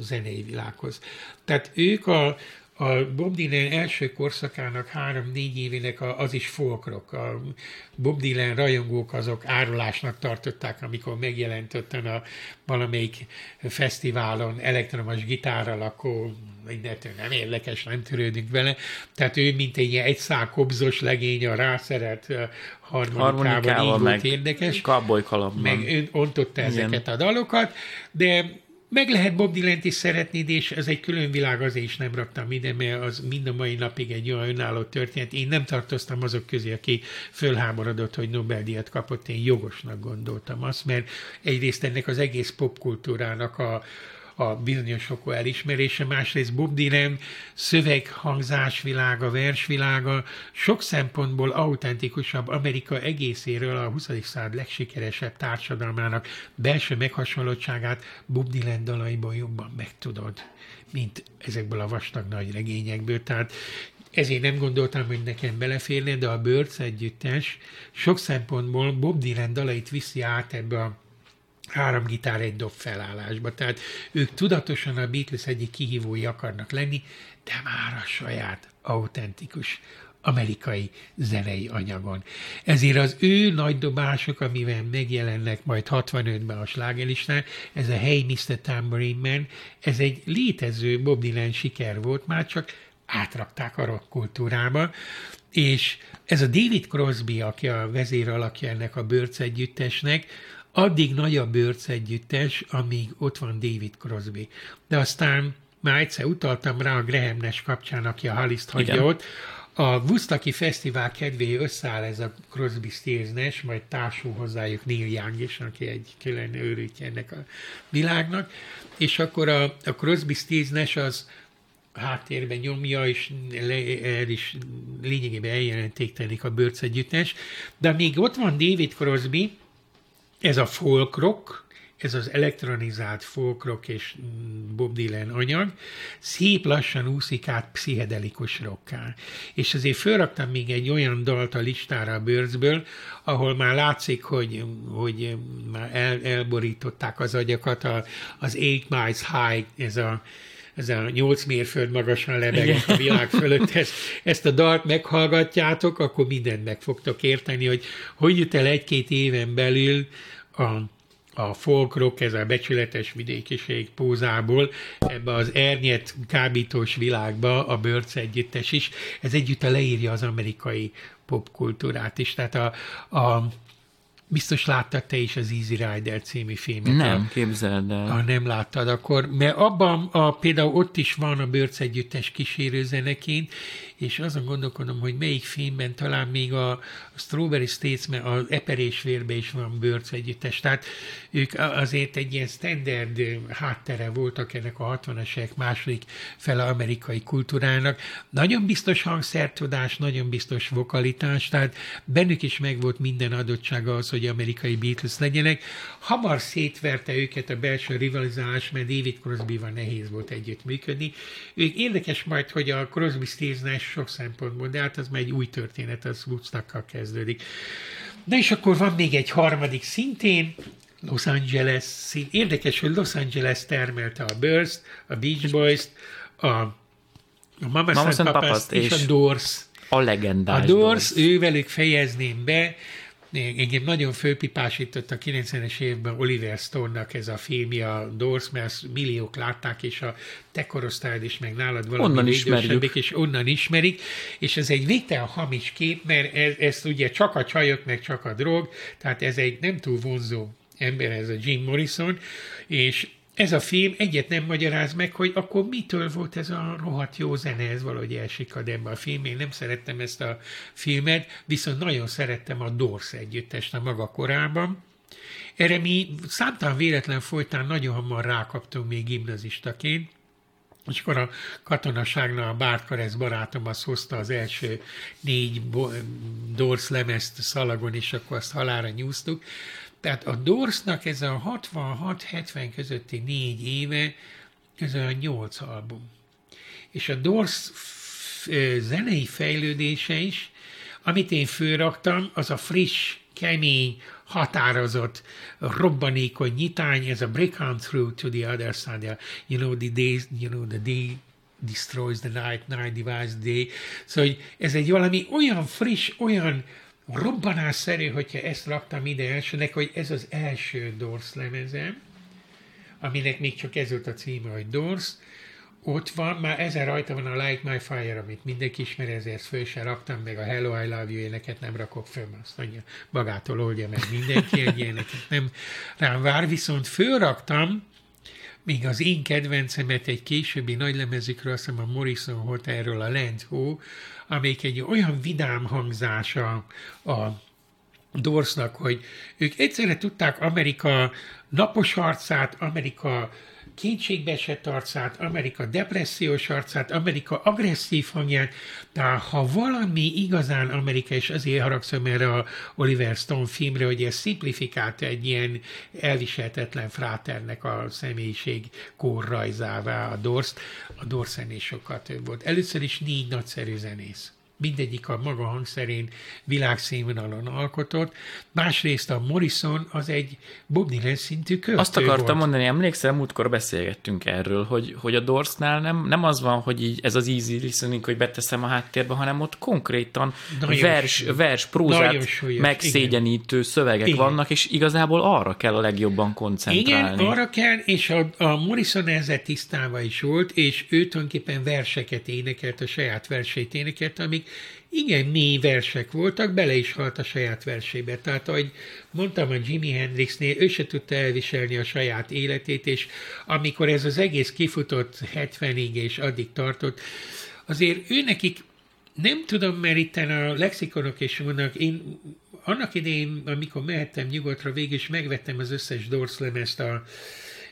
Speaker 2: zenei világhoz. Tehát ők a, a Bob Dylan első korszakának három-négy évének a, az is folkrok. A Bob Dylan rajongók azok árulásnak tartották, amikor megjelent a valamelyik fesztiválon elektromos gitárral, akkor mindentől nem érdekes, nem törődünk vele. Tehát ő, mint egy egy szál kobzos legény, a rászeret harmonikával, így volt érdekes.
Speaker 1: Cowboy kalapban.
Speaker 2: Meg ő ontotta ezeket a dalokat, de meg lehet Bob dylan is szeretni, és ez egy külön világ, azért is nem raktam ide, mert az mind a mai napig egy olyan önálló történet. Én nem tartoztam azok közé, aki fölháborodott, hogy Nobel-díjat kapott, én jogosnak gondoltam azt, mert egyrészt ennek az egész popkultúrának a, a bizonyos fokú elismerése, másrészt Bob Dylan szöveghangzásvilága, versvilága sok szempontból autentikusabb Amerika egészéről a 20. század legsikeresebb társadalmának belső meghasonlottságát Bob Dylan dalaiból jobban megtudod, mint ezekből a vastag nagy regényekből. Tehát ezért nem gondoltam, hogy nekem beleférne, de a Birds együttes sok szempontból Bob Dylan dalait viszi át ebbe a három gitár egy dob felállásba. Tehát ők tudatosan a Beatles egyik kihívói akarnak lenni, de már a saját autentikus amerikai zenei anyagon. Ezért az ő nagy dobások, amivel megjelennek majd 65-ben a slágelistán, ez a Hey Mr. Tambourine Man, ez egy létező Bob Dylan siker volt, már csak átrakták a rock kultúrába, és ez a David Crosby, aki a vezér alakja ennek a Birds együttesnek, addig nagy a Birds együttes, amíg ott van David Crosby. De aztán már egyszer utaltam rá a Graham Nash kapcsán, aki a Haliszt hagyja ott, a Woodstocki Fesztivál kedvé összeáll ez a Crosby, Stills Nash, majd társul hozzájuk Neil Young is, aki egy külön őrültje ennek a világnak, és akkor a, a Crosby, Stills Nash az háttérben nyomja, és el is lényegében eljelentéktelenik a Birds együttes. De még ott van David Crosby, ez a folk rock, ez az elektronizált folk rock és Bob Dylan anyag, szép lassan úszik át pszichedelikus rocká. És azért felraktam még egy olyan dalt a listára a Birdsből, ahol már látszik, hogy, hogy már el, elborították az agyakat, a, az Eight Miles High, ez a ez a nyolc mérföld magasan lebegnek a világ fölött, ezt, ezt a dalt meghallgatjátok, akkor mindent meg fogtok érteni, hogy hogy jut el egy-két éven belül a, a folk rock, ez a becsületes vidékiség pózából ebbe az ernyet kábítós világba a Birds együttes is. Ez együtt leírja az amerikai popkultúrát is. Tehát a, a Biztos láttad te is az Easy Rider című filmet.
Speaker 1: Nem, képzeld el.
Speaker 2: Ha nem láttad, akkor, mert abban a, például ott is van a Börc együttes kísérőzeneként, és azon gondolkodom, hogy melyik filmben talán még a, Strawberry Statesman, az eperésvérbe is van Börc együttes, tehát ők azért egy ilyen standard háttere voltak ennek a 60-as évek második fele amerikai kultúrának. Nagyon biztos hangszertudás, nagyon biztos vokalitás, tehát bennük is megvolt minden adottsága az, hogy amerikai Beatles legyenek. Hamar szétverte őket a belső rivalizálás, mert David Crosby-val nehéz volt együtt működni. Ők érdekes majd, hogy a Crosby stills sok szempontból, de hát az már egy új történet, az Woodstockkal kezdődik. Na és akkor van még egy harmadik szintén, Los Angeles, szín. érdekes, hogy Los Angeles termelte a Burst, a Beach Boys-t, a, a Mama, Mama Papas, Papas és, és a Doors.
Speaker 1: A legendás
Speaker 2: A Doors, Doors. ővelük fejezném be, engem nagyon fölpipásított a 90-es évben Oliver Stone-nak ez a filmje, a Doors, mert milliók látták, és a te korosztályod is, meg nálad valami
Speaker 1: onnan ismerjük.
Speaker 2: és onnan ismerik, és ez egy végtelen hamis kép, mert ez, ez ugye csak a csajok, meg csak a drog, tehát ez egy nem túl vonzó ember, ez a Jim Morrison, és ez a film egyet nem magyaráz meg, hogy akkor mitől volt ez a rohadt jó zene, ez valahogy elsikad ebbe a film. Én nem szerettem ezt a filmet, viszont nagyon szerettem a Doors együttest a maga korában. Erre mi számtalan véletlen folytán nagyon hamar rákaptunk még gimnazistaként, és akkor a katonaságnál a Bárt Karesz barátom azt hozta az első négy Doors lemezt szalagon, és akkor azt halára nyúztuk. Tehát a Dorsnak ez a 66-70 közötti négy éve, ez a nyolc album. És a Dors zenei fejlődése is, amit én fölraktam, az a friss, kemény, határozott, robbanékony nyitány, ez a break on through to the other side, you know, the days, you know, the day destroys the night, night divides the day. Szóval ez egy valami olyan friss, olyan robbanásszerű, hogyha ezt raktam ide elsőnek, hogy ez az első Doors lemezem, aminek még csak ez volt a címe, hogy Doors, ott van, már ezen rajta van a Light My Fire, amit mindenki ismer, ezért föl sem raktam, meg a Hello, I Love You éneket nem rakok föl, azt mondja, magától oldja meg mindenki, egy ilyeneket nem rám vár, viszont fölraktam, még az én kedvencemet egy későbbi nagylemezükről, azt hiszem a Morrison Hotelről, a Land Ho, amelyik egy olyan vidám hangzása a Dorsnak, hogy ők egyszerre tudták Amerika napos harcát, Amerika kétségbeesett arcát, Amerika depressziós arcát, Amerika agresszív hangját, de ha valami igazán Amerika, és azért haragszom erre a Oliver Stone filmre, hogy ez szimplifikálta egy ilyen elviselhetetlen fráternek a személyiség kórrajzává a Dorst, a Dorsz sokkal több volt. Először is négy nagyszerű zenész mindegyik a maga hangszerén világszínvonalon alkotott. Másrészt a Morrison az egy Bob Dylan szintű költő
Speaker 1: Azt akartam
Speaker 2: volt.
Speaker 1: mondani, emlékszem, múltkor beszélgettünk erről, hogy, hogy a Dorsnál nem, nem az van, hogy így ez az easy listening, hogy beteszem a háttérbe, hanem ott konkrétan
Speaker 2: Nagyon
Speaker 1: vers,
Speaker 2: súlyos.
Speaker 1: vers, prózát
Speaker 2: súlyos,
Speaker 1: megszégyenítő szövegek
Speaker 2: Igen.
Speaker 1: vannak, és igazából arra kell a legjobban
Speaker 2: Igen,
Speaker 1: koncentrálni.
Speaker 2: arra kell, és a, a Morrison ezzel tisztában is volt, és ő tulajdonképpen verseket énekelt, a saját versét énekelt, amik igen mély versek voltak, bele is halt a saját versébe. Tehát, ahogy mondtam a Jimi Hendrixnél, ő se tudta elviselni a saját életét, és amikor ez az egész kifutott 70-ig és addig tartott, azért ő nekik nem tudom, mert itt a lexikonok is vannak, én annak idején, amikor mehettem nyugodtra, végül is megvettem az összes Doors lemezt, a,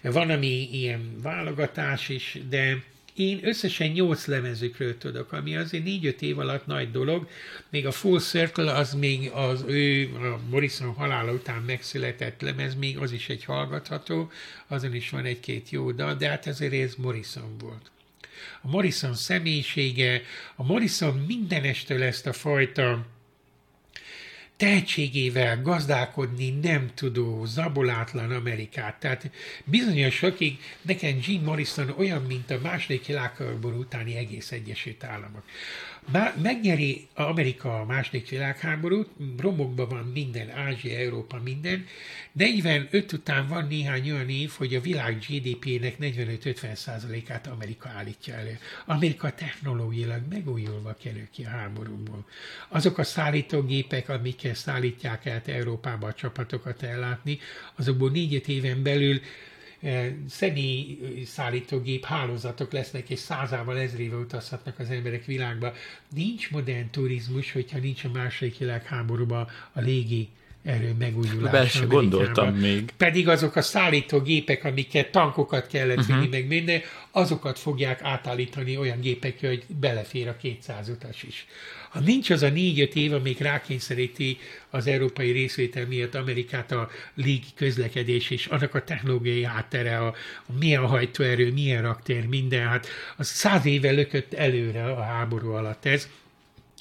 Speaker 2: van ami ilyen válogatás is, de én összesen nyolc lemezükről tudok, ami azért négy-öt év alatt nagy dolog, még a Full Circle az még az ő, a Morrison halála után megszületett lemez, még az is egy hallgatható, azon is van egy-két jó dal, de hát ezért ez Morrison volt. A Morrison személyisége, a Morrison mindenestől ezt a fajta tehetségével gazdálkodni nem tudó, zabolátlan Amerikát. Tehát bizonyos sokig nekem Jim Morrison olyan, mint a második világháború utáni egész Egyesült Államok. Má- megnyeri Amerika a második világháborút, romokban van minden, Ázsia, Európa, minden. 45 után van néhány olyan év, hogy a világ GDP-nek 45-50%-át Amerika állítja elő. Amerika technológiailag megújulva kerül ki a háborúból. Azok a szállítógépek, amikkel szállítják el Európába a csapatokat ellátni, azokból négy éven belül szállítógép hálózatok lesznek, és százával ezrével utazhatnak az emberek világba. Nincs modern turizmus, hogyha nincs a második világháborúban a légi erő megújulás.
Speaker 1: Be se gondoltam még.
Speaker 2: Pedig azok a szállítógépek, amiket tankokat kellett vinni, uh-huh. meg minden, azokat fogják átállítani olyan gépekre, hogy belefér a 200 utas is. Ha nincs az a négy-öt év, amíg rákényszeríti az európai részvétel miatt Amerikát a légi közlekedés, és annak a technológiai háttere, a, a milyen hajtóerő, milyen raktér, minden, hát az száz éve lökött előre a háború alatt ez,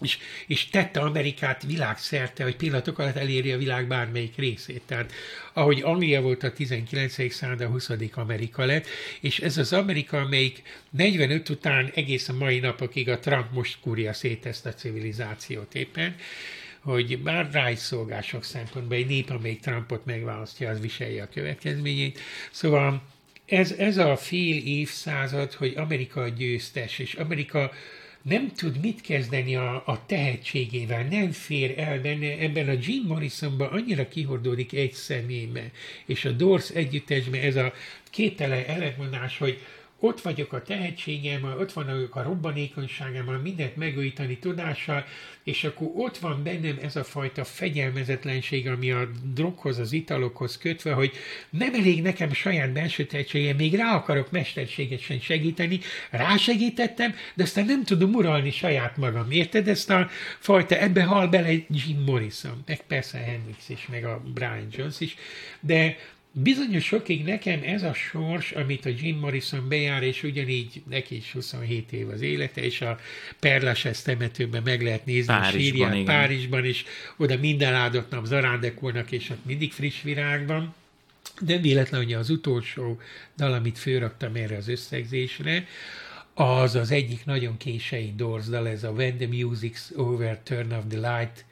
Speaker 2: és, és tette Amerikát világszerte, hogy pillanatok alatt eléri a világ bármelyik részét. Tehát ahogy Anglia volt a 19. század, a 20. Amerika lett, és ez az Amerika, amelyik 45 után egész a mai napokig a Trump most kúrja szét ezt a civilizációt éppen, hogy bár rájszolgások szempontból egy nép, amelyik Trumpot megválasztja, az viselje a következményét. Szóval ez, ez a fél évszázad, hogy Amerika győztes, és Amerika nem tud mit kezdeni a, a tehetségével, nem fér el benne, ebben a Jim Morrisonban annyira kihordódik egy személybe, és a Doors együttesben ez a kétele ellentmondás, hogy ott vagyok a tehetségemmel, ott van a robbanékonyságával, mindent megújítani tudással, és akkor ott van bennem ez a fajta fegyelmezetlenség, ami a droghoz, az italokhoz kötve, hogy nem elég nekem saját belső tehetségem, még rá akarok mesterségesen segíteni, rásegítettem, de aztán nem tudom uralni saját magam. Érted ezt a fajta, ebbe hal bele Jim Morrison, meg persze Hendrix is, meg a Brian Jones is, de Bizonyos sokig nekem ez a sors, amit a Jim Morrison bejár, és ugyanígy neki is 27 év az élete, és a Perlases temetőben meg lehet nézni
Speaker 1: Párizsban,
Speaker 2: a sírját
Speaker 1: igen.
Speaker 2: Párizsban is, oda minden áldott nap zarándekolnak, és ott mindig friss virág van. De véletlen, hogy az utolsó dal, amit fölraktam erre az összegzésre, az az egyik nagyon kései Doors dal, ez a When the Music's Over, Turn of the Light,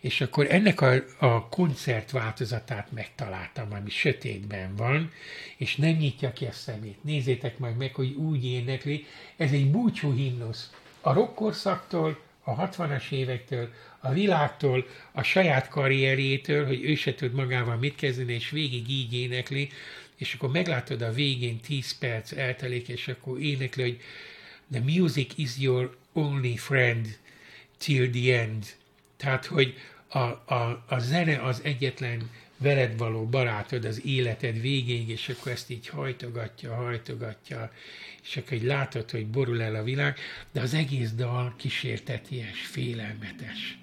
Speaker 2: és akkor ennek a, a koncert változatát megtaláltam, ami sötétben van, és nem nyitja ki a szemét. Nézzétek majd meg, hogy úgy énekli. Ez egy búcsú himnusz. A rockkorszaktól, a 60-as évektől, a világtól, a saját karrierjétől, hogy ő se tud magával mit kezdeni, és végig így énekli, és akkor meglátod a végén 10 perc eltelik, és akkor énekli, hogy the music is your only friend till the end. Tehát, hogy a, a, a zene az egyetlen veled való barátod az életed végéig, és akkor ezt így hajtogatja, hajtogatja, és akkor egy látod, hogy borul el a világ, de az egész dal kísérteties, félelmetes.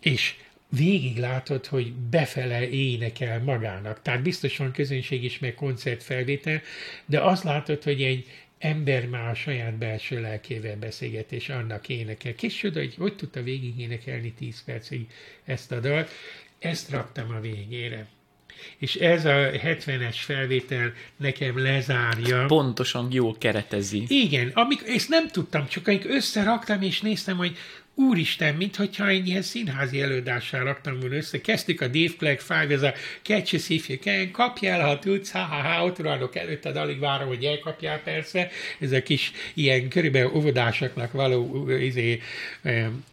Speaker 2: És végig látod, hogy befele énekel magának. Tehát biztos van közönség is, meg koncertfelvétel, de azt látod, hogy egy ember már a saját belső lelkével beszélget, és annak énekel. Kis csoda, hogy hogy tudta végig énekelni 10 percig ezt a dalt. Ezt raktam a végére. És ez a 70-es felvétel nekem lezárja.
Speaker 1: Pontosan jól keretezi.
Speaker 2: Igen, amik, ezt nem tudtam, csak amikor összeraktam és néztem, hogy Úristen, mintha egy ilyen színházi előadással raktam volna össze. Kezdtük a Dave Clegg Five, ez a catch if you can, kapj el, ha tudsz, ha, ha, ha, ott rohanok előtted, alig várom, hogy elkapjál persze. Ez a kis ilyen körülbelül óvodásoknak való izé,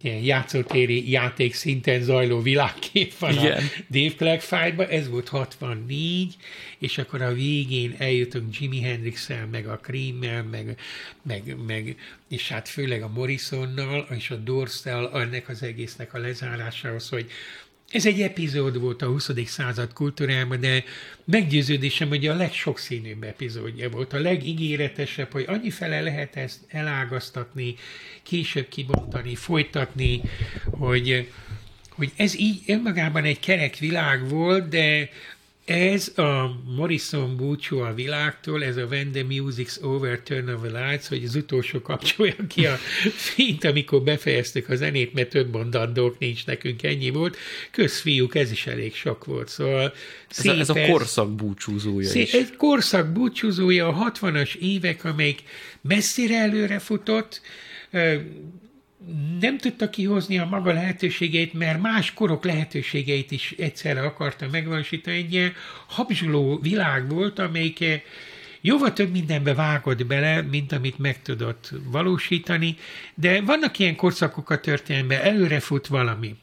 Speaker 2: ilyen játszótéri játék szinten zajló világkép van Igen. a Dave Clegg Five-ba. Ez volt 64, és akkor a végén eljutunk Jimi hendrix meg a Cream-mel, meg, meg, meg, és hát főleg a Morrisonnal, és a Dorstel ennek az egésznek a lezárásához, hogy ez egy epizód volt a 20. század kultúrában, de meggyőződésem, hogy a legsokszínűbb epizódja volt, a legígéretesebb, hogy annyi fele lehet ezt elágaztatni, később kibontani, folytatni, hogy, hogy ez így önmagában egy kerek világ volt, de ez a Morrison búcsú a világtól, ez a When the Music's Over, Turn of the Lights, hogy az utolsó kapcsolja ki a [laughs] fényt, amikor befejeztük a zenét, mert több mondandók nincs nekünk, ennyi volt. Közfiúk, ez is elég sok volt. Szóval
Speaker 1: ez, a, ez a korszak búcsúzója szép, is.
Speaker 2: Egy korszak búcsúzója, a 60-as évek, amelyik messzire előre futott, nem tudta kihozni a maga lehetőségeit, mert más korok lehetőségeit is egyszerre akarta megvalósítani. Egy ilyen habzsuló világ volt, amelyik jóval több mindenbe vágott bele, mint amit meg tudott valósítani, de vannak ilyen korszakok a történelemben, előre fut valami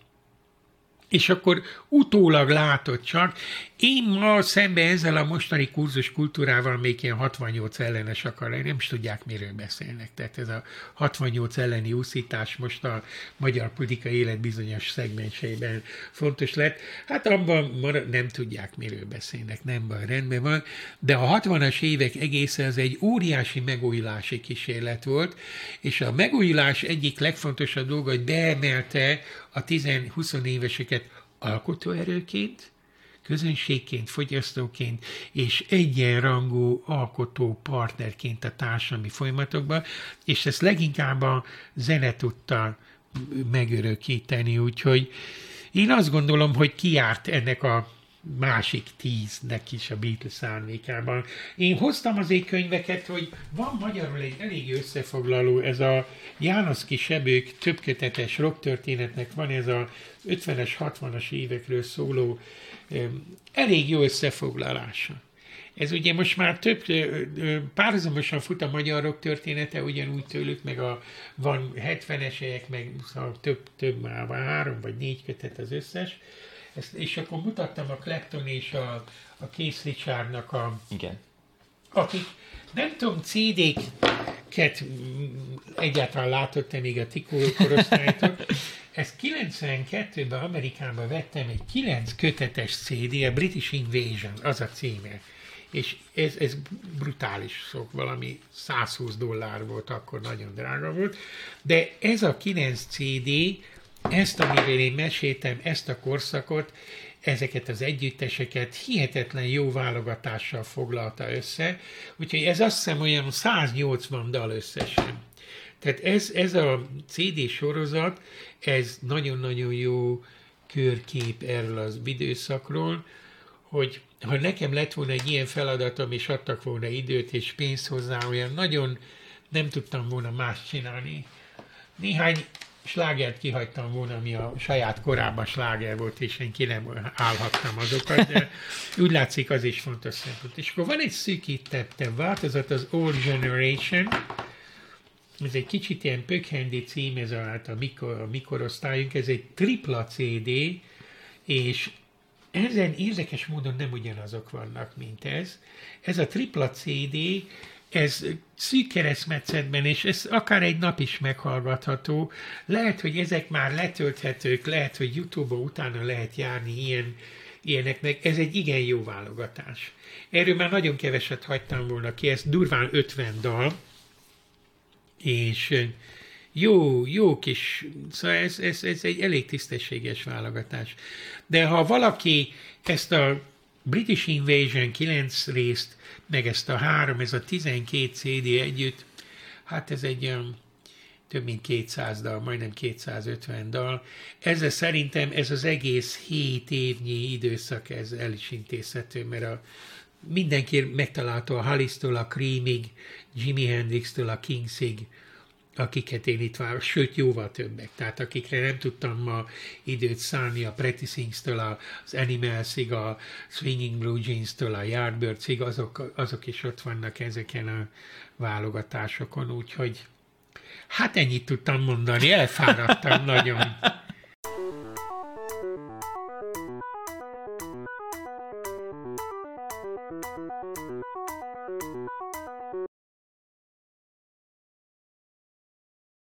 Speaker 2: és akkor utólag látod csak. Én ma szembe ezzel a mostani kurzus kultúrával még ilyen 68 ellenes akar lenni, nem is tudják, miről beszélnek. Tehát ez a 68 elleni úszítás most a magyar politikai élet bizonyos szegmenseiben fontos lett. Hát abban nem tudják, miről beszélnek, nem baj, rendben van. De a 60-as évek egészen az egy óriási megújulási kísérlet volt, és a megújulás egyik legfontosabb dolga, hogy beemelte a 10-20 éveseket alkotóerőként, közönségként, fogyasztóként és egyenrangú alkotó partnerként a társadalmi folyamatokban, és ezt leginkább a zene tudta megörökíteni, úgyhogy én azt gondolom, hogy kiárt ennek a másik tíznek is a Beatles árnyékában. Én hoztam az könyveket, hogy van magyarul egy elég összefoglaló, ez a Jánoszki Sebők többkötetes rocktörténetnek van ez a 50-es, 60-as évekről szóló elég jó összefoglalása. Ez ugye most már több, párhuzamosan fut a magyar rock története, ugyanúgy tőlük, meg a, van 70-esek, meg szóval több, több már van, három vagy négy kötet az összes, ezt, és akkor mutattam a Clapton és a, a Keith Richardnak a...
Speaker 1: Igen.
Speaker 2: Akik, nem tudom, CD-ket egyáltalán látott-e még a Tikó korosztálytól. Ezt 92-ben Amerikában vettem egy 9 kötetes CD, a British Invasion, az a címe. És ez, ez brutális szok, valami 120 dollár volt, akkor nagyon drága volt. De ez a 9 CD ezt, amiről én meséltem, ezt a korszakot, ezeket az együtteseket hihetetlen jó válogatással foglalta össze, úgyhogy ez azt hiszem olyan 180 dal összesen. Tehát ez, ez a CD sorozat, ez nagyon-nagyon jó körkép erről az időszakról, hogy ha nekem lett volna egy ilyen feladatom, és adtak volna időt és pénzt hozzá, olyan nagyon nem tudtam volna más csinálni. Néhány slágert kihagytam volna, ami a saját korábban sláger volt, és én ki nem állhattam azokat, de [laughs] úgy látszik, az is fontos szempont. És akkor van egy szűkítettebb változat, az Old Generation, ez egy kicsit ilyen pökhendi cím, ez a, a, mikor, a mikorosztályunk, ez egy tripla CD, és ezen érdekes módon nem ugyanazok vannak, mint ez. Ez a tripla CD, ez szűk keresztmetszetben, és ez akár egy nap is meghallgatható. Lehet, hogy ezek már letölthetők, lehet, hogy YouTube-ba utána lehet járni ilyen ilyeneknek. Ez egy igen jó válogatás. Erről már nagyon keveset hagytam volna ki, ez durván 50 dal, és jó, jó kis, szóval ez, ez, ez egy elég tisztességes válogatás. De ha valaki ezt a British Invasion 9 részt, meg ezt a három, ez a 12 CD együtt, hát ez egy olyan több mint 200 dal, majdnem 250 dal. Ezzel szerintem ez az egész 7 évnyi időszak, ez el is intézhető, mert a, mindenki megtalálta a Hallistól a Creamig, Jimi Hendrix-től a Kingsig, akiket én itt vár, sőt jóval többek, tehát akikre nem tudtam ma időt szállni, a Pretty Things-től az Animals-ig, a Swinging Blue Jeans-től a Yardbirds-ig, azok, azok is ott vannak ezeken a válogatásokon, úgyhogy hát ennyit tudtam mondani, elfáradtam nagyon.